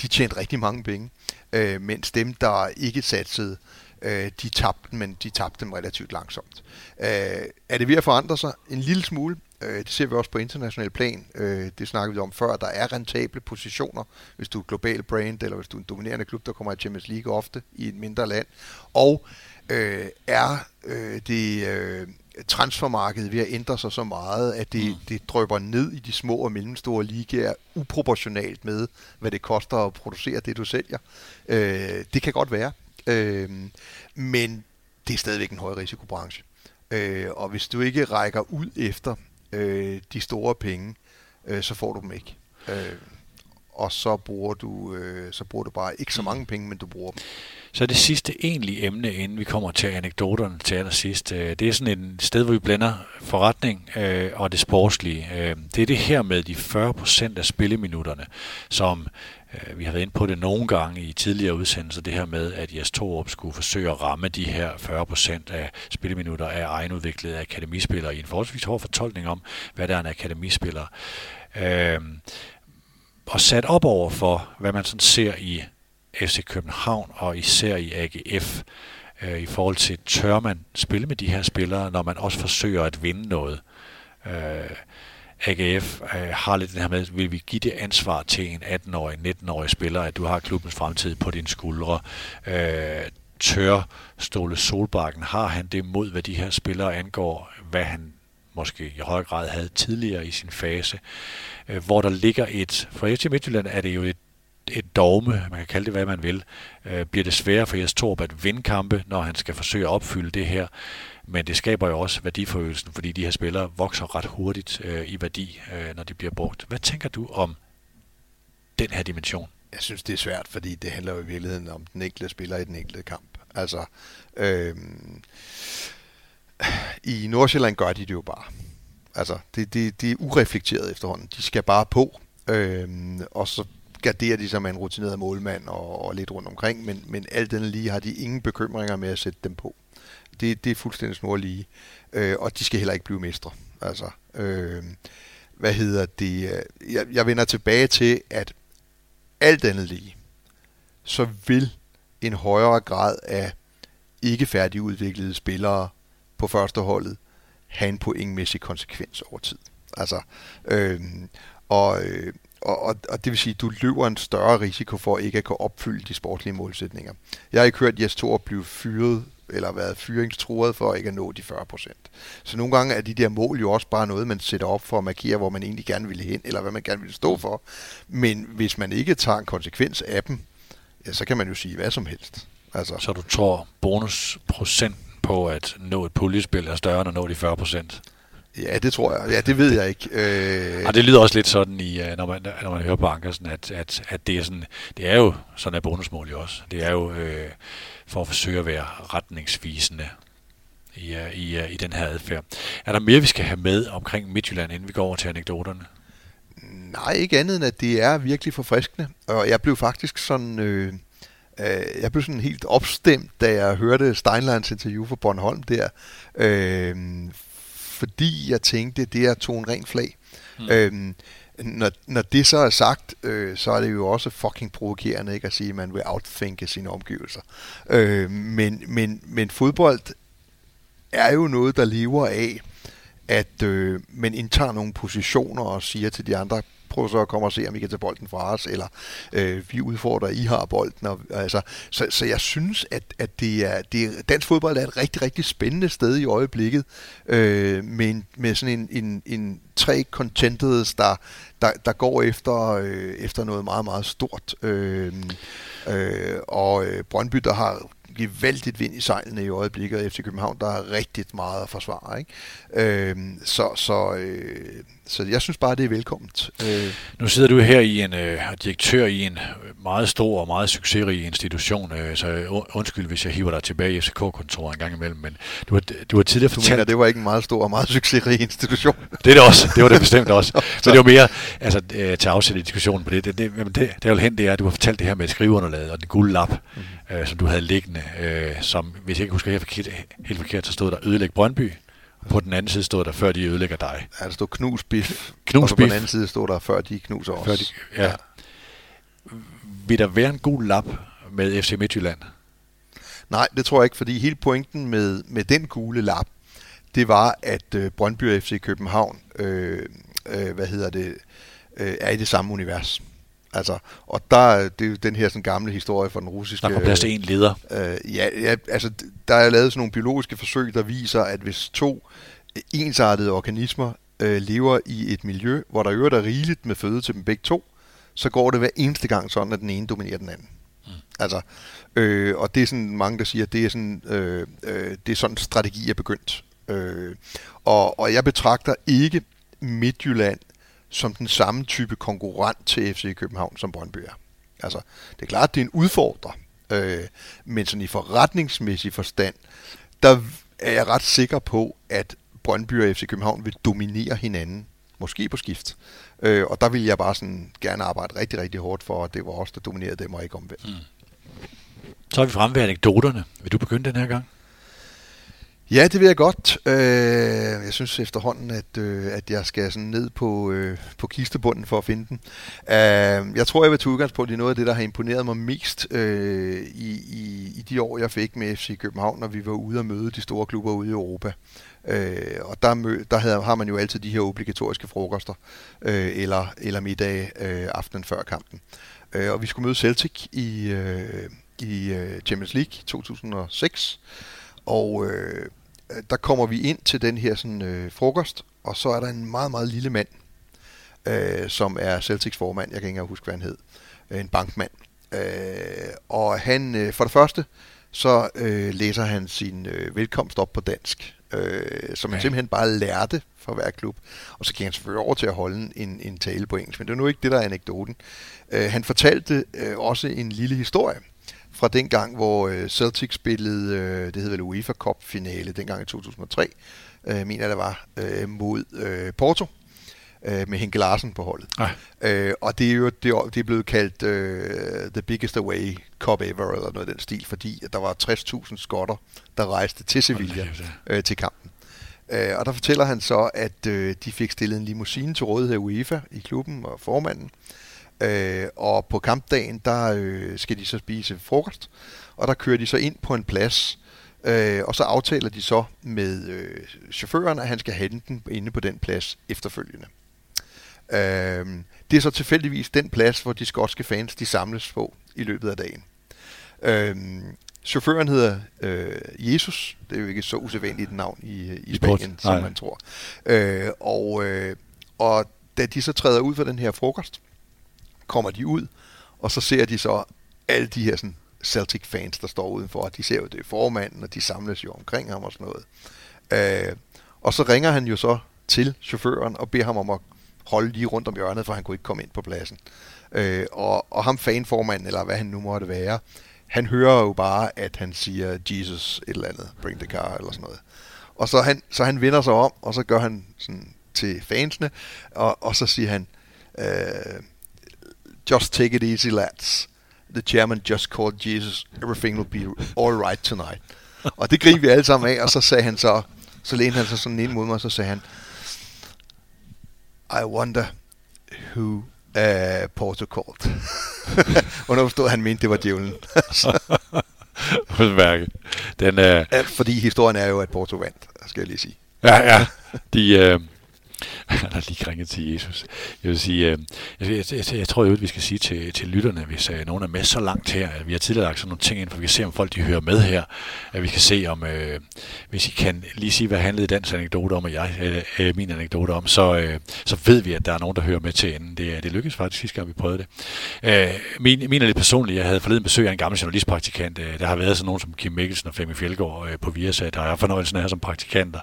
de tjente rigtig mange penge, øh, mens dem, der ikke satsede, øh, de tabte dem, men de tabte dem relativt langsomt. Øh, er det ved at forandre sig en lille smule? Øh, det ser vi også på international plan. Øh, det snakkede vi om før. Der er rentable positioner, hvis du er global brand, eller hvis du er en dominerende klub, der kommer i Champions League ofte i et mindre land. Og øh, er øh, det øh, transfermarkedet ved at ændre sig så meget, at det, mm. det drøber ned i de små og mellemstore ligaer uproportionalt med, hvad det koster at producere det, du sælger. Øh, det kan godt være. Øh, men det er stadigvæk en høj risikobranche. Øh, og hvis du ikke rækker ud efter øh, de store penge, øh, så får du dem ikke. Øh, og så bruger du øh, så bruger du bare ikke så mange penge, men du bruger dem. Så det sidste egentlige emne, inden vi kommer til anekdoterne til allersidst, øh, det er sådan et sted, hvor vi blander forretning øh, og det sportslige. Øh, det er det her med de 40% af spilleminutterne, som Øh, vi har været inde på det nogle gange i tidligere udsendelser, det her med, at Jes Torup skulle forsøge at ramme de her 40% af spilleminutter af egenudviklede akademispillere i en forholdsvis hård fortolkning om, hvad der er en akademispiller. Øh, og sat op over for, hvad man sådan ser i FC København og især i AGF øh, i forhold til, tør man spille med de her spillere, når man også forsøger at vinde noget. Øh, AGF øh, har lidt den her med, vil vi give det ansvar til en 18-årig, 19-årig spiller, at du har klubbens fremtid på dine skuldre. Øh, tør Ståle Solbakken, har han det mod, hvad de her spillere angår, hvad han måske i høj grad havde tidligere i sin fase, øh, hvor der ligger et, for FC Midtjylland er det jo et et dogme, man kan kalde det, hvad man vil, øh, bliver det sværere for Jes Torp at vinde kampe, når han skal forsøge at opfylde det her. Men det skaber jo også værdiforøgelsen, fordi de her spillere vokser ret hurtigt øh, i værdi, øh, når de bliver brugt. Hvad tænker du om den her dimension? Jeg synes, det er svært, fordi det handler jo i virkeligheden om den enkelte spiller i den enkelte kamp. Altså, øh, i Nordsjælland gør de det jo bare. Altså, det, det, det er ureflekteret efterhånden. De skal bare på, øh, og så garderer de sig med en rutineret målmand og, og lidt rundt omkring, men, men alt den lige har de ingen bekymringer med at sætte dem på. Det, det er fuldstændig snorlige, øh, og de skal heller ikke blive mestre. Altså, øh, hvad hedder det? Jeg, jeg vender tilbage til, at alt andet lige, så vil en højere grad af ikke færdigudviklede spillere på førsteholdet have en pointmæssig konsekvens over tid. Altså, øh, og, øh, og, og, og det vil sige, at du løber en større risiko for ikke at kunne opfylde de sportlige målsætninger. Jeg har ikke hørt Jes Thor blive fyret eller været fyringstruet for ikke at nå de 40 procent. Så nogle gange er de der mål jo også bare noget, man sætter op for at markere, hvor man egentlig gerne vil hen, eller hvad man gerne vil stå for. Men hvis man ikke tager en konsekvens af dem, ja, så kan man jo sige hvad som helst. Altså. Så du tror, bonusprocent på at nå et puljespil er større end at nå de 40 procent? Ja, det tror jeg. Ja, det ved jeg ikke. Øh... Og det lyder også lidt sådan, i, øh, når, man, når man hører på Ankersen, at, at, at det, er sådan, det er jo sådan er bonusmål jo også. Det er jo øh, for at forsøge at være retningsvisende i, øh, i, øh, i den her adfærd. Er der mere, vi skal have med omkring Midtjylland, inden vi går over til anekdoterne? Nej, ikke andet end, at det er virkelig forfriskende. Og jeg blev faktisk sådan... Øh, øh, jeg blev sådan helt opstemt, da jeg hørte Steinleins interview for Bornholm der. Øh, fordi jeg tænkte, det er to en ren flag. Mm. Øhm, når, når det så er sagt, øh, så er det jo også fucking provokerende ikke at sige, at man vil outthinke sine omgivelser. Øh, men, men, men fodbold er jo noget, der lever af, at øh, man indtager nogle positioner og siger til de andre, prøv så at komme og se, om I kan tage bolden fra os, eller øh, vi udfordrer, I har bolden. Og, altså, så, så jeg synes, at, at det er, det er, dansk fodbold er et rigtig, rigtig spændende sted i øjeblikket, øh, med, med sådan en, en, en tre contenteds, der, der, der går efter, øh, efter noget meget, meget stort. Øh, øh, og øh, Brøndby, der har gevaldigt vind i sejlene i øjeblikket, og FC København, der har rigtig meget at forsvare. Ikke? Øh, så, så, øh, så jeg synes bare, det er velkomment. Øh. Nu sidder du her i en øh, direktør i en meget stor og meget succesrig institution, øh, så undskyld, hvis jeg hiver dig tilbage i FCK-kontoret en gang imellem, men du har, du har tidligere fortalt... Du mener, det var ikke en meget stor og meget succesrig institution? det er det også, det var det bestemt også. så det var mere, altså øh, til afsæt i diskussionen på det, det, det, det, det, det er jo hen, det er, at du har fortalt det her med skriveunderlaget og den gulde lap, mm. øh, som du havde liggende, øh, som, hvis jeg ikke husker helt forkert, helt forkert, så stod der ødelæg Brøndby, på den anden side stod der, før de ødelægger dig. Ja, der stod knus biff. Knus og på den anden side stod der, før de knuser os. Før de, ja. ja. Vil der være en god lap med FC Midtjylland? Nej, det tror jeg ikke, fordi hele pointen med, med den gule lap, det var, at øh, Brøndby og FC København, øh, øh, hvad hedder det, øh, er i det samme univers. Altså, og der det er jo den her sådan gamle historie fra den russiske... Der kommer plads til en leder. Øh, ja, ja, altså der er lavet sådan nogle biologiske forsøg, der viser, at hvis to ensartede organismer øh, lever i et miljø, hvor der øvrigt er rigeligt med føde til dem begge to, så går det hver eneste gang sådan, at den ene dominerer den anden. Mm. Altså, øh, og det er sådan mange, der siger, at det er sådan, øh, øh, det er sådan strategi er begyndt. Øh, og, og jeg betragter ikke Midtjylland som den samme type konkurrent til FC København, som Brøndby er. Altså, det er klart, det er en udfordrer, øh, men sådan i forretningsmæssig forstand, der er jeg ret sikker på, at Brøndby og FC København vil dominere hinanden, måske på skift. Øh, og der vil jeg bare sådan gerne arbejde rigtig, rigtig hårdt for, at det var os, der dominerede dem, og ikke omvendt. Mm. Så er vi fremme ved anekdoterne. Vil du begynde den her gang? Ja, det vil jeg godt. Øh, jeg synes efterhånden, at, øh, at jeg skal sådan ned på, øh, på kistebunden for at finde den. Øh, jeg tror, jeg vil tage udgangspunkt i noget af det, der har imponeret mig mest øh, i, i, i de år, jeg fik med FC København, når vi var ude og møde de store klubber ude i Europa. Øh, og der, mø, der havde, har man jo altid de her obligatoriske frokoster, øh, eller, eller middag øh, aftenen før kampen. Øh, og vi skulle møde Celtic i, øh, i øh, Champions League 2006, og øh, der kommer vi ind til den her sådan, øh, frokost, og så er der en meget, meget lille mand, øh, som er Celtics formand, jeg kan ikke huske, hvad han hed, øh, en bankmand. Øh, og han, øh, for det første, så øh, læser han sin øh, velkomst op på dansk, øh, som han simpelthen bare lærte for hver klub. Og så gik han selvfølgelig over til at holde en, en tale på engelsk, men det er nu ikke det, der er anekdoten. Øh, han fortalte øh, også en lille historie fra den gang, hvor øh, Celtic spillede, øh, det hed vel UEFA Cup finale, dengang i 2003, øh, mener det var, øh, mod øh, Porto øh, med Henke Larsen på holdet. Ej. Øh, og det er jo det, det er blevet kaldt øh, The Biggest Away Cup Ever, eller noget af den stil, fordi at der var 60.000 skotter, der rejste til Sevilla øh, til kampen. Øh, og der fortæller han så, at øh, de fik stillet en limousine til rådighed af UEFA i klubben og formanden, Øh, og på kampdagen, der øh, skal de så spise frokost, og der kører de så ind på en plads, øh, og så aftaler de så med øh, chaufføren, at han skal hente den inde på den plads efterfølgende. Øh, det er så tilfældigvis den plads, hvor de skotske fans de samles på i løbet af dagen. Øh, chaufføren hedder øh, Jesus. Det er jo ikke så usædvanligt et navn i, i Spanien, som man tror. Øh, og, øh, og da de så træder ud for den her frokost, kommer de ud, og så ser de så alle de her sådan, Celtic-fans, der står udenfor, og de ser jo det er formanden, og de samles jo omkring ham og sådan noget. Øh, og så ringer han jo så til chaufføren og beder ham om at holde lige rundt om hjørnet, for han kunne ikke komme ind på pladsen. Øh, og, og ham fanformanden, eller hvad han nu måtte være, han hører jo bare, at han siger, Jesus et eller andet, bring the car, eller sådan noget. Og så han, så han vender sig om, og så gør han sådan til fansene, og, og så siger han, øh, just take it easy, lads. The chairman just called Jesus. Everything will be all right tonight. og det griner vi alle sammen af, og så sagde han så, så lænede han sig sådan ind mod mig, og så sagde han, I wonder who uh, Porto called. og nu forstod han mente, det var djævlen. Den, uh... Ja, fordi historien er jo, at Porto vandt, skal jeg lige sige. Ja, ja. De, uh, han har lige ringet til Jesus. Jeg vil sige, øh, jeg, jeg, jeg, jeg tror jo, at vi skal sige til, til lytterne, hvis øh, nogen er med så langt her, at vi har tidligere lagt sådan nogle ting ind, for vi kan se, om folk de hører med her, at vi kan se, om øh, hvis I kan lige sige, hvad handlede dansk anekdote om, og jeg, øh, øh, min anekdote om, så, øh, så ved vi, at der er nogen, der hører med til enden. Det, det lykkedes faktisk sidste gang, vi prøvede det. Øh, min, min er lidt personligt. Jeg havde forleden besøg af en gammel journalistpraktikant. Øh, der har været sådan nogen som Kim Mikkelsen og Flemming Fjeldgaard øh, på Viasat. Der har fornøjelsen af som praktikanter.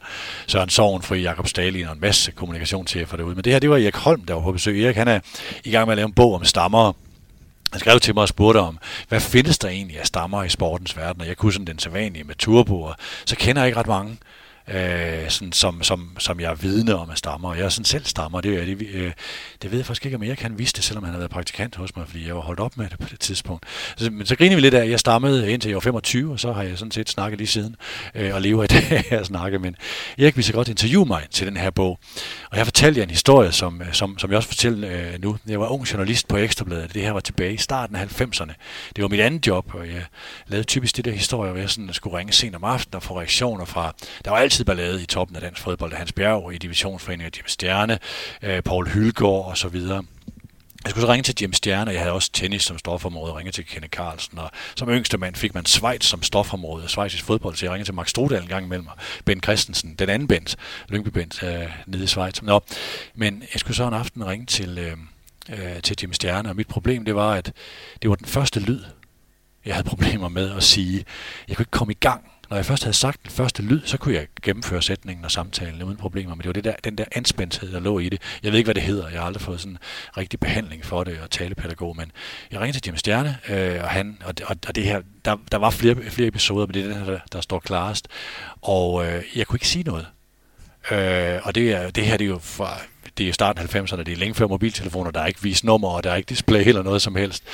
Søren Soven, Jakob Stalin og en masse kommunikationschefer derude. Men det her, det var Erik Holm, der var på besøg. Erik, han er i gang med at lave en bog om stammer. Han skrev til mig og spurgte om, hvad findes der egentlig af stammer i sportens verden? Og jeg kunne sådan den sædvanlige med turboer. Så kender jeg ikke ret mange øh, sådan, som, som, som jeg er vidne om at stammer. Og jeg er sådan selv stammer. Det, det, øh, det ved jeg faktisk ikke, om jeg kan vise det, selvom han har været praktikant hos mig, fordi jeg var holdt op med det på det tidspunkt. Så, men så griner vi lidt af, at jeg stammede indtil jeg var 25, og så har jeg sådan set snakket lige siden, øh, og lever i dag af at snakke. Men Erik vil så godt interviewe mig til den her bog. Og jeg fortalte jer en historie, som, øh, som, som jeg også fortæller øh, nu. Jeg var ung journalist på Ekstrabladet. Det her var tilbage i starten af 90'erne. Det var mit andet job, og jeg lavede typisk det der historie, hvor jeg sådan skulle ringe sent om aftenen og få reaktioner fra... Der var altid ballade i toppen af dansk fodbold. Hans Bjerg i divisionsforeningen Jim Stjerne, øh, Paul Hylgaard og så videre. Jeg skulle så ringe til Jim Stjerne, og jeg havde også tennis som stofområde, og ringe til Kenneth Carlsen, og som yngste mand fik man Schweiz som stofområde, Schweizisk fodbold, så jeg ringede til Max Strudal en gang imellem, og Ben Christensen, den anden Bent, Lyngby Bent, øh, nede i Schweiz. Nå, men jeg skulle så en aften ringe til, øh, øh, til Jim Stjerne, og mit problem det var, at det var den første lyd, jeg havde problemer med at sige. Jeg kunne ikke komme i gang når jeg først havde sagt den første lyd, så kunne jeg gennemføre sætningen og samtalen uden problemer, men det var det der, den der anspændthed, der lå i det. Jeg ved ikke, hvad det hedder. Jeg har aldrig fået sådan rigtig behandling for det og talepædagog, men jeg ringede til Jim Stjerne, øh, og han, og, og, og det her, der, der var flere, flere episoder, men det er den her, der, der står klarest, og øh, jeg kunne ikke sige noget. Øh, og det, er, det her det er jo fra det er starten af 90'erne, det er længe før mobiltelefoner, der er ikke vist nummer, og der er ikke display eller noget som helst.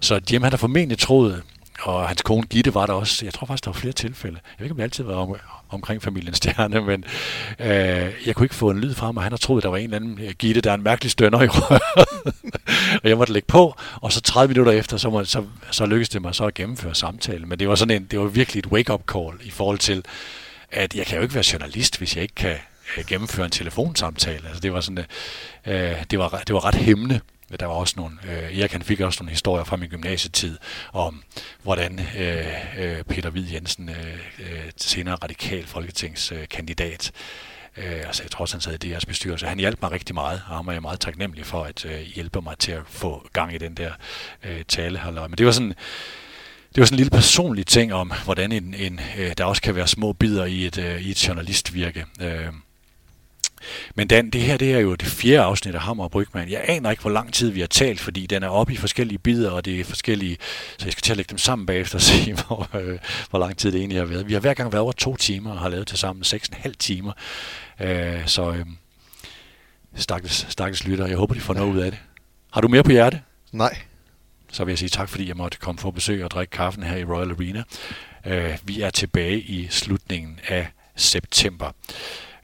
Så Jim han har formentlig troet, og hans kone Gitte var der også. Jeg tror faktisk, der var flere tilfælde. Jeg ved ikke, om det altid var om, omkring familien Stjerne, men øh, jeg kunne ikke få en lyd fra og Han har troet, der var en eller anden øh, Gitte, der er en mærkelig stønner i røret. og jeg måtte lægge på, og så 30 minutter efter, så, må, så, så lykkedes det mig så at gennemføre samtalen. Men det var, sådan en, det var virkelig et wake-up call i forhold til, at jeg kan jo ikke være journalist, hvis jeg ikke kan øh, gennemføre en telefonsamtale. Altså, det var sådan, øh, øh det, var, det var ret hæmmende. Der var også nogle, øh, Erik han fik også nogle historier fra min gymnasietid om, hvordan øh, øh, Peter Hvid Jensen, øh, øh senere radikal folketingskandidat, øh, altså jeg tror også, han sad i deres bestyrelse. Han hjalp mig rigtig meget, og han er jeg meget taknemmelig for at øh, hjælpe mig til at få gang i den der øh, tale. Men det var sådan, det var sådan en lille personlig ting om, hvordan en, en, øh, der også kan være små bidder i et, øh, i et journalistvirke. Øh, men Dan, det her det er jo det fjerde afsnit af Hammer og Brygman. Jeg aner ikke, hvor lang tid vi har talt, fordi den er oppe i forskellige bidder, og det er forskellige... Så jeg skal til at lægge dem sammen bagefter og se, hvor, øh, hvor lang tid det egentlig har været. Vi har hver gang været over to timer og har lavet til sammen seks og en halv timer. Øh, så øh, stakkels, stakkels lytter, jeg håber, de får noget ud af det. Har du mere på hjerte? Nej. Så vil jeg sige tak, fordi jeg måtte komme for besøg og drikke kaffen her i Royal Arena. Øh, vi er tilbage i slutningen af september.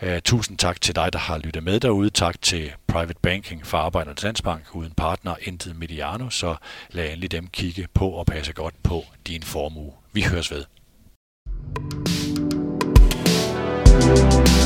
Uh, tusind tak til dig, der har lyttet med derude. Tak til Private Banking for Arbejdernes Landsbank. Uden partner, intet mediano, så lad endelig dem kigge på og passe godt på din formue. Vi høres ved. thank you